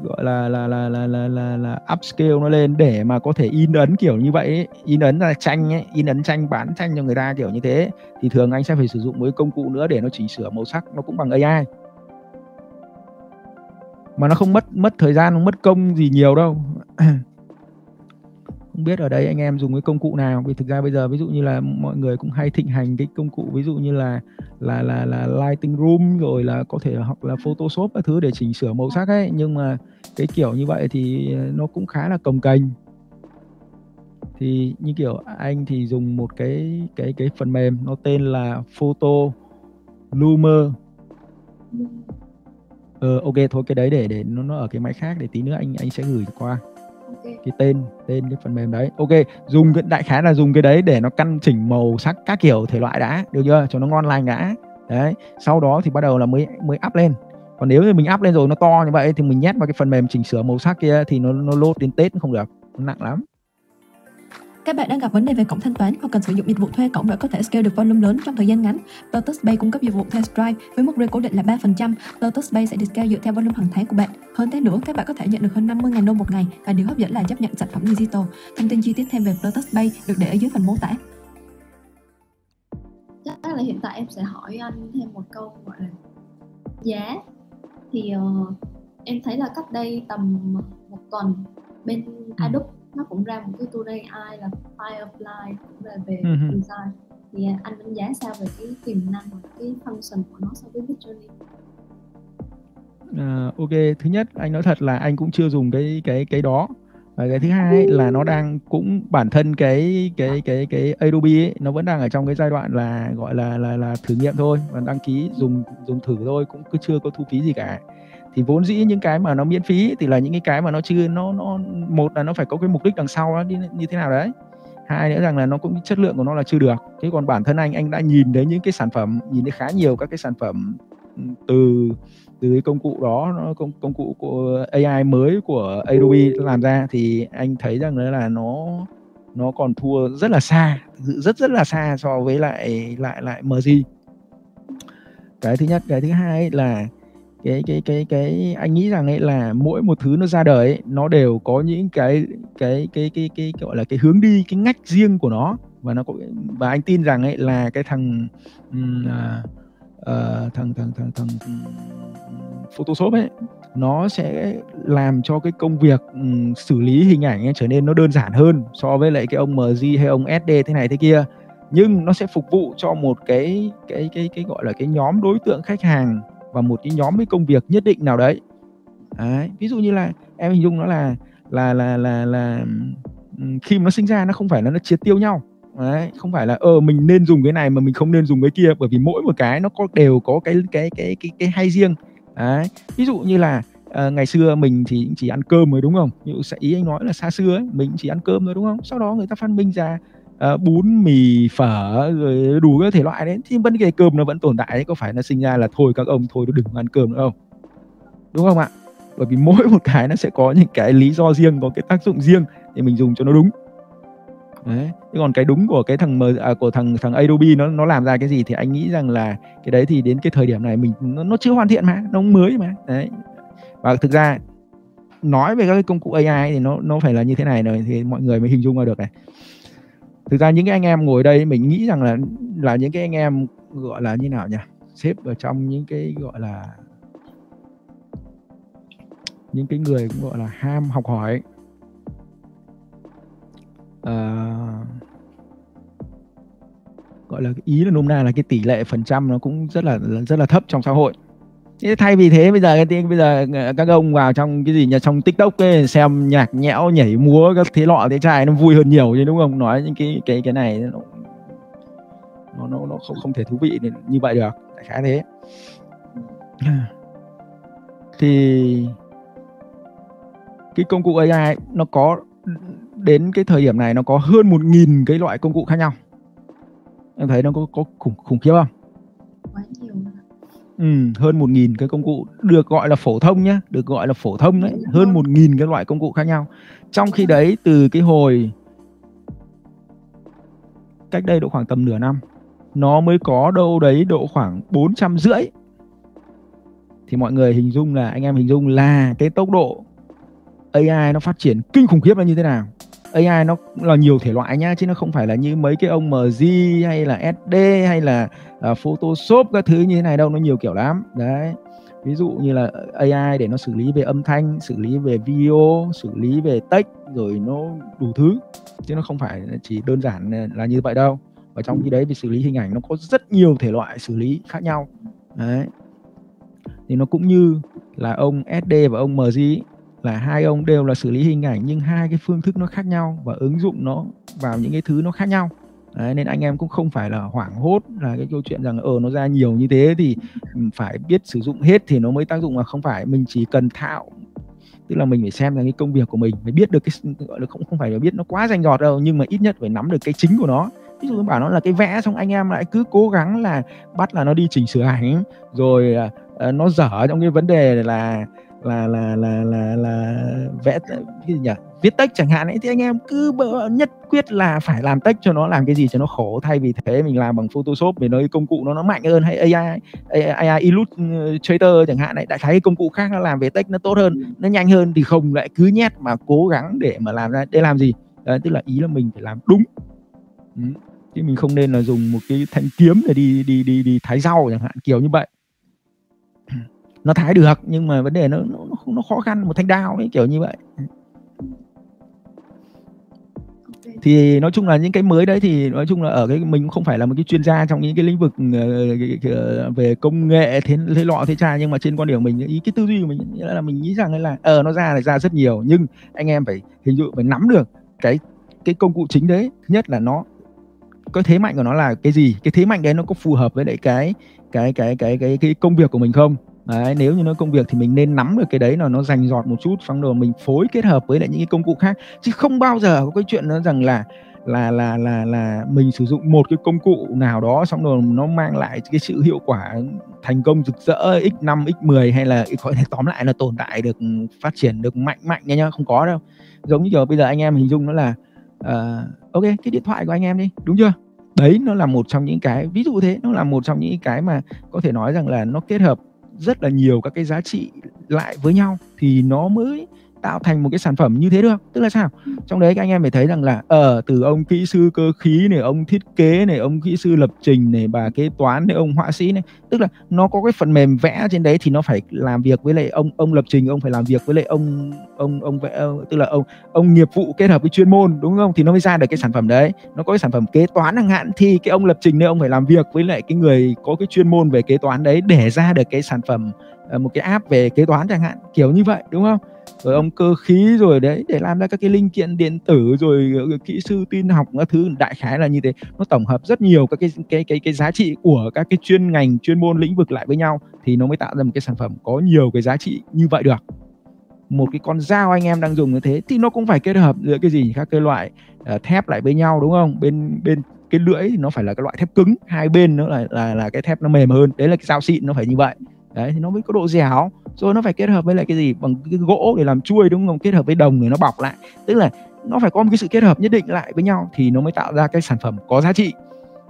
S1: gọi là là là là là là, là upscale nó lên để mà có thể in ấn kiểu như vậy ấy, in ấn là tranh ấy, in ấn tranh bán tranh cho người ta kiểu như thế thì thường anh sẽ phải sử dụng một công cụ nữa để nó chỉnh sửa màu sắc nó cũng bằng AI mà nó không mất mất thời gian không mất công gì nhiều đâu. không biết ở đây anh em dùng cái công cụ nào. Vì thực ra bây giờ ví dụ như là mọi người cũng hay thịnh hành cái công cụ ví dụ như là là là là lighting room rồi là có thể hoặc là photoshop các thứ để chỉnh sửa màu sắc ấy. Nhưng mà cái kiểu như vậy thì nó cũng khá là cồng kềnh. Thì như kiểu anh thì dùng một cái cái cái phần mềm nó tên là photo loomer. Ờ ok thôi cái đấy để để nó nó ở cái máy khác để tí nữa anh anh sẽ gửi qua
S2: okay.
S1: cái tên tên cái phần mềm đấy. Ok, dùng cái, đại khái là dùng cái đấy để nó căn chỉnh màu sắc các kiểu thể loại đã, được chưa? Cho nó ngon lành đã. Đấy, sau đó thì bắt đầu là mới mới up lên. Còn nếu như mình up lên rồi nó to như vậy thì mình nhét vào cái phần mềm chỉnh sửa màu sắc kia thì nó nó lốt đến tết không được. Nó nặng lắm.
S3: Các bạn đang gặp vấn đề về cổng thanh toán hoặc cần sử dụng dịch vụ thuê cổng để có thể scale được volume lớn trong thời gian ngắn. Lotus Pay cung cấp dịch vụ thuê Stripe với mức rate cố định là 3%. Lotus Pay sẽ được scale dựa theo volume hàng tháng của bạn. Hơn thế nữa, các bạn có thể nhận được hơn 50.000 đô một ngày và điều hấp dẫn là chấp nhận sản phẩm digital. Thông tin chi tiết thêm về Lotus Pay được để ở dưới phần mô tả.
S2: chắc là hiện tại em sẽ hỏi anh thêm một câu gọi là giá thì uh, em thấy là cách đây tầm một tuần bên Adobe nó cũng ra một cái tool AI là Firefly cũng về
S1: Ừ, ừ.
S2: design. Thì anh đánh giá sao về cái tiềm năng và cái function của nó so với Midjourney
S1: À, ok thứ nhất anh nói thật là anh cũng chưa dùng cái cái cái đó. Và cái thứ hai ấy, là nó đang cũng bản thân cái cái cái cái Adobe ấy, nó vẫn đang ở trong cái giai đoạn là gọi là là là thử nghiệm thôi. Và đăng ký dùng dùng thử thôi cũng cứ chưa có thu phí gì cả thì vốn dĩ những cái mà nó miễn phí thì là những cái cái mà nó chưa nó nó một là nó phải có cái mục đích đằng sau nó đi như thế nào đấy. Hai nữa rằng là nó cũng chất lượng của nó là chưa được. Thế còn bản thân anh anh đã nhìn thấy những cái sản phẩm nhìn thấy khá nhiều các cái sản phẩm ừ, từ từ cái công cụ đó công công cụ của AI mới của Adobe làm ra thì anh thấy rằng đấy là nó nó còn thua rất là xa rất rất là xa so với lại lại lại MG cái thứ nhất cái thứ hai là cái cái cái cái anh nghĩ rằng ấy là mỗi một thứ nó ra đời ấy, nó đều có những cái cái cái cái cái, cái gọi là cái hướng đi cái ngách riêng của nó và nó có và anh tin rằng ấy là cái thằng um, uh, thằng thằng thằng thằng Photoshop ấy nó sẽ làm cho cái công việc um, xử lý hình ảnh ấy trở nên nó đơn giản hơn so với lại cái ông MG hay ông SD thế này thế kia nhưng nó sẽ phục vụ cho một cái cái cái cái gọi là cái nhóm đối tượng khách hàng và một cái nhóm cái công việc nhất định nào đấy. đấy ví dụ như là em hình dung nó là là là là là khi mà nó sinh ra nó không phải là nó triệt tiêu nhau. Đấy không phải là ờ mình nên dùng cái này mà mình không nên dùng cái kia bởi vì mỗi một cái nó có đều có cái cái cái cái cái hay riêng. Đấy ví dụ như là ờ, ngày xưa mình thì chỉ ăn cơm rồi đúng không? Ví dụ sẽ- ý anh nói là xa xưa ấy mình chỉ ăn cơm thôi đúng không? Sau đó người ta phát minh ra uh, bún mì phở rồi đủ các thể loại đấy. Thì vấn đề cơm nó vẫn tồn tại đấy. Có phải nó sinh ra là thôi các ông thôi đừng ăn cơm nữa không? Đúng không ạ? Bởi vì mỗi một cái nó sẽ có những cái lý do riêng có cái tác dụng riêng thì mình dùng cho nó đúng. Đấy. Thế còn cái đúng của cái thằng à, của thằng thằng Adobe nó nó làm ra cái gì thì anh nghĩ rằng là cái đấy thì đến cái thời điểm này mình nó, nó chưa hoàn thiện mà nó mới mà. Đấy. Và thực ra nói về các cái công cụ AI thì nó nó phải là như thế này rồi thì mọi người mới hình dung ra được này thực ra những cái anh em ngồi đây mình nghĩ rằng là là những cái anh em gọi là như nào nhỉ? Xếp ở trong những cái gọi là những cái người cũng gọi là ham học hỏi. À, gọi là ý là nôm na là cái tỷ lệ phần trăm nó cũng rất là rất là thấp trong xã hội thế thay vì thế bây giờ cái bây giờ ờ, các ông vào trong cái gì nhà trong tiktok ấy, xem nhạc nhẽo nhảy múa các thế lọ thế trai nó vui hơn nhiều chứ đúng không? Nói những cái cái cái này nó nó nó, nó không không thể thú vị như vậy được. Đại khái thế. Thì cái công cụ AI nó có đến cái thời điểm này nó có hơn một nghìn cái loại công cụ khác nhau. Em thấy nó có có khủng khủng khiếp không?
S2: Quá nhiều
S1: ừ, hơn một nghìn cái công cụ được gọi là phổ thông nhé được gọi là phổ thông đấy hơn một nghìn cái loại công cụ khác nhau. Trong khi đấy từ cái hồi cách đây độ khoảng tầm nửa năm nó mới có đâu đấy độ khoảng bốn trăm rưỡi. Thì mọi người hình dung là anh em hình dung là cái tốc độ AI nó phát triển kinh khủng khiếp là như thế nào AI nó là nhiều thể loại nha chứ nó không phải là như mấy cái ông MG hay là SD hay là uh, Photoshop các thứ như thế này đâu nó nhiều kiểu lắm. Đấy. Ví dụ như là AI để nó xử lý về âm thanh xử lý về video xử lý về text rồi nó đủ thứ. Chứ nó không phải chỉ đơn giản là như vậy đâu. Và trong khi đấy về xử lý hình ảnh nó có rất nhiều thể loại xử lý khác nhau. Đấy. Thì nó cũng như là ông SD và ông MG là hai ông đều là xử lý hình ảnh nhưng hai cái phương thức nó khác nhau và ứng dụng nó vào những cái thứ nó khác nhau. Đấy, nên anh em cũng không phải là hoảng hốt là cái câu chuyện rằng ờ nó ra nhiều như thế thì ừ, phải biết sử dụng hết thì nó mới tác dụng mà không phải. Mình chỉ cần thạo tức là mình phải xem là cái công việc của mình phải biết được cái gọi là không không phải là biết nó quá rành rọt đâu nhưng mà ít nhất phải nắm được cái chính của nó. Ví dụ bảo nó là cái vẽ xong anh em lại cứ cố gắng là bắt là nó đi chỉnh sửa ảnh rồi uh, nó dở trong cái vấn đề là là là là là là vẽ cái gì nhỉ? Viết text chẳng hạn ấy thì anh em cứ nhất quyết là phải làm text cho nó làm cái gì cho nó khổ. Thay vì thế mình làm bằng Photoshop vì nó công cụ nó nó mạnh hơn hay AI AI, AI Illustrator chẳng hạn ấy đại khái công cụ khác nó làm về text nó tốt hơn nó nhanh hơn thì không lại cứ nhét mà cố gắng để mà làm ra để làm gì? Đấy, tức là ý là mình phải làm đúng. Ừ. chứ mình không nên là dùng một cái thanh kiếm để đi đi đi đi thái rau chẳng hạn kiểu như vậy nó thái được, nhưng mà vấn đề nó nó nó khó khăn, một thanh đao ấy kiểu như vậy. Thì nói chung là những cái mới đấy thì nói chung là ở cái, mình cũng không phải là một cái chuyên gia trong những cái lĩnh vực ờ, ờ, về công nghệ, thế thế lọ, thế cha, nhưng mà trên quan điểm mình, ý cái tư duy của mình là mình nghĩ rằng là ờ nó ra là ra rất nhiều, nhưng anh em phải hình dung, phải nắm được cái cái công cụ chính đấy, thứ nhất là nó cái thế mạnh của nó là cái gì, cái thế mạnh đấy nó có phù hợp với lại cái cái cái cái cái cái công việc của mình không? Đấy, nếu như nó công việc thì mình nên nắm được cái đấy là nó dành giọt một chút xong rồi mình phối kết hợp với lại những cái công cụ khác. Chứ không bao giờ có cái chuyện nó rằng là là là là là mình sử dụng một cái công cụ nào đó xong rồi nó mang lại cái sự hiệu quả thành công rực rỡ x5 x10 hay là có thể tóm lại là tồn tại được phát triển được mạnh mạnh nha nhá không có đâu. Giống như giờ bây giờ anh em hình dung nó là uh, ok cái điện thoại của anh em đi đúng chưa? Đấy nó là một trong những cái ví dụ thế nó là một trong những cái mà có thể nói rằng là nó kết hợp rất là nhiều các cái giá trị lại với nhau thì nó mới tạo thành một cái sản phẩm như thế được. Tức là sao? Trong đấy các anh em phải thấy rằng là ở uh, từ ông kỹ sư cơ khí này ông thiết kế này ông kỹ sư lập trình này bà kế toán này ông họa sĩ này tức là nó có cái phần mềm vẽ trên đấy thì nó phải làm việc với lại ông ông lập trình ông phải làm việc với lại ông ông ông vẽ ờ, tức là ông ông nghiệp vụ kết hợp với chuyên môn đúng không? Thì nó mới ra được cái sản phẩm đấy. Nó có cái sản phẩm kế toán chẳng hạn thì cái ông lập trình này ông phải làm việc với lại cái người có cái chuyên môn về kế toán đấy để ra được cái sản phẩm ờ, một cái app về kế toán chẳng hạn kiểu như vậy đúng không? Rồi ông cơ khí rồi đấy để làm ra các cái linh kiện điện tử rồi, kỹ sư tin học các thứ đại khái là như thế. Nó tổng hợp rất nhiều các cái cái cái cái giá trị của các cái chuyên ngành chuyên môn lĩnh vực lại với nhau thì nó mới tạo ra một cái sản phẩm có nhiều cái giá trị như vậy được. Một cái con dao anh em đang dùng như thế thì nó cũng phải kết hợp giữa cái gì các cái loại uh, thép lại với nhau đúng không? Bên bên cái lưỡi thì nó phải là cái loại thép cứng hai bên nó là là là cái thép nó mềm hơn. Đấy là cái dao xịn nó phải như vậy. Đấy thì nó mới có độ dẻo rồi nó phải kết hợp với lại cái gì? Bằng cái gỗ để làm chuôi đúng không? Kết hợp với đồng để nó bọc lại. Tức là nó phải có một cái sự kết hợp nhất định lại với nhau thì nó mới tạo ra cái sản phẩm có giá trị.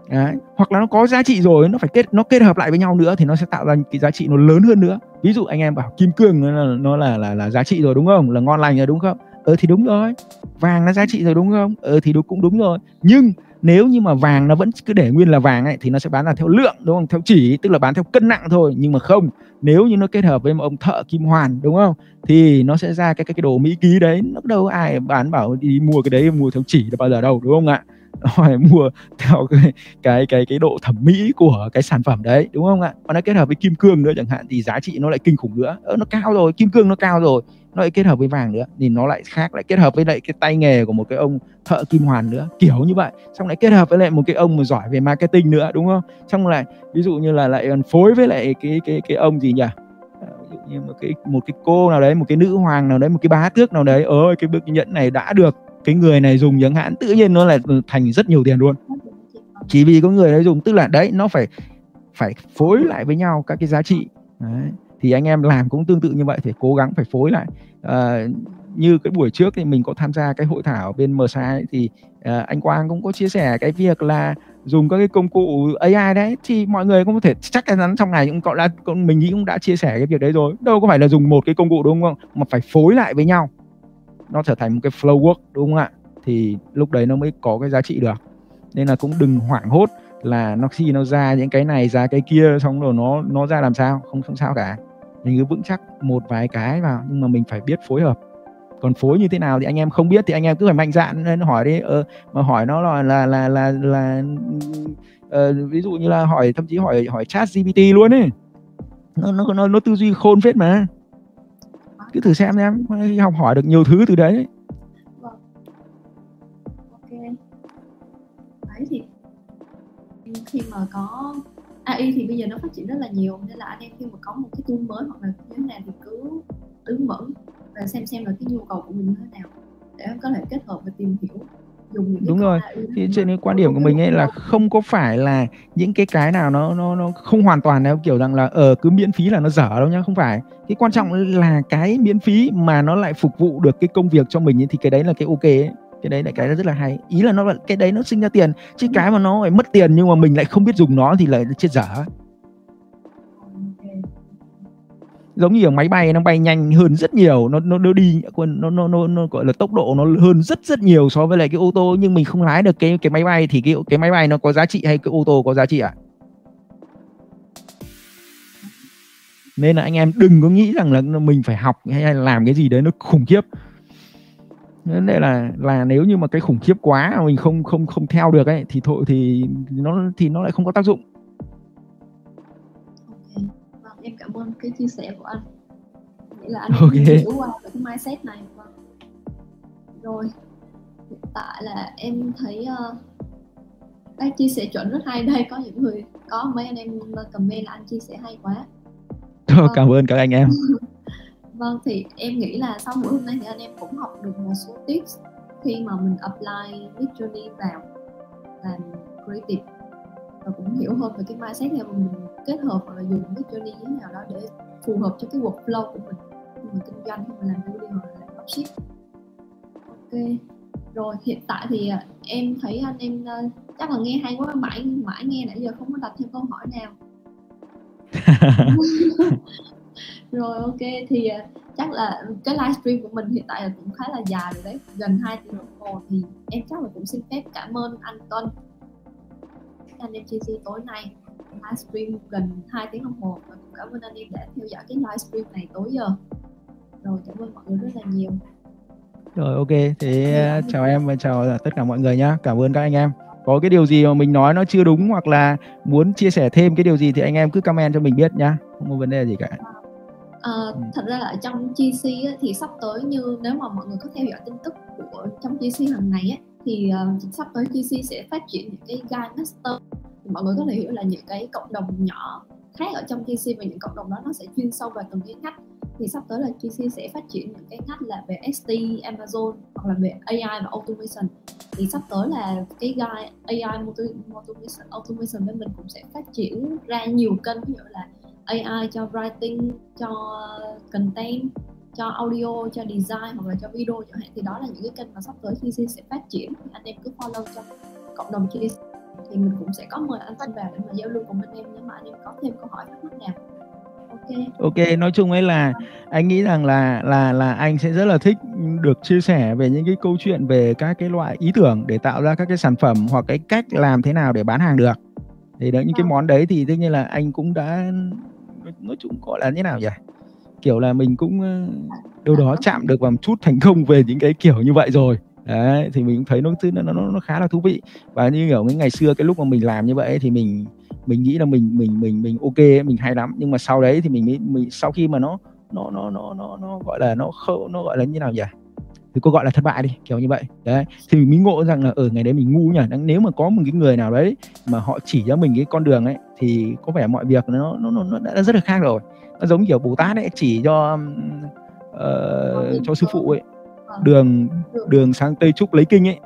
S1: Đấy. hoặc là nó có giá trị rồi nó phải kết nó kết hợp lại với nhau nữa thì nó sẽ tạo ra cái giá trị nó lớn hơn nữa. Ví dụ anh em bảo kim cương nó là nó là là, là giá trị rồi đúng không? Là ngon lành rồi đúng không? Ờ thì đúng rồi. Vàng nó giá trị rồi đúng không? Ờ thì đúng cũng đúng rồi. Nhưng nếu như mà vàng nó vẫn cứ để nguyên là vàng ấy thì nó sẽ bán là theo lượng đúng không? Theo chỉ tức là bán theo cân nặng thôi nhưng mà không. Nếu như nó kết hợp với một ông thợ kim hoàn đúng không? Thì nó sẽ ra cái cái cái đồ mỹ ký đấy. Nó đâu ai bán bảo đi mua cái đấy mua theo chỉ được bao giờ đâu đúng không ạ? Phải mua theo cái cái cái cái độ thẩm mỹ của cái sản phẩm đấy đúng không ạ? Và nó kết hợp với kim cương nữa chẳng hạn thì giá trị nó lại kinh khủng nữa. Ờ, nó cao rồi kim cương nó cao rồi nó lại kết hợp với vàng nữa thì nó lại khác, lại kết hợp với lại cái tay nghề của một cái ông thợ kim hoàn nữa, kiểu như vậy. Xong lại kết hợp với lại một cái ông mà giỏi về marketing nữa, đúng không? Xong lại, ví dụ như là lại còn phối với lại cái cái cái ông gì nhỉ? Ờ, ví dụ như một cái một cái cô nào đấy, một cái nữ hoàng nào đấy, một cái bá tước nào đấy. Ơi cái bức nhẫn này đã được cái người này dùng chẳng hạn, tự nhiên nó lại thành rất nhiều tiền luôn. Chỉ vì có người đấy dùng, tức là đấy, nó phải phải phối lại với nhau các cái giá trị. Đấy thì anh em làm cũng tương tự như vậy thì cố gắng phải phối lại. À, như cái buổi trước thì mình có tham gia cái hội thảo bên MSI thì à, anh Quang cũng có chia sẻ cái việc là dùng các cái công cụ AI đấy thì mọi người cũng có thể chắc chắn trong ngày cũng có đã mình nghĩ cũng đã chia sẻ cái việc đấy rồi. Đâu có phải là dùng một cái công cụ đúng không? Mà phải phối lại với nhau. Nó trở thành một cái flow work đúng không ạ? Thì lúc đấy nó mới có cái giá trị được. Nên là cũng đừng hoảng hốt là nó khi nó ra những cái này ra cái kia xong rồi nó nó ra làm sao? Không không sao cả mình cứ vững chắc một vài cái vào nhưng mà mình phải biết phối hợp. Còn phối như thế nào thì anh em không biết thì anh em cứ phải mạnh dạn nên hỏi đi. Ờ, mà hỏi nó là là là là, là uh, ví dụ như là hỏi thậm chí hỏi hỏi chat GPT luôn ấy. Nó nó nó, nó tư duy khôn phết mà. Cứ thử xem em học hỏi được nhiều thứ từ đấy.
S2: Vâng. đấy thì khi mà có AI thì bây giờ nó phát triển rất là nhiều nên là anh em khi mà có một cái tool mới hoặc là thế nào thì cứ đứng vững và xem xem là cái nhu cầu của mình như thế nào để em có thể kết hợp và tìm hiểu dùng những
S1: đúng rồi. Thì trên cái quan điểm của mình ấy là không? có phải là những cái cái nào nó nó nó không hoàn toàn theo kiểu rằng là ở ờ, cứ miễn phí là nó dở đâu nhá không phải. Cái quan trọng là cái miễn phí mà nó lại phục vụ được cái công việc cho mình ấy, thì cái đấy là cái ok ấy cái đấy là cái rất là hay. Ý là nó là cái đấy nó sinh ra tiền chứ cái mà nó phải mất tiền nhưng mà mình lại không biết dùng nó thì lại chết dở. Giống như ở máy bay nó bay nhanh hơn rất nhiều nó nó, nó đi nó, nó nó nó gọi là tốc độ nó hơn rất rất nhiều so với lại cái ô tô nhưng mình không lái được cái cái máy bay thì cái cái máy bay nó có giá trị hay cái ô tô có giá trị ạ? À? nên là anh em đừng có nghĩ rằng là mình phải học hay làm cái gì đấy nó khủng khiếp vấn đề là là nếu như mà cái khủng khiếp quá mà mình không không không theo được ấy thì thôi thì nó thì nó lại không có tác dụng.
S2: Vâng, em cảm ơn cái chia sẻ của anh. Nghĩa là anh okay. hiểu qua cái mindset này. Vâng. rồi. Hiện tại là em thấy uh, cái chia sẻ chuẩn rất hay đây. Có những người có mấy anh em comment là anh chia sẻ hay quá.
S1: Vâng. cảm ơn các anh em
S2: vâng thì em nghĩ là sau buổi hôm nay thì anh em cũng học được một số tips khi mà mình apply Midjourney vào làm creative. Và cũng hiểu hơn về cái mindset theo mình kết hợp hoặc là dùng Midjourney như thế nào đó để phù hợp cho cái workflow của mình khi mình kinh doanh khi mình làm video hoặc là làm dropship. Ok rồi hiện tại thì à, em thấy anh em à, chắc là nghe hay quá mãi mãi nghe nãy giờ không có đặt thêm câu hỏi nào rồi ok thì uh, chắc là cái livestream của mình hiện tại là cũng khá là dài rồi đấy gần 2 tiếng đồng hồ thì em chắc là cũng xin phép cảm ơn anh Tuân. Anh em chia tối nay livestream gần 2 tiếng đồng hồ và cũng cảm ơn anh em đã theo dõi cái livestream này tối giờ. Rồi cảm ơn mọi người rất là nhiều.
S1: Rồi ok thế dạ, chào em và chào tất cả mọi người nhá. Cảm ơn các anh em. Có cái điều gì mà mình nói nó chưa đúng hoặc là muốn chia sẻ thêm cái điều gì thì anh em cứ comment cho mình biết nhá không có vấn đề gì cả
S2: Uh, thật ra là ở trong GC á, thì sắp tới như nếu mà mọi người có theo dõi tin tức của trong GC hàng ngày á, thì uh, sắp tới GC sẽ phát triển những cái guide master thì mọi người có thể hiểu là những cái cộng đồng nhỏ khác ở trong GC và những cộng đồng đó nó sẽ chuyên sâu vào từng cái ngách thì sắp tới là GC sẽ phát triển những cái ngách là về ST, Amazon hoặc là về AI và automation thì sắp tới là cái guide AI automation, automation bên mình cũng sẽ phát triển ra nhiều kênh ví dụ là AI cho writing cho content cho audio cho design hoặc là cho video chẳng hạn. Thì đó là những cái kênh mà sắp tới GC sẽ phát triển. Anh em cứ follow cho cộng đồng GC thì mình cũng sẽ có mời anh Thanh vào để mà giao lưu cùng anh em nếu mà anh em có thêm câu hỏi thắc mắc nào? Ok.
S1: Ok nói chung ấy là anh nghĩ rằng là là là anh sẽ rất là thích được chia sẻ về những cái câu chuyện về các cái loại ý tưởng để tạo ra các cái sản phẩm hoặc cái cách làm thế nào để bán hàng được. Thì đấy những cái vâng. món đấy thì tất nhiên là anh cũng đã nói chung gọi là như nào nhỉ? Kiểu là mình cũng ờ, đâu đó chạm được vào một chút thành công về những cái kiểu như vậy rồi. Đấy thì mình thấy nó nó nó nó khá là thú vị. Và như kiểu cái ngày xưa cái lúc mà mình làm như vậy thì mình mình nghĩ là mình mình mình mình ok mình hay lắm. Nhưng mà sau đấy thì mình mình sau khi mà nó nó nó nó nó, nó gọi là nó khâu nó gọi là như nào nhỉ? Thì cô gọi là thất bại đi kiểu như vậy. Đấy thì mình ngộ rằng là ở ngày đấy mình ngu nhỉ? Nếu mà có một cái người nào đấy mà họ chỉ cho mình cái con đường ấy thì có vẻ mọi việc nó nó nó đã rất là khác rồi. Nó giống kiểu bồ tát ấy chỉ cho uh, cho sư phụ ấy đường đường sang tây trúc lấy kinh ấy.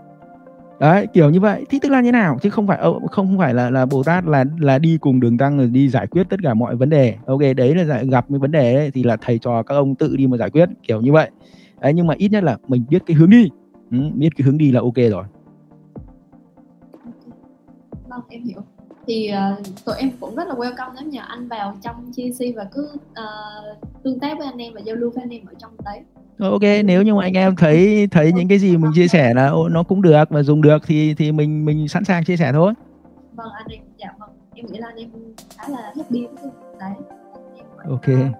S1: Đấy kiểu như vậy. Thì tức là như nào? Chứ không phải không không phải là là bồ tát là là đi cùng đường tăng rồi đi giải quyết tất cả mọi vấn đề. Ok đấy là giải, gặp cái vấn đề ấy, thì là thầy trò các ông tự đi mà giải quyết kiểu như vậy đấy nhưng mà ít nhất là mình biết cái hướng đi. Ừ, biết cái hướng đi là ok rồi.
S2: Vâng em hiểu. Thì uh, tụi em cũng rất là welcome nếu nhờ anh vào trong GC và cứ uh, tương tác với anh em và giao lưu với anh em ở trong đấy.
S1: Ok nếu như mà anh em thấy thấy những cái gì mình chia sẻ là nó cũng được và dùng được thì thì mình mình sẵn sàng chia sẻ thôi.
S2: Vâng anh em dạ vâng. Em nghĩ là anh em khá là happy với cái đấy.
S1: Ok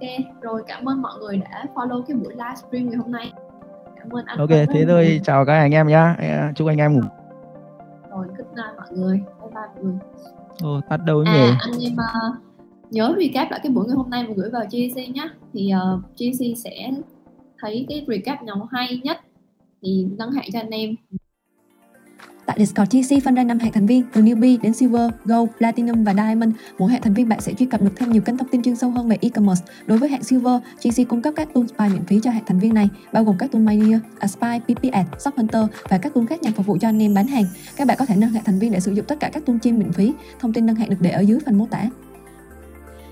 S2: ok. Rồi cảm ơn mọi người đã follow cái buổi livestream ngày hôm nay.
S1: Cảm ơn anh ok thế thôi chào các anh em nhá. Chúc anh em ngủ.
S2: Rồi good night mọi người. Bye bye mọi người.
S1: Ồ, tắt đâu
S2: à, nhỉ? Anh em uh, nhớ recap lại cái buổi ngày hôm nay và gửi vào GC nhé thì uh, GC sẽ thấy cái recap nào hay nhất. Thì nâng hạng cho anh em
S3: Tại Discord GC phân ra 5 hạng thành viên từ newbie đến silver, gold, platinum và diamond. Mỗi hạng thành viên bạn sẽ truy cập được thêm nhiều kênh thông tin chuyên sâu hơn về e-commerce. Đối với hạng silver, GC cung cấp các tool spy miễn phí cho hạng thành viên này, bao gồm các tool Mania, Aspy, PP Ad, Shop Hunter và các tool khác nhằm phục vụ cho anh em bán hàng. Các bạn có thể nâng hạng thành viên để sử dụng tất cả các tool chim miễn phí. Thông tin nâng hạng được để ở dưới phần mô tả.